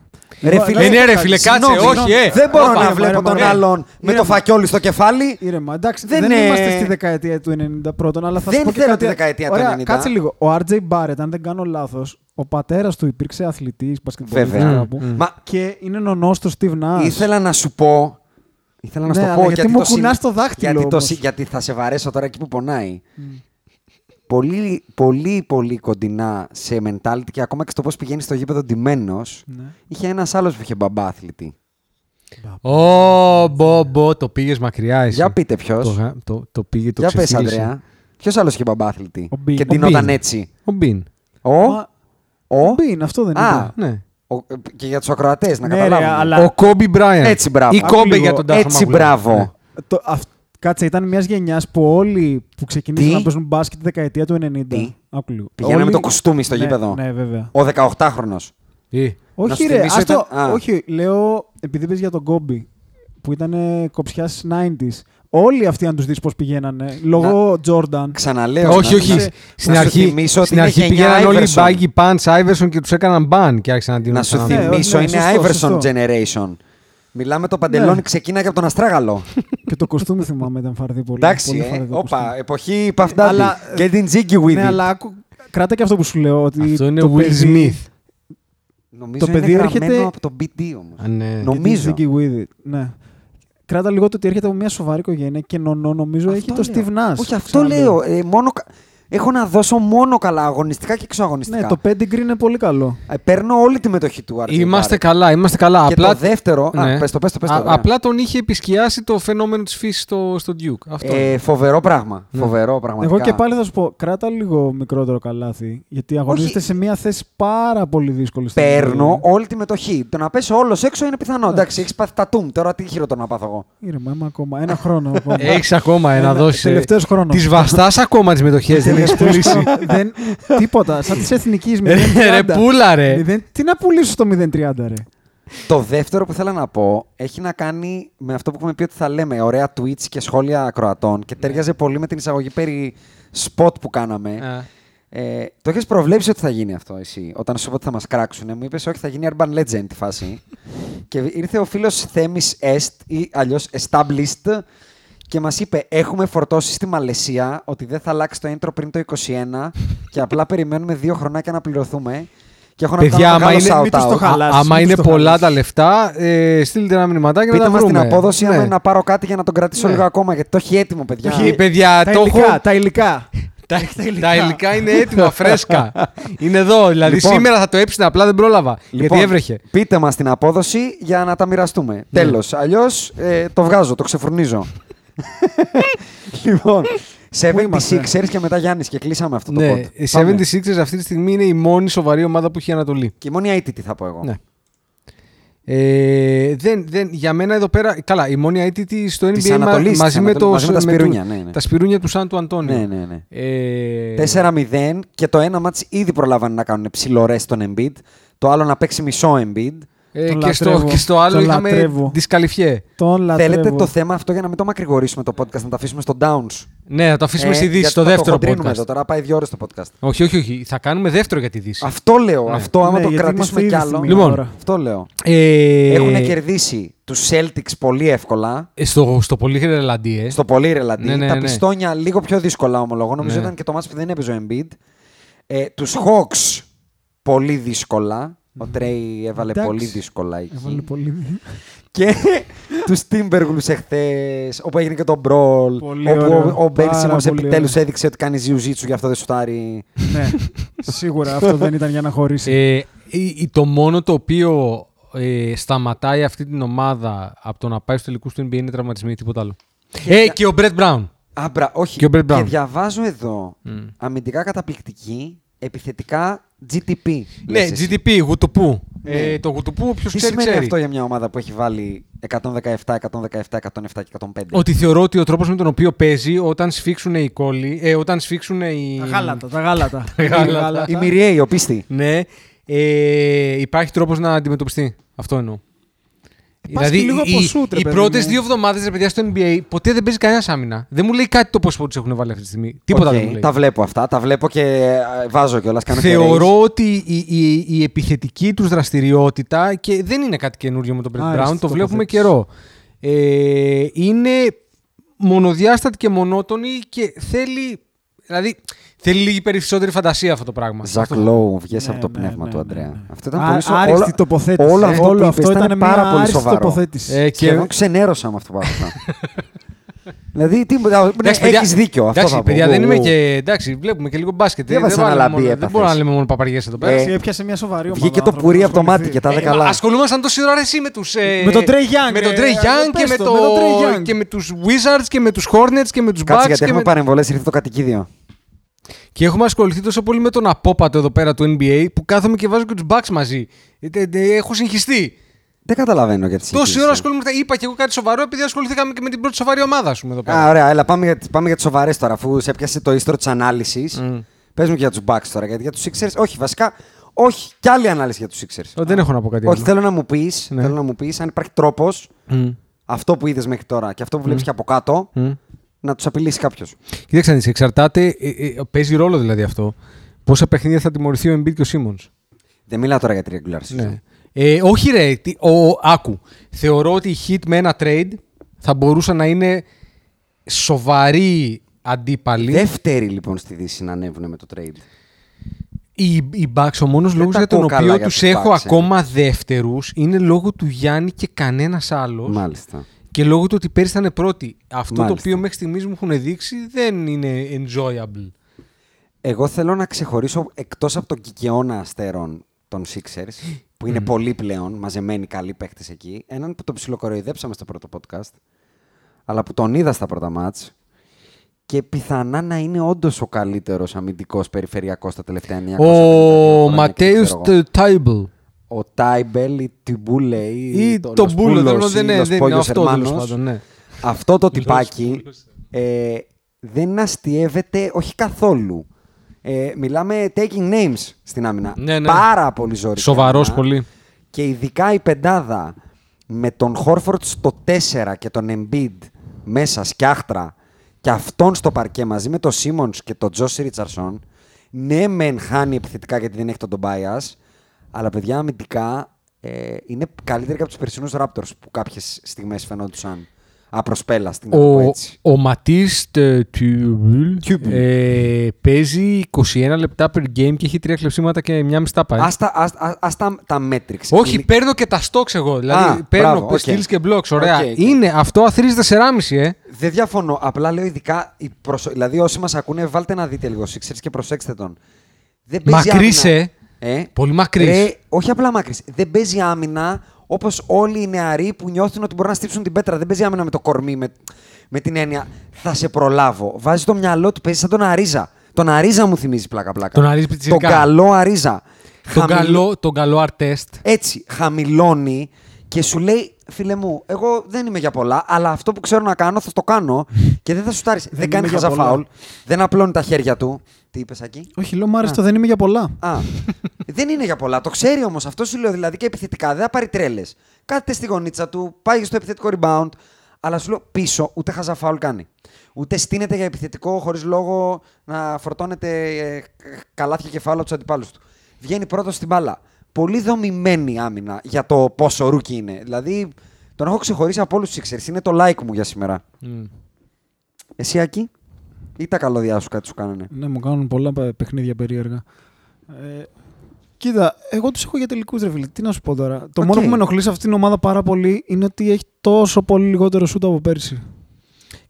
Ρε φίλε, Ε, ναι, ρε φίλε, κάτσε, συγγνώμη, όχι, ε. Δεν μπορώ Όπα, να ήρεμα, βλέπω ήρεμα, τον ήρεμα. άλλον με το Ήρεμα. φακιόλι στο κεφάλι. Ήρεμα, εντάξει, Δεν δεν, είναι- είμαστε στη δεκαετία του 90 πρώτον, αλλά θα Δεν σου πω και θέλω κάτι. τη δεκαετία του Ωραία, 90. Κάτσε λίγο. Ο RJ Barrett, αν δεν κάνω λάθος, ο πατέρας του υπήρξε αθλητής μπασκετμπολίστας Βέβαια. κάπου. Μμ. Μα Και είναι νονός του Steve Nash. ήθελα να σου πω. Ήθελα να σου Ναι, το αλλά πω γιατί μου το συ- κουνάς το δάχτυλο γιατί, το όμως. συ- γιατί θα σε βαρέσω τώρα εκεί που πονάει. Πολύ, πολύ, πολύ κοντινά σε mentality και ακόμα και στο πώς πηγαίνει στο γήπεδο ντυμένος. Ναι. Είχε ένας άλλος που είχε μπαμπά αθλητή. Ω, μπο, μπο, το πήγες μακριά εσύ. Για πείτε ποιος. Το, γα- το, το πήγε, το Για πες, ξεφύγησε. Αντρέα. Ποιος άλλος είχε μπαμπά αθλητή. Ο Μπιν. Και Ο ντυνόταν Μπιν. έτσι; Ο Μπιν. Ο; Μα- Ο; Ο Μπιν, αυτό δεν Α, είναι. Ναι. Ο- και για τους ακροατές, να Ναι, ρε, καταλάβουν. αλλά- Ο Κόμπι Μπράιαν. Έτσι, μπράβο. Ή Άκου Κόμπι λίγο. για τον Τάσο Έτσι, Μαγουλά. μπράβο. Ναι. Το, αυ- κάτσε, ήταν μιας γενιάς που όλοι που ξεκινήσαν Τι; να παίζουν μπάσκετ τη δεκαετία του 90. Τι; Άκου λίγο. Πηγαίναμε Όλοι- το κουστούμι στο Ναι, γήπεδο. Ναι, βέβαια. Ο 18χρονο. Ή. Να Όχι, σου ρε, θυμίσω άστο, ήταν- α. όχι, λέω, επειδή πες για τον Κόμπι, που ήταν κοψιάς 90s, όλοι αυτοί αν τους δεις πώς πηγαίνανε, λόγω Jordan. Ξαναλέω. όχι, να- όχι. να- στην να σου αρχή, θυμίσω ότι στην είναι αρχή γενιά πήγαιναν όλοι Iverson. baggy pants Iverson και τους έκαναν μπαν και άρχισαν να δίνουν Να σου ξανά. Ναι, θυμίσω, ναι, είναι σωστό, Iverson σωστό. generation. Μιλάμε το παντελόνι Ναι. ξεκίναγε από τον Αστράγαλο. και το κοστούμι θυμάμαι ήταν φαρδί πολύ. Εντάξει, πολύ ε, φαρδί το όπα, κοστούμι. εποχή Puff Daddy. Αλλά, Get in jiggy with Ναι, it. αλλά άκου, κράτα και αυτό που σου λέω, ότι Αυτό είναι το Will παιδί, Smith. Νομίζω το είναι παιδί γραμμένο έρχεται- από το BD όμως. Α, ναι. Νομίζω. Get in jiggy with it, ναι. Κράτα λίγο το ότι έρχεται από μια σοβαρή οικογένεια και νονό νομίζω έχει Αυτό το λέω. Steve Nash. Όχι, αυτό Ξαναλέω. λέω. Ε, μόνο... κα- Έχω να δώσω μόνο καλά αγωνιστικά και εξωαγωνιστικά. Ναι, το pedigree είναι πολύ καλό. Ε, Παίρνω όλη τη μετοχή του RJ Είμαστε Barrett. καλά, είμαστε καλά. Και απλά... το δεύτερο. Ναι. Α, πες το, πες το, πες το. Α- ωραία. απλά τον είχε επισκιάσει το φαινόμενο της φύσης στο, στο Duke. Αυτό. Ε, φοβερό πράγμα. Ναι. Φοβερό πραγματικά. Εγώ και πάλι θα σου πω, κράτα λίγο μικρότερο καλάθι. Γιατί αγωνίζεται Όχι. σε μια θέση πάρα πολύ δύσκολη. στην Παίρνω NBA. όλη τη μετοχή. Το να πέσω όλος έξω είναι πιθανό. Εντάξει, έχεις πάθει τα τούμ. Τώρα τι χειρότερο να πάθω εγώ. Ήρεμα, είμαι ακόμα. Ένα χρόνο ακόμα. Έχεις ακόμα ένα δώσεις. Τελευταίος χρόνος. Τις βαστάς ακόμα τις μετοχές, δεν έχει πουλήσει. δεν, τίποτα. Σαν της εθνικής ρε 0-30. πούλα, ρε. Μηδέν- Τι να πουλήσω στο 0-30, ρε. Το δεύτερο που θέλω να πω έχει να κάνει με αυτό που έχουμε πει ότι θα λέμε. Ωραία tweets και σχόλια ακροατών και τέριαζε πολύ με την εισαγωγή περί spot που κάναμε. Α. Ε, το έχεις προβλέψει ότι θα γίνει αυτό εσύ. Όταν σου είπα ότι θα μας κράξουν, μου είπες Όχι, θα γίνει Urban Legend τη φάση. και ήρθε ο φίλος Θέμης Est ή αλλιώς Established και μας είπε: Έχουμε φορτώσει στη Μαλαισία ότι δεν θα αλλάξει το intro πριν το 21 και απλά περιμένουμε δύο χρονάκια να πληρωθούμε. Και έχω να του Παιδιά, κάνω άμα μεγάλο είναι- μην τους το shout-out. χαλάσεις. Α- Άμα μην είναι τους το πολλά χαλάσεις. τα λεφτά, ε, στείλτε ένα μηνυματάκι να Πείτε τα μας την βρούμε. απόδοση Ναι. άμα είναι να πάρω κάτι για να τον κρατήσω Ναι. λίγο ακόμα γιατί το έχει έτοιμο, παιδιά. Όχι, παιδιά, τα το υλικά, έχω. τα υλικά. Τα, τα υλικά είναι έτοιμα, φρέσκα. είναι εδώ. Δηλαδή Λοιπόν. σήμερα θα το έψηνα, απλά δεν πρόλαβα. Λοιπόν, γιατί έβρεχε. Πείτε μας την απόδοση για να τα μοιραστούμε. Ναι. Τέλος. Αλλιώς ε, το βγάζω, το ξεφουρνίζω. Λοιπόν, 76ers και μετά Γιάννης και κλείσαμε αυτό το Ναι, pod. οι Πάμε. 76ers αυτή τη στιγμή είναι η μόνη σοβαρή ομάδα που έχει η Ανατολή. Και η μόνη αίτητη θα πω εγώ. Ναι. Ε, δεν, δεν, για μένα εδώ πέρα. Καλά, η μόνη αίτητη στο NBA Της μα- Ανατολής, της μαζί, με το, Ανατολής, μαζί με τα με σπιρούνια, του- ναι, ναι. τα σπιρούνια του Σαν του Αντώνιο. Ναι, ναι, ναι. Ε, 4-0 και το ένα μάτς ήδη προλάβανε να κάνουν ψιλορές στον Embiid. Το άλλο να παίξει μισό Embiid. Ε, Τον και, στο, λατρεύω. και στο άλλο Τον είχαμε λατρεύω. δισκαλυφιέ. Τον λατρεύω. Θέλετε το θέμα αυτό για να μην το μακρηγορήσουμε το podcast, να το αφήσουμε στο Downs. Ναι, θα το αφήσουμε Ε, στη Δύση, γιατί στο θα δεύτερο το χοντρίνουμε podcast. Εδώ, τώρα πάει δύο ώρες το podcast. Όχι, όχι, όχι. Θα κάνουμε δεύτερο για τη Δύση. Αυτό λέω. Ναι. Αυτό άμα Ναι, το γιατί κρατήσουμε είμαστε κι ήδη άλλο. στη μία Λοιπόν, ώρα. Αυτό λέω. Ε, Έχουν κερδίσει τους Celtics πολύ εύκολα. ε, Στο, στο πολύ ρελαντί, ε. Στο πολύ ρελαντί. Ναι, ναι, τα ναι. πιστόνια λίγο πιο δύσκολα ομολογώ. Νομίζω Ναι. ήταν και το μάτς που δεν έπαιζε ο Embiid. Ε, τους Hawks πολύ δύσκολα. Ο Τρέι έβαλε Εντάξει. πολύ δύσκολα εκεί. Έβαλε πολύ. Και τους Timberwolves εχθές, όπου έγινε και το Brawl. Πολύ όπου ωραίο. ο, ο Ben Πάρα Simmons πολύ επιτέλους ωραίο. έδειξε ότι κάνει jiu-jitsu, γι' αυτό δεν σουτάρει. ναι, σίγουρα αυτό δεν ήταν για να χωρίσει. Ε, η- η- το μόνο το οποίο ε, σταματάει αυτή την ομάδα από το να πάει στους τελικούς του NBA είναι τραυματισμοί, τίποτα άλλο. Ε, και ο Μπρετ Μπράουν. Άμπρα, όχι. Και ο Brett Brown. και διαβάζω εδώ αμυντικά καταπληκτική, επιθετικά GTP. Ναι, λες εσύ. GDP, γουτουπού. Ναι. Ε, το γουτουπού, όποιος Τι ξέρει, σημαίνει ξέρει. αυτό για μια ομάδα που έχει βάλει 117, 117, 107 και 105. Ότι θεωρώ ότι ο τρόπος με τον οποίο παίζει όταν σφίξουν οι κόλλοι, ε, όταν σφίξουν οι... Τα γάλατα, τα γάλατα. γάλατα. Η Μυριέη, ο πίστη. Ναι, ε, υπάρχει τρόπος να αντιμετωπιστεί. Αυτό εννοώ. Πας και λίγο οι, από σούτ, ρε οι παιδί πρώτες μου. δύο εβδομάδες ρε παιδιά στο NBA ποτέ δεν παίζει κανένας άμυνα. Δεν μου λέει κάτι το πόσο τους έχουν βάλει αυτή τη στιγμή. Τίποτα Οκ, δεν μου λέει. Τα βλέπω αυτά. Τα βλέπω και ε, βάζω κιόλας. Κάνω και raise. Θεωρώ ότι η, η, η επιθετική τους δραστηριότητα και δεν είναι κάτι καινούριο με τον Brett Άριστη Brown, το βλέπουμε τοποθέτηση. καιρό. Ε, είναι μονοδιάστατη και μονότονη και θέλει. Δηλαδή, θέλει λίγη περισσότερη φαντασία αυτό το πράγμα. Ζακ Αυτό- Λόου, βγες Ναι, από το ναι, πνεύμα ναι, του ναι, Αντρέα. ναι. Αυτό ήταν Α- πολύ σοβαρό. άριστη Όλα- τοποθέτηση. Όλο αυτό, Όλο που αυτό είπες ήταν ήταν μια πάρα πολύ άριστη σοβαρό. τοποθέτηση. Ε, και- Σχεδόν ξενέρωσα με αυτό που άκουσα. δηλαδή, τι, Εντάξει, παιδιά, έχεις δίκιο. Αυτό εντάξει, θα πω. παιδιά, Ου, δεν είμαι ου. και. Εντάξει, βλέπουμε και λίγο μπάσκετ. Διάβασα δεν, ένα βάλαμε λαμπί μόνο- δεν έπαθες. μπορούμε να λέμε μόνο παπαριές εδώ πέρα. Ε, Εσύ έπιασε μια σοβαρή ομάδα. Βγήκε το άνθρωπος πουρί να από το ασχοληθεί. μάτι και τα δε Ε, καλά. Ασχολούμασταν τόση ώρα εσύ με τους... Ε, Με τον Trey Young, Με τον ε, Trey ε, Young και πες με, το, το, με τον Trey Young. και με τους Wizards και με τους Hornets και με τους Κάτσε Bucks γιατί και, έχουμε με... παρεμβολές, ήρθε το κατοικίδιο. Και έχουμε ασχοληθεί τόσο πολύ με τον απόπατο εδώ πέρα του NBA που κάθομαι και βάζω και τους Bucks μαζί. Ε, ε, ε, Έχω συγχυστεί. Δεν καταλαβαίνω γιατί Τόση ώρα συγχύζεσαι. ασχολούμαι. με τα- Είπα και εγώ κάτι σοβαρό επειδή ασχοληθήκαμε και με την πρώτη σοβαρή ομάδα σου εδώ πέρα. Α, ωραία, έλα, πάμε για, πάμε για τις σοβαρές τώρα, αφού σε έπιασε το ίστρο της ανάλυσης. Μμ. Πες μου και για τους Bucks τώρα, γιατί για τους Sixers, όχι, βασικά, όχι, κι άλλη ανάλυση για τους Sixers. Ε, Δεν έχω να πω κάτι Όχι, άλλο. θέλω να μου πεις, Ναι. θέλω να μου πεις, αν υπάρχει τρόπος Μμ. αυτό που είδες μέχρι τώρα και αυτό που βλέπεις και από κάτω Μμ. Να τους απειλήσει κάποιος. Κοίταξε να δεις, εξαρτάται, ε, ε, παίζει ρόλο δηλαδή αυτό. Πόσα παιχνίδια θα τιμωρηθεί ο Embiid και ο Simmons. Δεν μιλάω τώρα για τη regular season. Ναι. Ε, όχι ρε, τι- ο, άκου. Θεωρώ ότι οι Heat με ένα trade θα μπορούσαν να είναι σοβαροί αντίπαλοι. Δεύτερη λοιπόν στη Δύση να ανέβουν με το trade. Οι, οι Bucks, ο μόνος Δεν λόγος τα για τον ακούω καλά οποίο για τους τους έχω Bucks, ε. ακόμα δεύτερους είναι λόγω του Γιάννη και κανένας άλλος. Μάλιστα. Και λόγω του ότι πέρυσι ήταν πρώτοι. Αυτό Μάλιστα. το οποίο μέχρι στιγμής μου έχουν δείξει δεν είναι enjoyable. Εγώ θέλω να ξεχωρίσω εκτός από τον Κικαιώνα αστέρων των Sixers, που είναι πολύ πλέον μαζεμένοι καλοί παίχτες εκεί, έναν που τον ψιλοκοροϊδέψαμε στο πρώτο podcast, αλλά που τον είδα στα πρώτα μάτς και πιθανά να είναι όντως ο καλύτερος αμυντικός περιφερειακός τα τελευταία 900 Ο χρόνια, Ματέους ξέρω εγώ. Τάιμπλ. Ο Τάιμπελ, η Τιμπούλε ή, Ή το το Los Μπούλο. Pulos Δεν ή είναι Los δεν είναι Pollos αυτό τέλος Hermanos. πάντων. ναι. Αυτό το Los τυπάκι Pulos. ε, δεν αστείευεται, όχι καθόλου. Ε, μιλάμε taking names στην άμυνα. Ναι, ναι. Πάρα πολύ ζόρι. Σοβαρός πολύ. Και ειδικά η πεντάδα με τον Χόρφορτ στο 4 και τον Embiid μέσα σκιάχτρα και αυτόν στο παρκέ μαζί με τον Σίμονς και τον Τζος Ρίτσαρσον ναι μεν χάνει επιθετικά γιατί δεν έχει τον Τομπάιας αλλά παιδιά αμυντικά ε, είναι καλύτερη και από τους περσινούς Raptors που κάποιες στιγμές φαινόντουσαν απροσπέλαστοι να το πω Ο, έτσι. ο Ματίς Τιουμπλ Τιούμπλ. ε, παίζει 21 λεπτά per game και έχει τρία κλεψίματα και μια μισή τάπα. ε. Ας τα, ας, ας- ας τα, τα metrics. Όχι, Είναι- παίρνω και τα stocks εγώ. Δηλαδή Α, παίρνω μπράβο, οκ. skills και blocks. Ωραία. Οκ, οκ. Είναι αυτό αθρίζει 4,5 ε. Δεν διαφωνώ. Απλά λέω ειδικά. η προσω- Δηλαδή, όσοι μας ακούνε, βάλτε να δείτε λίγο Sixers και προσέξτε τον. Δεν παίζει Μακρύς, άμυνα. Ε. ε. Πολύ μακρύς. Ρε, όχι απλά μακρύς. Δεν παίζει άμυνα όπως όλοι οι νεαροί που νιώθουν ότι μπορούν να στύψουν την πέτρα. Δεν παίζει άμυνα με το κορμί, με, με την έννοια θα σε προλάβω. Βάζει το μυαλό του, παίζει σαν τον Αρίζα. Τον Αρίζα μου θυμίζει πλάκα-πλάκα. Τον Αρίζα Τον πιτσιρικά. καλό Αρίζα. Τον Χαμηλ- καλό, τον καλό art test. έτσι, χαμηλώνει και σου λέει, φίλε μου, εγώ δεν είμαι για πολλά, αλλά αυτό που ξέρω να κάνω θα το κάνω και δεν θα σου τάρει. δεν είμαι κάνει για χαζά πολλά. φάουλ, δεν απλώνει τα χέρια του. Τι είπες εκεί. Όχι, λέω, μ' άρεσε το δεν είμαι για πολλά. Α, δεν είναι για πολλά. Το ξέρει όμως. Αυτό σου λέω δηλαδή και επιθετικά. Δεν θα πάρει τρέλες. Κάθεται στη γωνίτσα του, πάει στο επιθετικό rebound. Αλλά σου λέω πίσω ούτε χαζά φάουλ κάνει. Ούτε στήνεται για επιθετικό χωρίς λόγο να φορτώνεται ε, καλάθια και φάουλ από τους αντιπάλους του. Βγαίνει πρώτος στην μπάλα. Πολύ δομημένη άμυνα για το πόσο rookie είναι. Δηλαδή τον έχω ξεχωρίσει από όλους τους Sixers. Είναι το like μου για σήμερα. Εσύ, Άκη, ή τα καλώδια σου κάτι σου κάνανε. Ναι, μου κάνουν πολλά παι- παιχνίδια περίεργα. Ε, κοίτα, εγώ τους έχω για τελικούς ρε φίλε. Τι να σου πω τώρα. Το Οκ. μόνο που με ενοχλεί σε αυτήν την ομάδα πάρα πολύ είναι ότι έχει τόσο πολύ λιγότερο σούτ από πέρσι.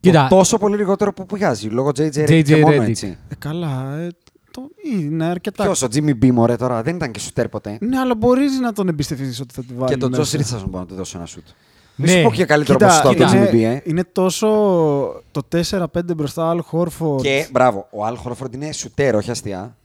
Κοίτα, Το τόσο πολύ λιγότερο που πηγάζει, λόγω JJ Redick JJ και μόνο Redick. έτσι. Ε, καλά. Ε, το, είναι αρκετά. Ποιος, ο Jimmy B, μωρέ, τώρα, δεν ήταν και σουτέρ ποτέ. Ναι, αλλά μπορείς να τον εμπιστευτείς ότι θα τη βάλει. και τον μέσα. Josh Richardson μπορεί να του δώσει ένα σουτ. Ναι. Μη σου πω και καλύτερο Κοίτα, ποσοστό από τον κοίτα, Jimmy B, είναι, ε. είναι τόσο το 4-5 μπροστά, Al Horford. Και μπράβο, ο Al Horford είναι σουτέρ, όχι αστεία.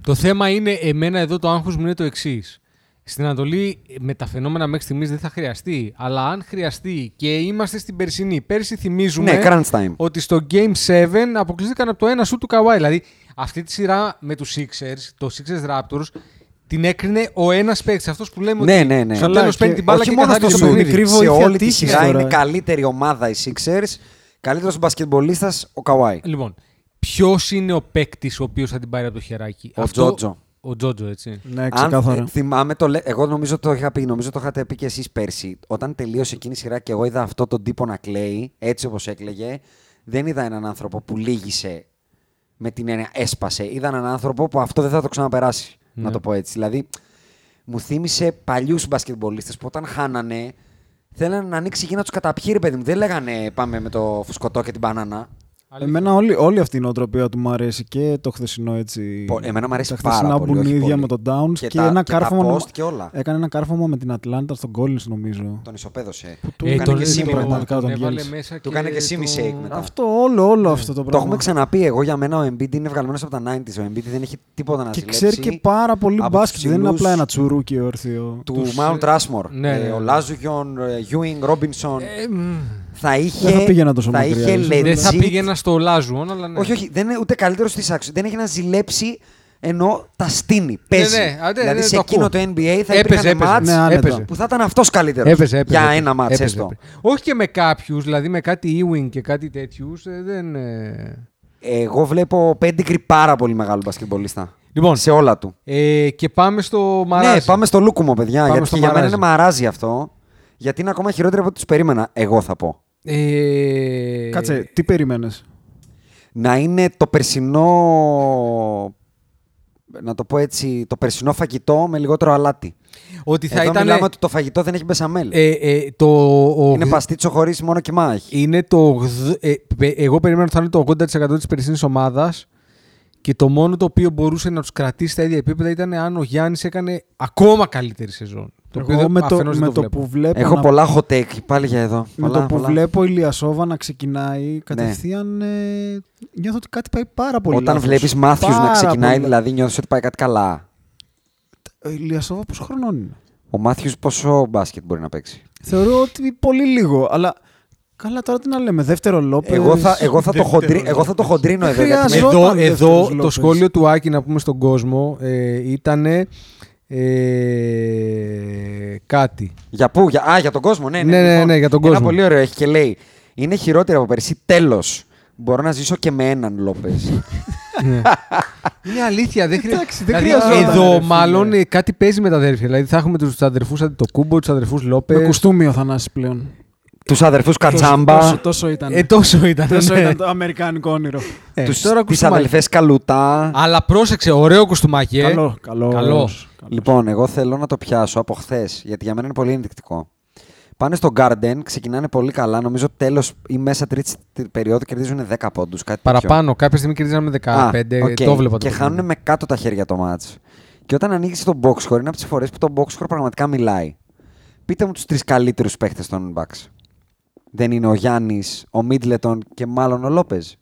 Το θέμα είναι, εμένα εδώ το άγχος μου είναι το εξής. Στην Ανατολή με τα φαινόμενα μέχρι στιγμής δεν θα χρειαστεί. Αλλά αν χρειαστεί και είμαστε στην περσινή. Πέρσι θυμίζουμε Ναι, crunch time. ότι στο Game 7 αποκλείστηκαν από το ένα σου του Καουάι. Δηλαδή αυτή τη σειρά με τους Sixers, το Sixers Raptors, την έκρινε ο ένας παίκτης. Αυτός που λέμε Ναι, ότι ναι, ναι. στο Καλά, τέλος και παίρνει την μπάλα όχι και μόνο στο καθαρίζει το σουτ, παιχνίδι. μικρή σε βοήθεια όλη τη τύχης σειρά τώρα. είναι καλύτερη ομάδα οι Sixers, καλύτερος μπασκετμπολίστας ο Καουάι. Λοιπόν, ποιος είναι ο παίκτης ο οποίος θα την πάρει από το χεράκι; Ο Τζότζο. Ο Τζότζο, έτσι. Ναι, ξεκάθαρα. Αν, ε, θυμάμαι το, λέ- εγώ νομίζω το είχα πει, νομίζω το είχατε πει και εσείς πέρσι. Όταν τελείωσε εκείνη η σειρά και εγώ είδα αυτό τον τύπο να κλαίει, έτσι όπως έκλαιγε, δεν είδα έναν άνθρωπο που λύγησε με την έννοια έσπασε. Είδα έναν άνθρωπο που αυτό δεν θα το ξαναπεράσει, να Ναι. το πω έτσι. Δηλαδή, μου θύμισε παλιούς μπασκετμπολίστες που όταν χάνανε, θέλανε να ανοίξει γη να τους καταπιεί, ρε παιδί μου. Δεν λέγανε πάμε με το φουσκωτό και την μπανάνα. Εμένα όλη, όλη αυτή η νοοτροπία του μου αρέσει και το χθεσινό έτσι. Πο- εμένα μου αρέσει τα πάρα χθεσινά πολύ, όχι μπουνίδια πολύ. με τον Towns Και και, τα- ένα και τα κάρφωμα. post και όλα. Έκανε ένα κάρφωμα με την Ατλάντα στον Collins νομίζω. Τον ισοπέδωσε. του του Ε, έκανε τον, και είναι shimmy τον, πραγματικά τον τον έβαλε γέλασε. μέσα Του και έκανε και shimmy το- shake μετά. Αυτό όλο, όλο αυτό το Το πράγμα. έχουμε ξαναπεί. Εγώ για μένα ο Embiid είναι βγαλμένος από τα 90s. Ο Embiid δεν έχει τίποτα να Και ζηλέψει. ξέρει και πάρα πολύ από μπάσκετ. τους Δεν είναι ψηλούς απλά ένα τσουρούκι όρθιο. Του τους- Mount Rushmore. Ναι, Ε, ναι, ο ναι. Λάζουγιον, Ewing, Robinson. Ε, μ, θα είχε. Δεν θα πήγαινα τόσο θα μακριά, είχε ίσως. δεν θα legit- πήγαινα στο Λάζουον, αλλά ναι. Όχι, όχι. Δεν είναι ούτε καλύτερος στη Σάξο. Δεν έχει να ζηλέψει ενώ τα στείνει. Παίζει. ναι, α, ναι, δηλαδή ναι, σε το εκείνο ακούω. το NBA θα Έπαιζε, υπήρχαν έπαιζε. μάτς Ναι, άνετα. έπαιζε. που θα ήταν αυτός καλύτερος. Έπαιζε, έπαιζε, Για έπαιζε. ένα μάτς Έπαιζε, έστω. έπαιζε. Όχι και με κάποιους, δηλαδή με κάτι Ewing και κάτι τέτοιους. Δεν. ε. Εγώ βλέπω πέντικρι πάρα πολύ μεγάλο μπασκετμπολίστα. Λοιπόν, Σε όλα του. ε, και πάμε στο Μαράζι. Ναι, πάμε στο Λούκουμο, παιδιά. Πάμε γιατί στο και για μένα μαράζι. είναι μαράζι αυτό. Γιατί είναι ακόμα χειρότερο από ό,τι τους περίμενα. Εγώ θα πω. Ε, Κάτσε, τι περίμενε. Να είναι το περσινό. Να το πω έτσι, το περσινό φαγητό με λιγότερο αλάτι. Ότι θα Εδώ ήταν. μιλάμε ότι το φαγητό δεν έχει μπεσαμέλ. ε, ε, το, ο, είναι παστίτσο χωρίς μόνο κοιμά έχει. είναι το. γδ- ε, πε- εγώ περιμένω ότι θα είναι το 80% της περσινή ομάδας Και το μόνο το οποίο μπορούσε να τους κρατήσει στα ίδια επίπεδα ήταν αν ο Γιάννης έκανε ακόμα καλύτερη σεζόν. Το οποίο Εγώ δεν- με το, αφενός δεν με το το βλέπω. που βλέπω Έχω να- πολλά hot take πάλι για εδώ. με πολλά, το που πολλά. βλέπω η Λιασόβα να ξεκινάει κατευθείαν ε, νιώθω ότι κάτι πάει πάρα πολύ Όταν λάθος. βλέπεις Μάθιους να Πάρα ξεκινάει, πολύ. δηλαδή νιώθεις ότι πάει κάτι καλά. Η Λιασόβα πόσο χρονών είναι; Ο Μάθιους πόσο μπάσκετ μπορεί να παίξει; Θεωρώ ότι πολύ λίγο, αλλά καλά τώρα τι να λέμε, δεύτερο Λόπες. Εγώ θα, εγώ θα, το, χοντρί, εγώ θα το χοντρίνω εδώ. γιατί με- χρειάζεται. Εδώ, Ζόταν εδώ δεύτερος το Λόπες. σχόλιο του Άκη να πούμε στον κόσμο ε, ήταν κάτι. Για πού, για, α, για τον κόσμο, ναι. Ναι, Ναι, ναι, λοιπόν, ναι, για τον Ένα κόσμο. πολύ ωραίο έχει και λέει. Είναι χειρότερο από πέρσι. Τέλος. Μπορώ να ζήσω και με έναν Λόπες. Είναι αλήθεια, δεν Εντάξει, δεν δηλαδή, χρειαζόταν, Εδώ ρε φίλε. μάλλον ε, κάτι παίζει με τα αδέρφια. Δηλαδή θα έχουμε τους αδερφούς το Κούμπο, τους αδερφούς Λόπες. Με κουστούμι ο Θανάσης πλέον. Τους αδερφούς Κατσάμπα. Τόσο, τόσο ήταν. Ε, τόσο ήταν. τόσο ναι. ήταν το αμερικάνικο όνειρο. Ε, Τους, τώρα τις κουστούμάκι. αδελφές Καλούτα. Αλλά πρόσεξε, ωραίο κουστούμάκι. ε. Καλό, καλός. Καλός. Λοιπόν, εγώ θέλω να το πιάσω από χθες, γιατί για μένα είναι πολύ ενδεικτικό. Πάνε στο Garden, ξεκινάνε πολύ καλά. Νομίζω τέλος ή μέσα τρίτη περίοδου κερδίζουν 10 πόντους. Παραπάνω. Κάποια στιγμή κερδίζαμε 15. Α, οκ. Το 'βλεπα. Και το χάνουν με κάτω τα χέρια το ματς. Και όταν ανοίγεις το box score, είναι από τις φορές που το box score πραγματικά μιλάει. Πείτε μου τους τρεις καλύτερους παίχτες των Bucks. Δεν είναι ο Γιάννης, ο Μίντλετον και μάλλον ο Λόπεζ.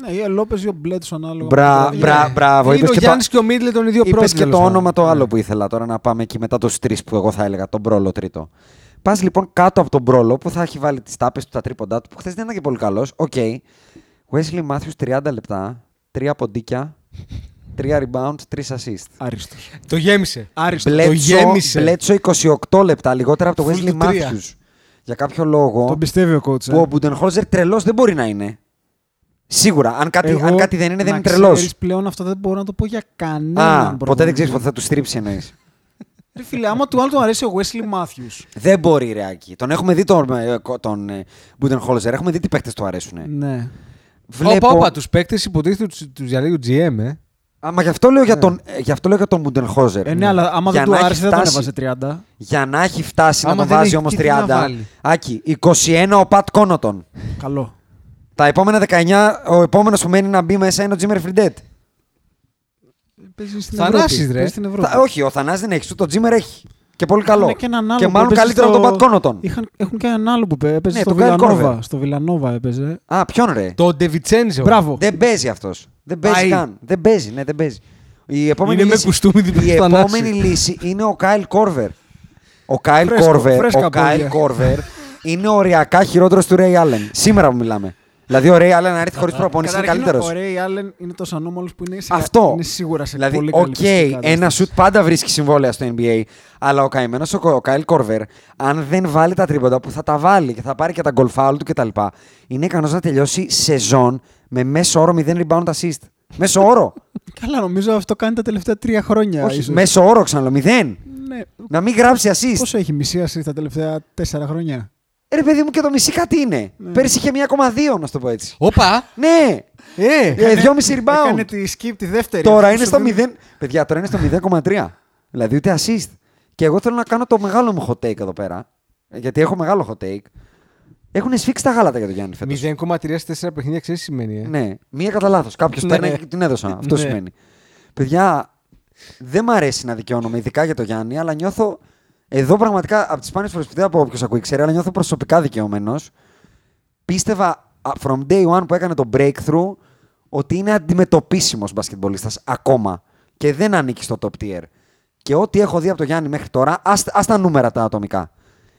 Ναι, ή ο Λόπεζ ή ο Μπλέντσο ανάλογα. Μπρα, με το μπρα, βράδυ. μπράβο. Είναι Είπες ο και, Γιάννης το, και ο Μίντλετον οι δύο είπες πρώτοι. και τέλος το πάντων. όνομα το Ναι. άλλο που ήθελα τώρα να πάμε εκεί μετά τους τρεις που εγώ θα έλεγα, τον Μπρόλο τρίτο. Πας λοιπόν κάτω από τον Μπρόλο που θα έχει βάλει τις τάπες του, τα τρίποντά του, που χθες δεν ήταν και πολύ καλός. Οκ. Wesley Matthews 30 λεπτά, 3 ποντίκια, 3 rebound, 3 assist. Άριστος. Το γέμισε. Άριστος. Το Μπλέτσο, γέμισε. Μπλέτσο 28 λεπτά, λιγότερα από το Full Wesley του τρία. Matthews. Για κάποιο λόγο Τον πιστεύει ο coach. που ε. ο Μπουντενχόλζερ τρελός δεν μπορεί να είναι. Σίγουρα. Αν κάτι, Εγώ, αν κάτι δεν είναι, δεν να είναι τρελός. ξέρεις, πλέον αυτό δεν μπορώ να το πω για κανέναν. Α, ποτέ προπονητή. δεν ξέρεις πότε θα του στρίψει εννοείς. Ρε φίλε, άμα του άλλου του αρέσει ο Wesley Matthews. δεν μπορεί, ρε Άκη. Τον έχουμε δει τον, ε, κο- τον ε, Μπουντενχόλζερ. Έχουμε δει τι παίχτε του αρέσουν. Ναι. Βλέπω... Όπα, όπα, τους παίκτες υποτίθεται τους διαλέγει ο GM, ε. Α, μα γι' αυτό λέω για τον, ε, γι' αυτό λέω για τον Μπουντενχόλζερ. Ε, ναι, αλλά άμα Για δεν να του έχει άρεσε δεν τον φτάσει- έβαζε 30. Για να έχει φτάσει Άμα να τον δεν βάζει έχει, όμως τι να 30. βάλει. Άκη, 21 ο Πατ Κόνοτον. Καλό. Τα επόμενα 19, ο επόμενος που μένει να μπει μέσα είναι ο Τζίμερ Φριντέτ. Παίζει στην Θανάσης, Ευρώπη. ρε. Παίζει στην Ευρώπη. Θα- όχι, ο Θανάς δεν έχει, το Τζίμερ έχει. Και πολύ καλό. Είχαν και έναν άλλο και που μάλλον έπαιζε καλύτερο από στο- τον Πατ Κόνατον. Είχαν, έχουν και έναν άλλο που πέ- έπαιζε Ναι, στο τον Kyle Βιλανόβα. Korver. Στο Βιλανόβα έπαιζε. Α, ποιον ρε; Το Ντιβιντσέντζο. Μπράβο. Δεν παίζει αυτός. Δεν παίζει Πάει. καν. Δεν παίζει, ναι, δεν παίζει. Η επόμενη Είναι με λύση, κουστούμι δίπλα η στο Θανάση. επόμενη λύση είναι ο Κάιλ Κόρβερ. Ο Κάιλ Φρέσκο, Κόρβερ, φρέσκα ο Κάιλ πόδια. Κόρβερ είναι οριακά χειρότερος του Ρέι Άλεν. Σήμερα που μιλάμε. Δηλαδή ο Ρέι Άλεν να έρθει χωρίς προπόνηση είναι Καταρχήν, καλύτερος. Ο Ρέι Άλεν είναι τόσο ανώμαλος που είναι, σε, Αυτό. είναι σίγουρα σε δηλαδή, πολύ οκ, καλή φυσική ένα κατάσταση. σουτ πάντα βρίσκει συμβόλαια στο NBA. Αλλά ο καημένος ο, ο Κάιλ Κόρβερ, αν δεν βάλει τα τρίποτα που θα τα βάλει και θα πάρει και τα γκολ φάουλ του κτλ., είναι ικανός να τελειώσει σεζόν με μέσο όρο 0 rebound assist. Μέσο όρο. Καλά, νομίζω αυτό κάνει τα τελευταία τρία χρόνια. Όχι, ίσως. μέσο όρο ξαναλέω. Μηδέν. Ναι. Να μην γράψει assist. Πόσο έχει μισή assist τα τελευταία τέσσερα χρόνια; Ε, Ρε παιδί μου και το μισή κάτι είναι. Πέρσι είχε 1,2 να σου το πω έτσι. Όπα. Ναι! Ε. Ε, 2,5 rebound. Έκανε τη skip τη δεύτερη. Τώρα Αυτό είναι σου στο δίνει- 0. Παιδιά, τώρα είναι στο 0,3. Δηλαδή ούτε assist. Και εγώ θέλω να κάνω το μεγάλο μου hot take εδώ πέρα. ε, Γιατί έχω μεγάλο hot take. Έχουν σφίξει τα γάλατα για τον Γιάννη φέτος. 0,3 σε 4 παιχνίδια ξέρεις τι σημαίνει. Ε; Ναι, μία κατά λάθος. Κάποιος Ναι. παίρνει και την έδωσα. Αυτό Ναι. σημαίνει. Παιδιά, δεν μ' αρέσει να δικαιώνομαι, ειδικά για τον Γιάννη, αλλά νιώθω. Εδώ πραγματικά από τις σπάνιες φορές που δεν από όποιος ακούει ξέρει, αλλά νιώθω προσωπικά δικαιωμένος. Πίστευα α, from day one που έκανε το breakthrough ότι είναι αντιμετωπίσιμος μπασκετμπολίστας ακόμα και δεν ανήκει στο top tier. Και ό,τι έχω δει από τον Γιάννη μέχρι τώρα, ας, ας τα νούμερα τα ατομικά.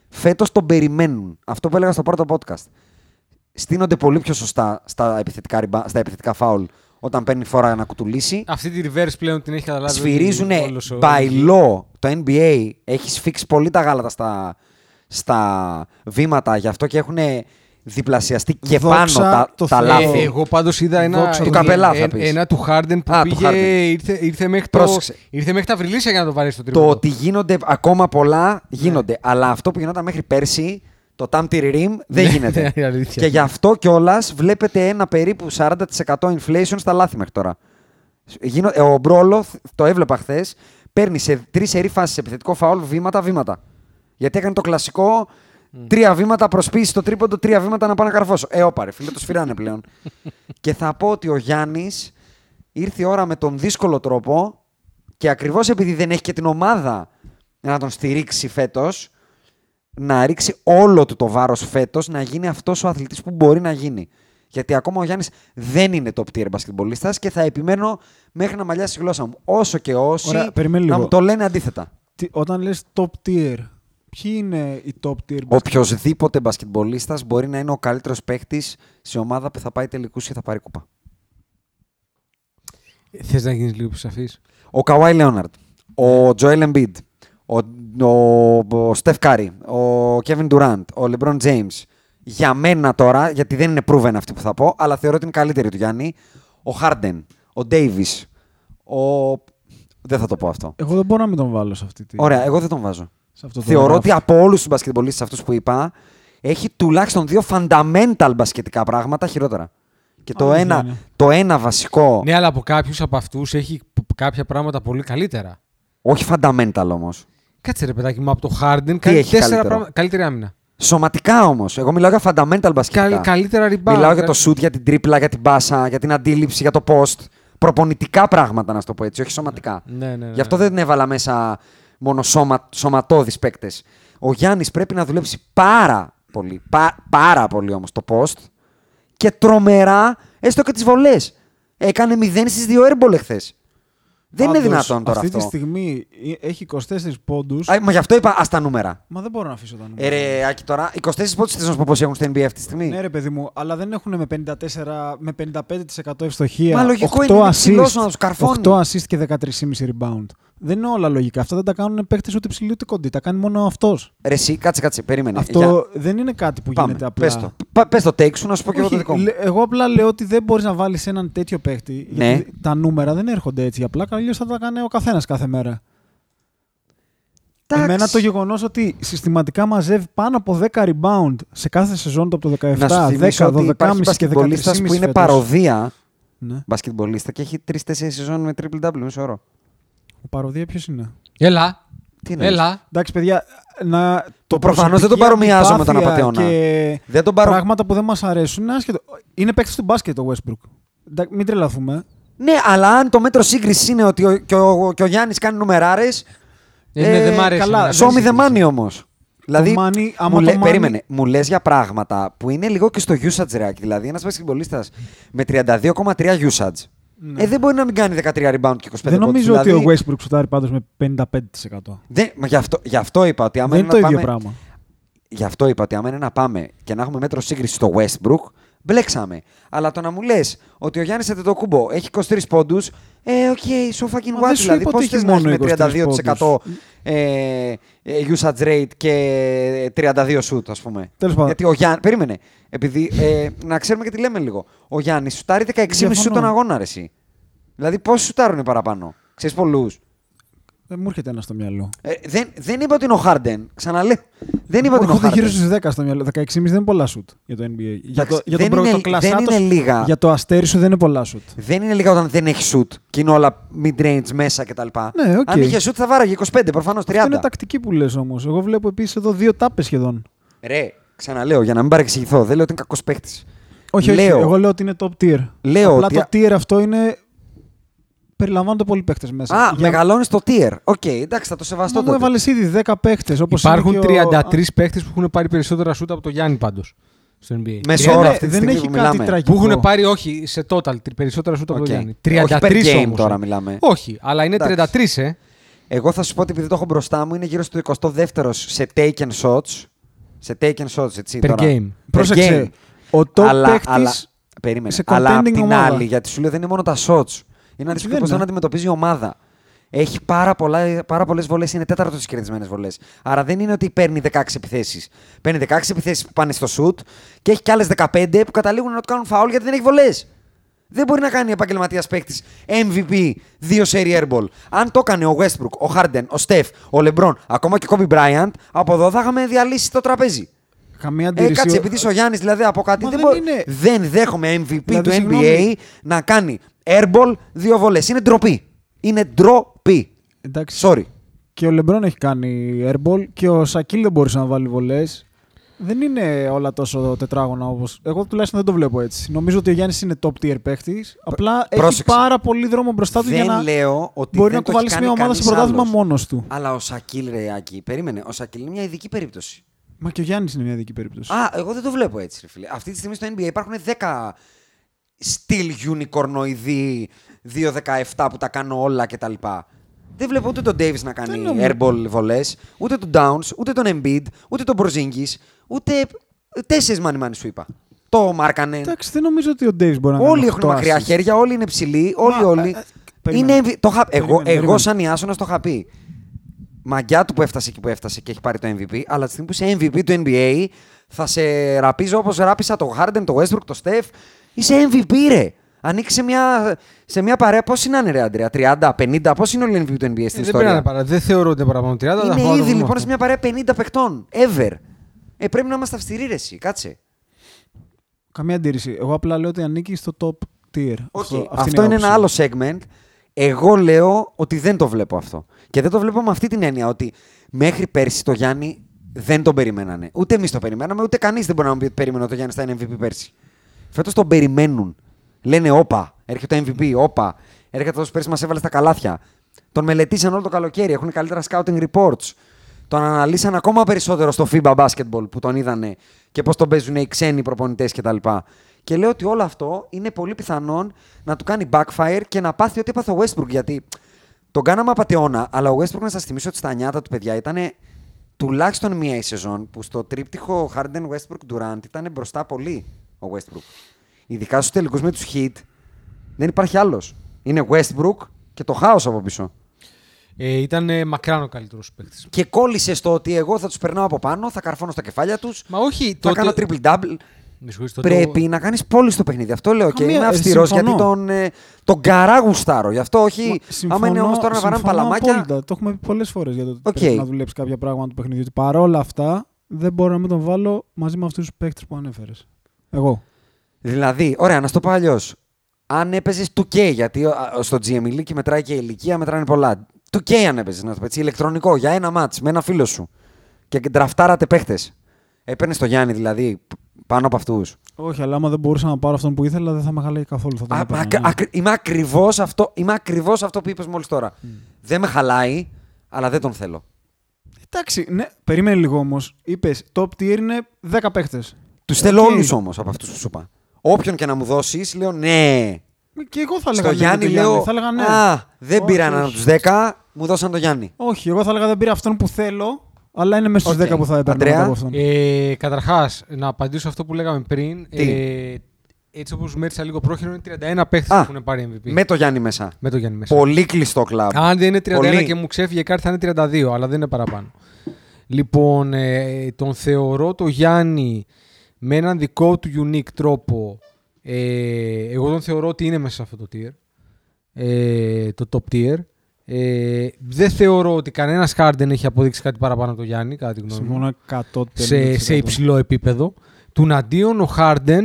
Φέτος τον περιμένουν. Αυτό που έλεγα στο πρώτο podcast στείνονται πολύ πιο σωστά στα επιθετικά, reba- στα επιθετικά φάουλ όταν παίρνει φορά να κουτουλήσει. Αυτή τη reverse πλέον την έχει καταλάβει. Σφυρίζουν όλος ο- by law. Το NBA έχει σφίξει πολύ τα γάλατα στα, στα βήματα, γι' αυτό και έχουν διπλασιαστεί και Δόξα πάνω τα, τω τα Θεώ. λάθη. Ε, εγώ πάντως είδα ένα. Δόξα Του τω Καπελά ε, θα πεις. Ένα του Harden που Α, του πήγε. Harden. Ήρθε, ήρθε, μέχρι το, Πρόσεξε. ήρθε μέχρι τα βρυλίσια για να το βάλει στο Το τρίποντο. ότι γίνονται ακόμα πολλά, γίνονται. Αλλά αυτό που γινόταν μέχρι πέρσι, το Tam Tiririm, δεν Ναι, γίνεται. ναι, είναι αλήθεια. και γι' αυτό κιόλας βλέπετε ένα περίπου 40% inflation στα λάθη μέχρι τώρα. Γίνω, ε, ο Μπρόλο, το έβλεπα χθες, παίρνει σε τρεις σερή φάσεις επιθετικό φαόλ βήματα-βήματα. Γιατί έκανε το κλασικό τρία βήματα προσποίηση στο τρίποντο, τρία βήματα να πάω να καρφώσω. Ε, όπα, ρε, φίλε, το σφυράνε πλέον. και θα πω ότι ο Γιάννης ήρθε η ώρα με τον δύσκολο τρόπο και ακριβώς επειδή δεν έχει και την ομάδα να τον στηρίξει φέτος, να ρίξει όλο του το βάρος φέτος, να γίνει αυτός ο αθλητής που μπορεί να γίνει. Γιατί ακόμα ο Γιάννης δεν είναι top tier μπασκετμπολίστας και θα επιμένω μέχρι να μαλλιάσει η γλώσσα μου. Όσο και όσοι Ωραία, περιμένει να λίγο. μου το λένε αντίθετα. Τι- όταν λες top tier, ποιοι είναι οι top tier Οποιοσδήποτε μπασκετμπολίστας μπορεί να είναι ο καλύτερος παίχτης σε ομάδα που θα πάει τελικούς και θα πάρει κούπα. Θες να γίνεις λίγο πιο σαφής; Ο Καουάι Λέοναρντ, ο Τζοέλ Εμπίντ, ο, ο, ο Στεφ Κάρι, ο Κέβιν Ντουράντ, ο Λεμπρόν Τζέιμς. Για μένα τώρα, γιατί δεν είναι proven αυτή που θα πω, αλλά θεωρώ ότι είναι καλύτερη του Γιάννη, ο Χάρντεν, ο Ντέιβις, ο... Δεν θα το πω αυτό. Εγώ δεν μπορώ να μην τον βάλω σε αυτή τη. Ωραία, εγώ δεν τον βάζω. σε αυτό το Θεωρώ ράφι. ότι από όλους τους μπασκετμπολίστες αυτούς που είπα, έχει τουλάχιστον δύο fundamental μπασκετικά πράγματα χειρότερα. Και το Αλήθεια ένα, είναι. το ένα βασικό. Ναι, αλλά από κάποιους από αυτούς έχει π- κάποια πράγματα πολύ καλύτερα. Όχι fundamental όμως. Κάτσε ρε παιδάκι μου, από το Harden κάνει έχει τέσσερα καλύτερο; πράγματα. Καλύτερη άμυνα. Σωματικά όμως. Εγώ μιλάω για fundamental μπασκετικά. Καλ- καλύτερα rebound. Μιλάω για το shoot, για την τρίπλα, για την μπάσα, για την αντίληψη, για το post. Προπονητικά πράγματα, να σου το πω έτσι, όχι σωματικά. Ναι, ναι, ναι. Γι' αυτό δεν έβαλα μέσα μόνο σώμα, σωματώδεις παίκτες. Ο Γιάννης πρέπει να δουλέψει πάρα πολύ, πα- πάρα πολύ όμως το post και τρομερά έστω και τις βολές. Έκανε 0 στις 2 airball εχθές. Δεν είναι Πάντως, δυνατόν τώρα αυτή αυτό. τη στιγμή ε, έχει 24 πόντους. Α, μα γι' αυτό είπα ας τα νούμερα. Μα δεν μπορώ να αφήσω τα νούμερα. Ε, ρε, Άκη, τώρα, 24 πόντους θες να σου πω πόσοι έχουν στο NBA αυτή τη στιγμή; Ναι, ρε παιδί μου, αλλά δεν έχουν με 54, με 55% ευστοχία. Μα λογικό 8 είναι, είναι assist, ψηλός να τους καρφώνει. 8 assist και 13,5 rebound. Δεν είναι όλα λογικά. Αυτά δεν τα κάνουν παίχτε ούτε ψηλοί ούτε κοντοί. Τα κάνει μόνο αυτός. Ρε εσύ, κάτσε, κάτσε, περίμενε. Αυτό Για- δεν είναι κάτι που Πάμε, γίνεται απλά. πες το. Πα- Πες το take σου να σου πω και εγώ το Όχι, δικό μου. λέ- εγώ απλά λέω ότι δεν μπορείς να βάλεις έναν τέτοιο παίχτη. Ναι. Γιατί τα νούμερα δεν έρχονται έτσι. Απλά αλλιώς θα τα κάνει ο καθένας κάθε μέρα. Εντάξει. Εμένα το γεγονός ότι συστηματικά μαζεύει πάνω από 10 rebound σε κάθε σεζόν του από το 17, Να σου 10, θυμίσω ότι 12,5 υπάρχει και 13,5 μπασκετμπολίστας που είναι φέτος. παροδία Ναι. μπασκετμπολίστα και έχει τρει-τέσσερι σεζόν με triple double μισό όρο. Ο παροδία ποιος είναι; Έλα. Τι εννοείς; Έλα. Εντάξει, παιδιά, να, το προφανώς δεν τον προσωπική παρομοιάζω με τον αντιπάθεια Απατεώνα. Και Δεν τον παρο... πράγματα που δεν μας αρέσουν είναι άσχετο. Είναι παίκτης του μπάσκετ ο Westbrook. Εντάξει, μην τρελαθούμε. Ναι, αλλά αν το μέτρο σύγκριση είναι ότι ο, και, ο, και ο Γιάννης κάνει νομεράρε. Ε, ναι, δεν μ' αρέσει καλά, να- δεν Show me the σύγκριση. money όμως. Δηλαδή, money, άμα μου το λέ- money- περίμενε, μου λες για πράγματα που είναι λίγο και στο usage ρεάκι. Δηλαδή, ένας μπασκετμπολίστα με 32,3 usage. Ε, δεν μπορεί να μην κάνει 13 rebound και 25 Ναι. δεν νομίζω πόντους. ότι ο Δηλαδή, Westbrook σουτάρει πάντως με 55%. δεν, μα γι, αυτό, γι' αυτό είπα ότι άμα δεν είναι το να ίδιο πάμε, πράγμα. Γι' αυτό είπα ότι άμα είναι να πάμε και να έχουμε μέτρο σύγκριση στο Westbrook, μπλέξαμε. Αλλά το να μου λες ότι ο Γιάννης Αντετοκούμπο έχει 23 πόντους, ε, οκ, so fucking Μα what. δεν σου Δηλαδή, είπα πώς ότι θες έχει να έχει μόνο με 23 32% ε, ε, usage rate και 32 σουτ, ας πούμε. Τέλος πάντων. Γιατί ο Γιάννη. Περίμενε. Επειδή, ε, να ξέρουμε και τι λέμε λίγο. Ο Γιάννης σουτάρει 16,5 σουτ Διαφωνώ. τον αγώνα, ρε, εσύ. Δηλαδή, πόσοι σουτάρουν παραπάνω. Ξέρεις πολλούς. Δεν μου έρχεται ένα στο μυαλό. Ε, δεν, δεν είπα ότι είναι ο Χάρντεν. Ξαναλέω. Δεν είπα ότι είναι ο Έρχονται γύρω Χάρντεν. στους 10 στο μυαλό. 16,5 δεν είναι πολλά σουτ για το NBA. Για το, για δεν τον είναι- πρωτοκλασσάτο δεν είναι λίγα. Για το αστέρι σου δεν είναι πολλά σουτ. Δεν είναι λίγα όταν δεν έχει σουτ και είναι όλα mid-range μέσα κτλ. Ναι, οκ. Αν είχε σουτ θα βάραγε 25, προφανώς 30. Αυτό είναι τακτική που λες όμως. Εγώ βλέπω επίσης εδώ δύο τάπες σχεδόν. Ρε, ξαναλέω για να μην παρεξηγηθώ. Δεν λέω ότι είναι κακός παίχτης. Όχι, Λέω- όχι. Εγώ λέω ότι είναι top tier. Λέω Απλά ότι- το tier αυτό είναι. Περιλαμβάνονται πολλοί παίχτες μέσα. Α, Για- μεγαλώνεις το tier. Οκ, εντάξει, θα το σεβαστώ Μα μου τότε. έβαλες ήδη 10 παίχτες. Υπάρχουν 33 παίχτες που έχουν πάρει περισσότερα σουτ από το Γιάννη πάντως. Στο NBA. Μέσο Ναι, όρο ναι, αυτή τη δεν στιγμή έχει που κάτι μιλάμε. τραγικό. Που έχουν πάρει, όχι, σε total τρι- περισσότερα σουτ από Οκ. το Γιάννη. Όχι 33 per game όμως, τώρα ε. μιλάμε. Όχι, αλλά είναι Εντάξει. 33, ε. Εγώ θα σου πω ότι επειδή το έχω μπροστά μου είναι γύρω στο 22ο σε taken shots. Σε taken shots, έτσι. Per τώρα. game. Per Πρόσεξε. game. Ο top αλλά, παίχτης αλλά, περίμενε. σε αλλά απ' contending την ομάδα. άλλη, γιατί σου λέω δεν είναι μόνο τα shots. Είναι να δεις Δεν πώς είναι. τον αντιμετωπίζει η ομάδα. Έχει πάρα, πολλά, πάρα πολλές βολές, είναι τέταρτος στις κερδισμένες βολές. Άρα δεν είναι ότι παίρνει 16 επιθέσεις. Παίρνει 16 επιθέσεις που πάνε στο shoot και έχει και άλλες 15 που καταλήγουν να του κάνουν φάουλ γιατί δεν έχει βολές. Δεν μπορεί να κάνει επαγγελματίας παίκτης MVP, δύο σερι airball. Αν το έκανε ο Westbrook, ο Harden, ο Steph, ο LeBron, ακόμα και ο Kobe Bryant, από εδώ θα είχαμε διαλύσει το τραπέζι. Καμία Ε, αντίρρηση. κάτσε, επειδή είσαι ο Γιάννης δηλαδή από κάτι. Μα Δεν, δεν μπο- είναι- δεν δέχομαι MVP Δηλαδή, του NBA συγγνώμη. να κάνει airball δύο βολές. Είναι ντροπή. Είναι ντροπή. Εντάξει. Sorry. Και ο Λεμπρόν έχει κάνει airball και ο Σακίλ δεν μπορούσε να βάλει βολές. δεν είναι όλα τόσο τετράγωνα όπω. Εγώ τουλάχιστον δεν το βλέπω έτσι. Νομίζω ότι ο Γιάννης είναι top tier παίχτης. Απλά έχει πρόσεξε. πάρα πολύ δρόμο μπροστά του για Δεν να λέω ότι μπορεί δεν να το έχει κουβαλήσει κάνει μια ομάδα στο κανείς πρωτάθλημα άλλος. μόνος του. Αλλά ο Σακίλ Ρεάκη, περίμενε. Ο Σακίλ είναι μια ειδική περίπτωση. Μα και ο Γιάννης είναι μια ειδική περίπτωση. Α, εγώ δεν το βλέπω έτσι, ρε φίλε. Αυτή τη στιγμή στο NBA υπάρχουν 10 στυλ unicornoειδή 2-17 που τα κάνω όλα κτλ. Δεν βλέπω ούτε τον Davis να κάνει νομίζω. airball βολές, ούτε τον Downs, ούτε τον Embiid, ούτε τον Broζίνγκη, ούτε τέσσερις μάνι σου είπα. Το Μάρκανε. Εντάξει, δεν νομίζω ότι ο Ντέιβι μπορεί να κάνει Όλοι έχουν οκτώ μακριά assists. χέρια, όλοι είναι ψηλοί, όλοι, Μα, όλοι. ε, ε, περίμενε. είναι, MV- το είχα- εγώ, Περίμενε, εγώ περίμενε. σαν Ιάσονας το είχα πει. Μαγκιά του που έφτασε εκεί που έφτασε και έχει πάρει το MVP, αλλά τη στιγμή που είσαι MVP του NBA θα σε ραπίζω όπως ράπησα το Harden, το Westbrook, το Steph. Είσαι MVP ρε. Ανήκει σε μια, σε μια παρέα. Πώς είναι, ρε Αντρέα, 30, 50, πώς είναι όλοι οι MVP του NBA στην Ε, δεν, πρέπει να ιστορία; είναι παρα... δεν θεωρώ ότι είναι παραπάνω 30. αλλά θα Είναι πάω να το ήδη δούμε λοιπόν αυτό. σε μια παρέα 50 παιχτών. Ever. Ε, πρέπει να είμαστε αυστηροί, ρε, εσύ. Κάτσε. Καμία αντίρρηση. Εγώ απλά λέω ότι ανήκει στο top tier. Οκ, αυτή Αυτό, η είναι ένα άλλο άποψη. segment. Εγώ λέω ότι δεν το βλέπω αυτό. Και δεν το βλέπω με αυτή την έννοια ότι μέχρι πέρσι το Γιάννη δεν τον περιμένανε. Ούτε εμείς το περιμέναμε, ούτε κανείς δεν μπορεί να μου πει ότι περίμενε ότι ο Γιάννης θα είναι MVP πέρσι. Φέτος τον περιμένουν. Λένε όπα, έρχεται το MVP, όπα. Έρχεται αυτός πέρσι μας έβαλε στα καλάθια. Τον μελετήσαν όλο το καλοκαίρι, έχουν καλύτερα scouting reports. Τον αναλύσαν ακόμα περισσότερο στο FIBA basketball που τον είδανε και πώς τον παίζουν οι ξένοι προπονητές κτλ. Και λέω ότι όλο αυτό είναι πολύ πιθανόν να του κάνει backfire και να πάθει ό,τι έπαθε ο Westbrook. Γιατί τον κάναμε απαταιώνα, αλλά ο Westbrook να σας θυμίσω ότι στα νιάτα του παιδιά ήταν τουλάχιστον μία η σεζόν που στο τρίπτυχο Harden Westbrook Durant ήταν μπροστά πολύ ο Westbrook. Ειδικά στους τελικούς με τους Heat δεν υπάρχει άλλος. Είναι Westbrook και το χάος από πίσω. Ε, ήταν ε, μακράν ο καλύτερος παίκτης. Και κόλλησε στο ότι εγώ θα τους περνάω από πάνω, θα καρφώνω στα κεφάλια τους, Μα όχι. θα τότε- κάνω triple double. Με συγχωρείς, τότε- Πρέπει να κάνεις πόλη στο παιχνίδι. Αυτό λέω και Καμία- είμαι ε, αυστηρός συμφωνώ. γιατί τον, ε, τον καραγουστάρω. Γι' αυτό όχι. Μα, άμα είναι όμως τώρα να βαράμε συμφωνώ παλαμάκια. απόλυτα. Το έχουμε πει πολλές φορές για το ότι Οκ. πρέπει να δουλέψει κάποια πράγματα του παιχνιδιού. Ότι παρόλα αυτά δεν μπορώ να μην τον βάλω μαζί με αυτούς τους παίκτες που ανέφερες. Εγώ. Δηλαδή, ωραία, να στο πω αλλιώς. Αν έπαιζες 2K, γιατί α, στο GM η League μετράει και η ηλικία, μετράνε πολλά. 2K αν έπαιζες, να το πω έτσι, ηλεκτρονικό, για ένα μάτ με ένα φίλο σου. Και ντραφτάρατε παίχτες. Έπαιρνες το Γιάννη δηλαδή π- πάνω από αυτούς. Όχι, αλλά άμα δεν μπορούσα να πάρω αυτόν που ήθελα, δεν θα με χαλάει καθόλου. Θα τον έπαιρνα, ναι. Είμαι ακριβώς αυτό, είμαι ακριβώς αυτό που είπες μόλις τώρα. Δεν με χαλάει, αλλά δεν τον θέλω. Εντάξει, ναι, περίμενε λίγο όμως. Είπες top tier είναι 10 παίχτες. Τους θέλω Οκ. όλους όμως από αυτούς που σου είπα. Όποιον και να μου δώσεις, λέω ναι. Και εγώ θα έλεγα Στο ναι με Γιάννη τον λέω. Θα έλεγα ναι. Α, δεν Όχι, πήρα έναν από όχι. τους 10, μου δώσαν το Γιάννη. Όχι, εγώ θα έλεγα δεν πήρα αυτόν που θέλω, αλλά είναι μέσα στους Οκ. 10 που θα έπαιρνα Αντρέα; μετά από αυτόν. Ε, Καταρχάς, να απαντήσω αυτό που λέγαμε πριν. Τι; Ε, έτσι όπως μέτρησα λίγο πρόχειρο, είναι 31 παίχτες Α, που έχουν πάρει MVP. Με το Γιάννη μέσα. Με το Γιάννη μέσα. Πολύ κλειστό κλαμπ. Αν δεν είναι 31 Πολύ. και μου ξέφυγε κάτι, θα είναι 32, αλλά δεν είναι παραπάνω. Λοιπόν, ε, τον θεωρώ το Γιάννη με έναν δικό του unique τρόπο. Ε, εγώ τον θεωρώ ότι είναι μέσα σε αυτό το tier. Ε, το top tier. Ε, δεν θεωρώ ότι κανένας Harden έχει αποδείξει κάτι παραπάνω από το Γιάννη, κατά τη γνώμη μου Συμφωνώ 100% σε, σε υψηλό επίπεδο. Του αντίον ο Harden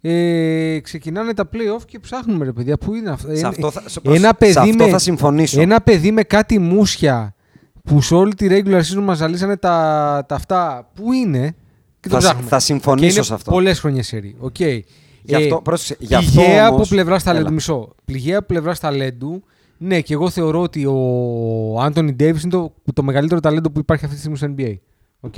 ε, ξεκινάνε τα play-off και ψάχνουμε ρε παιδιά. Πού είναι αυτό. Σε Ε, αυτό θα, σε- ένα σε παιδί αυτό με- θα συμφωνήσω. ένα παιδί με κάτι μουσια που σε όλη τη regular season μας ζαλίσανε τα, τα αυτά. Πού είναι; Και το Θα, ψάχνουμε. θα συμφωνήσω και είναι σε αυτό. πολλές χρονιές σερί. Οκ. Γι' αυτό, πρόσεξε, γι' αυτό πληγαία όμως- από πλευράς ταλέντου. Έλα. Μισό. Πληγαία από πλευράς ταλέντου. Ναι, και εγώ θεωρώ ότι ο Άντωνι Ντέιβις είναι το, το μεγαλύτερο ταλέντο που υπάρχει αυτή τη στιγμή στο NBA. Οκ.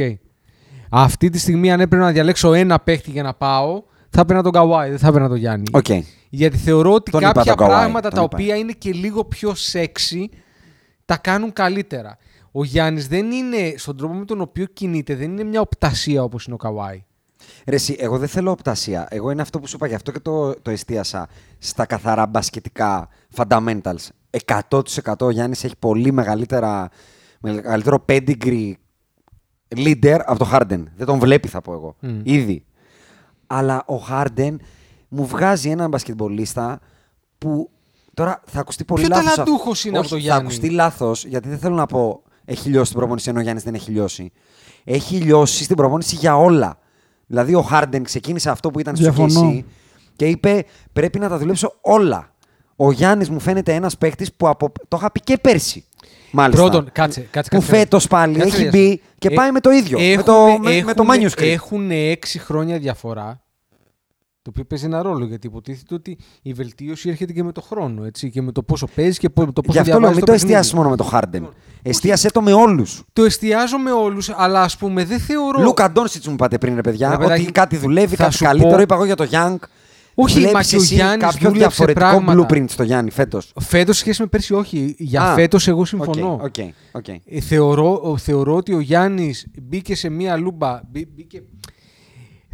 Αυτή τη στιγμή, αν έπρεπε να διαλέξω ένα παίχτη για να πάω, θα έπαιρνα τον Καουάι, δεν θα έπαιρνα τον Γιάννη. Οκ. Γιατί θεωρώ ότι Τον είπα κάποια τον Kawhi, πράγματα τον τα είπα. οποία είναι και λίγο πιο σέξι τα κάνουν καλύτερα. Ο Γιάννης δεν είναι, στον τρόπο με τον οποίο κινείται, δεν είναι μια οπτασία όπως είναι ο Καουάι. Ρε, εσύ, εγώ δεν θέλω οπτασία. Εγώ είναι αυτό που σου είπα, γι' αυτό και το, το εστίασα στα καθαρά μπασκετικά fundamentals. 100% ο Γιάννης έχει πολύ μεγαλύτερα, μεγαλύτερο pedigree leader από το Harden. Δεν τον βλέπει, θα πω εγώ. Μμ. Ήδη. Αλλά ο Harden μου βγάζει έναν μπασκετμπολίστα που τώρα θα ακουστεί πολύ Πιο λάθος. αυτό. ταλαντούχος είναι από Όχι, το Θα Γιάννη. ακουστεί λάθος, γιατί δεν θέλω να πω έχει λιώσει την προπόνηση ενώ ο Γιάννης δεν έχει λιώσει. Έχει λιώσει στην προπόνηση για όλα. Δηλαδή ο Χάρντεν ξεκίνησε αυτό που ήταν στο Διαφωνώ. KC και είπε πρέπει να τα δουλέψω όλα. Ο Γιάννης μου φαίνεται ένας παίκτης που από... το είχα πει και πέρσι. Μάλιστα. Πρώτον, κάτσε, κάτσε. που κάτσε. φέτος πάλι Κάτσε, έχει ρε, μπει και Ε, πάει με το ίδιο. με, Έχουν- το, με, με το έχουν- manuscript. Έχουν έξι χρόνια διαφορά. Το οποίο παίζει ένα ρόλο γιατί υποτίθεται ότι η βελτίωση έρχεται και με το χρόνο έτσι, και με το πόσο παίζει και πο- το πόσο Γι' αυτό λέω, διαβάζεις μην το το παιχνίδι. εστιάσει μόνο με το Harden. Εστίασέ το με όλους. Το εστιάζω με όλους, αλλά ας πούμε δεν θεωρώ. Λούκα Ντόνσιτς μου είπατε πριν, ρε παιδιά. Ρε ότι παιδάκι, κάτι δουλεύει, θα κάτι σου καλύτερο. πω- Είπα εγώ για το Young. Όχι, Βλέπεις μα και ο εσύ Γιάννης κάποιο δούλεψε διαφορετικό πράγματα. blueprint στο Γιάννη φέτος; Φέτος σχέση με πέρσι, όχι. Για Α, φέτος εγώ συμφωνώ. Οκ, οκ. Ε, θεωρώ, ο- θεωρώ ότι ο Γιάννης μπήκε σε μία λούμπα. μπή- Μπήκε...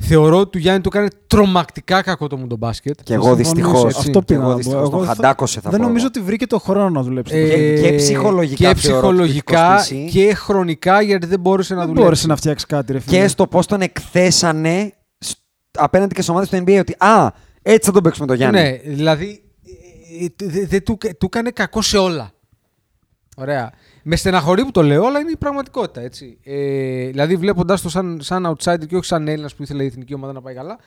Θεωρώ ότι του Γιάννη του έκανε τρομακτικά κακό το μουντομπάσκετ. Και Θα εγώ συμφωνήσω. δυστυχώς. Αυτό πήγα να πω. Εγώ Τον θα- χαντάκωσε θα Δεν πω νομίζω εγώ. ότι βρήκε το χρόνο να δουλέψει. Ε, Και- και ψυχολογικά και θεωρώ ότι του έχει ψυχολογικά κοστίσει. και χρονικά γιατί δεν μπόρεσε να δεν δουλέψει. μπόρεσε να φτιάξει κάτι, ρε φίλε. Και στο πώς τον εκθέσανε σ- απέναντι και στι ομάδε του NBA ότι Α, έτσι θα τον παίξουμε το Γιάννη. Ναι, δηλαδή ε, ε, δε- δε του, του έκανε κακό σε όλα. Ωραία. Με στεναχωρεί που το λέω, αλλά είναι η πραγματικότητα. Έτσι. Ε, δηλαδή, βλέποντα το σαν, σαν outsider και όχι σαν Έλληνας που ήθελε η εθνική ομάδα να πάει καλά,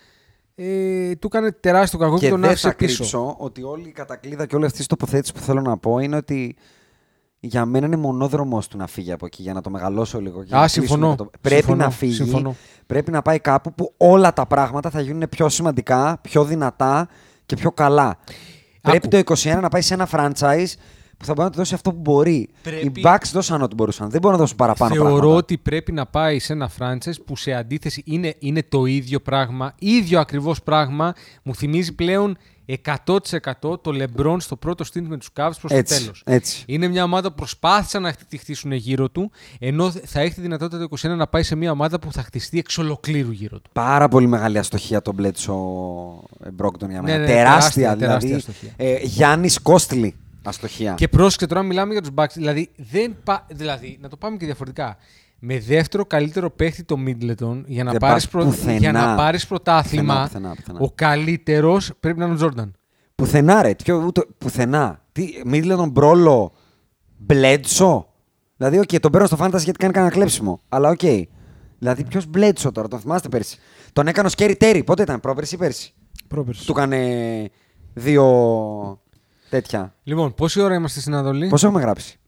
ε, του έκανε τεράστιο κακό και, Και τον δεν άφησε θα πίσω. κρύψω ότι όλη η κατακλείδα και όλη αυτή η τοποθέτηση που θέλω να πω είναι ότι για μένα είναι μονόδρομος του να φύγει από εκεί για να το μεγαλώσω λίγο. για Α, να συμφωνώ. κλείσουμε το- Πρέπει Συμφωνώ. να φύγει. Συμφωνώ. Πρέπει να πάει κάπου που όλα τα πράγματα θα γίνουν πιο σημαντικά, πιο δυνατά και πιο καλά. Πρέπει το 21 να πάει σε ένα franchise που θα μπορεί να του δώσει αυτό που μπορεί. Πρέπει- Οι Bucks δώσαν ό,τι μπορούσαν. Δεν μπορούν να δώσουν παραπάνω Θεωρώ πράγματα. ότι πρέπει να πάει σε ένα franchise που σε αντίθεση είναι, είναι το ίδιο πράγμα, ίδιο ακριβώς πράγμα. Μου θυμίζει πλέον 100% το LeBron στο πρώτο stint με τους Cavs προς το Έτσι, τέλος. έτσι. Είναι μια ομάδα που προσπάθησαν να τη χτίσουν γύρω του, ενώ θα έχει τη δυνατότητα το 21 να πάει σε μια ομάδα που θα χτιστεί εξ ολοκλήρου γύρω του. Πάρα πολύ μεγάλη αστοχία τον Μπλέτσο Μπρόγκτον για μένα. Ναι, ναι, τεράστια, τεράστια, δηλαδή. τεράστια ε, Γιάννης Κόστλι αστοχία. Και πρόσεξε τώρα, μιλάμε για τους Bucks. Δηλαδή, δεν πα... δηλαδή, να το πάμε και διαφορετικά. Με δεύτερο καλύτερο παίχτη το Middleton για να Δεν πάρεις, πας πρω... πουθενά. για να πάρεις πρωτάθλημα, Πουθενά, πουθενά, πουθενά. ο καλύτερος πρέπει να είναι ο Τζόρνταν. Πουθενά, ρε. Ποιο, ούτε, πουθενά. Τι, μίλησε τον Μπρόλο Μπλέτσο. Δηλαδή, οκ, τον παίρνω στο Fantasy γιατί κάνει κανένα κλέψιμο. Αλλά οκ. Δηλαδή, ποιος Μπλέτσο τώρα, τον θυμάστε πέρσι; Τον έκανε ο Σκέρι Τέρι. Πότε ήταν, πρόπερσι ή πέρσι; Πρόπερση. Του έκανε δύο τέτοια. Λοιπόν, πόση ώρα είμαστε στην Ανατολή; Πώ έχουμε γράψει;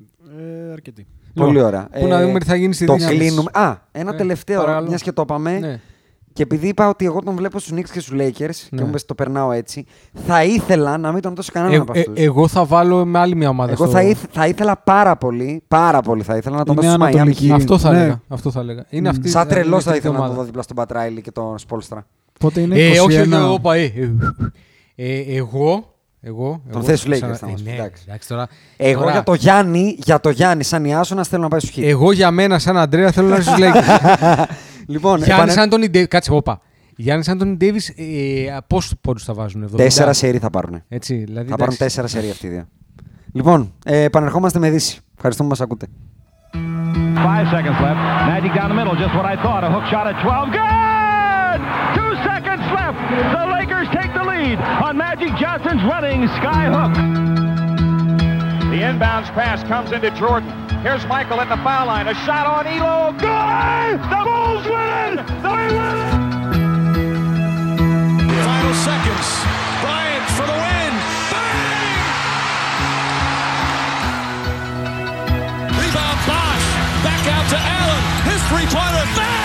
Ε, αρκετή. Λοιπόν, Πολύ ωραία. Ε, πού να δούμε τι θα γίνει στη Το δύναμης. κλείνουμε. Α, ένα Ναι, τελευταίο, παρακαλώ. μιας και το είπαμε. Ναι. Και επειδή είπα ότι εγώ τον βλέπω στους Knicks και στους Lakers και Ναι. μου είπες το περνάω έτσι, θα ήθελα να μην τον δώσω κανέναν Ε, από ε, αυτούς. εγώ θα βάλω με άλλη μια ομάδα. Εγώ στο- θα, ήθε- θα ήθελα πάρα πολύ, πάρα πολύ θα ήθελα να τον Είναι δώσω στους Miami ανατολική. Heat. Αυτό θα, Ναι. έλεγα, αυτό θα έλεγα. Είναι αυτή, Σαν τρελό είναι θα αυτή η ήθελα να ομάδα. τον δω δίπλα στον Πατράιλι και τον Σπόλστρα. Πότε είναι Ε, 21. όχι, όχι, εγώ, είπα, ε, ε, ε, εγώ, εγώ, Τον εγώ θες στους Lakers, ξανα- θα μας ε, πει, ναι, εντάξει. εντάξει, τώρα, Εγώ τώρα, για το Γιάννη, για το Γιάννη σαν Ιάσονας θέλω να πάει στους Heat. Εγώ για μένα, σαν Αντρέα, θέλω να είσαι στους Lakers. λοιπόν, Γιάννη επανε- Άντωνι Ντέιβι. Κάτσε, όπα. Γιάννη Άντωνι Ντέιβι, ε, πόσους πόντους θα βάζουν εδώ; τέσσερα σερί θα πάρουν. Έτσι, δηλαδή, Θα πάρουν εντάξει. τέσσερα σερί αυτοί οι δύο. Λοιπόν, ε, επανερχόμαστε με Δύση. Ευχαριστούμε που μας ακούτε. Five seconds left. Magic down the middle, just what I thought. A hook shot at 12. Good! Two seconds left. The Lakers take the lead on Magic Johnson's running skyhook. The inbounds pass comes into Jordan. Here's Michael at the foul line. A shot on Elo. Good! The Bulls win! They win! Final seconds. Bryant for the win. Bang! Rebound Bosch. Back out to Allen. His three-pointer. Bang!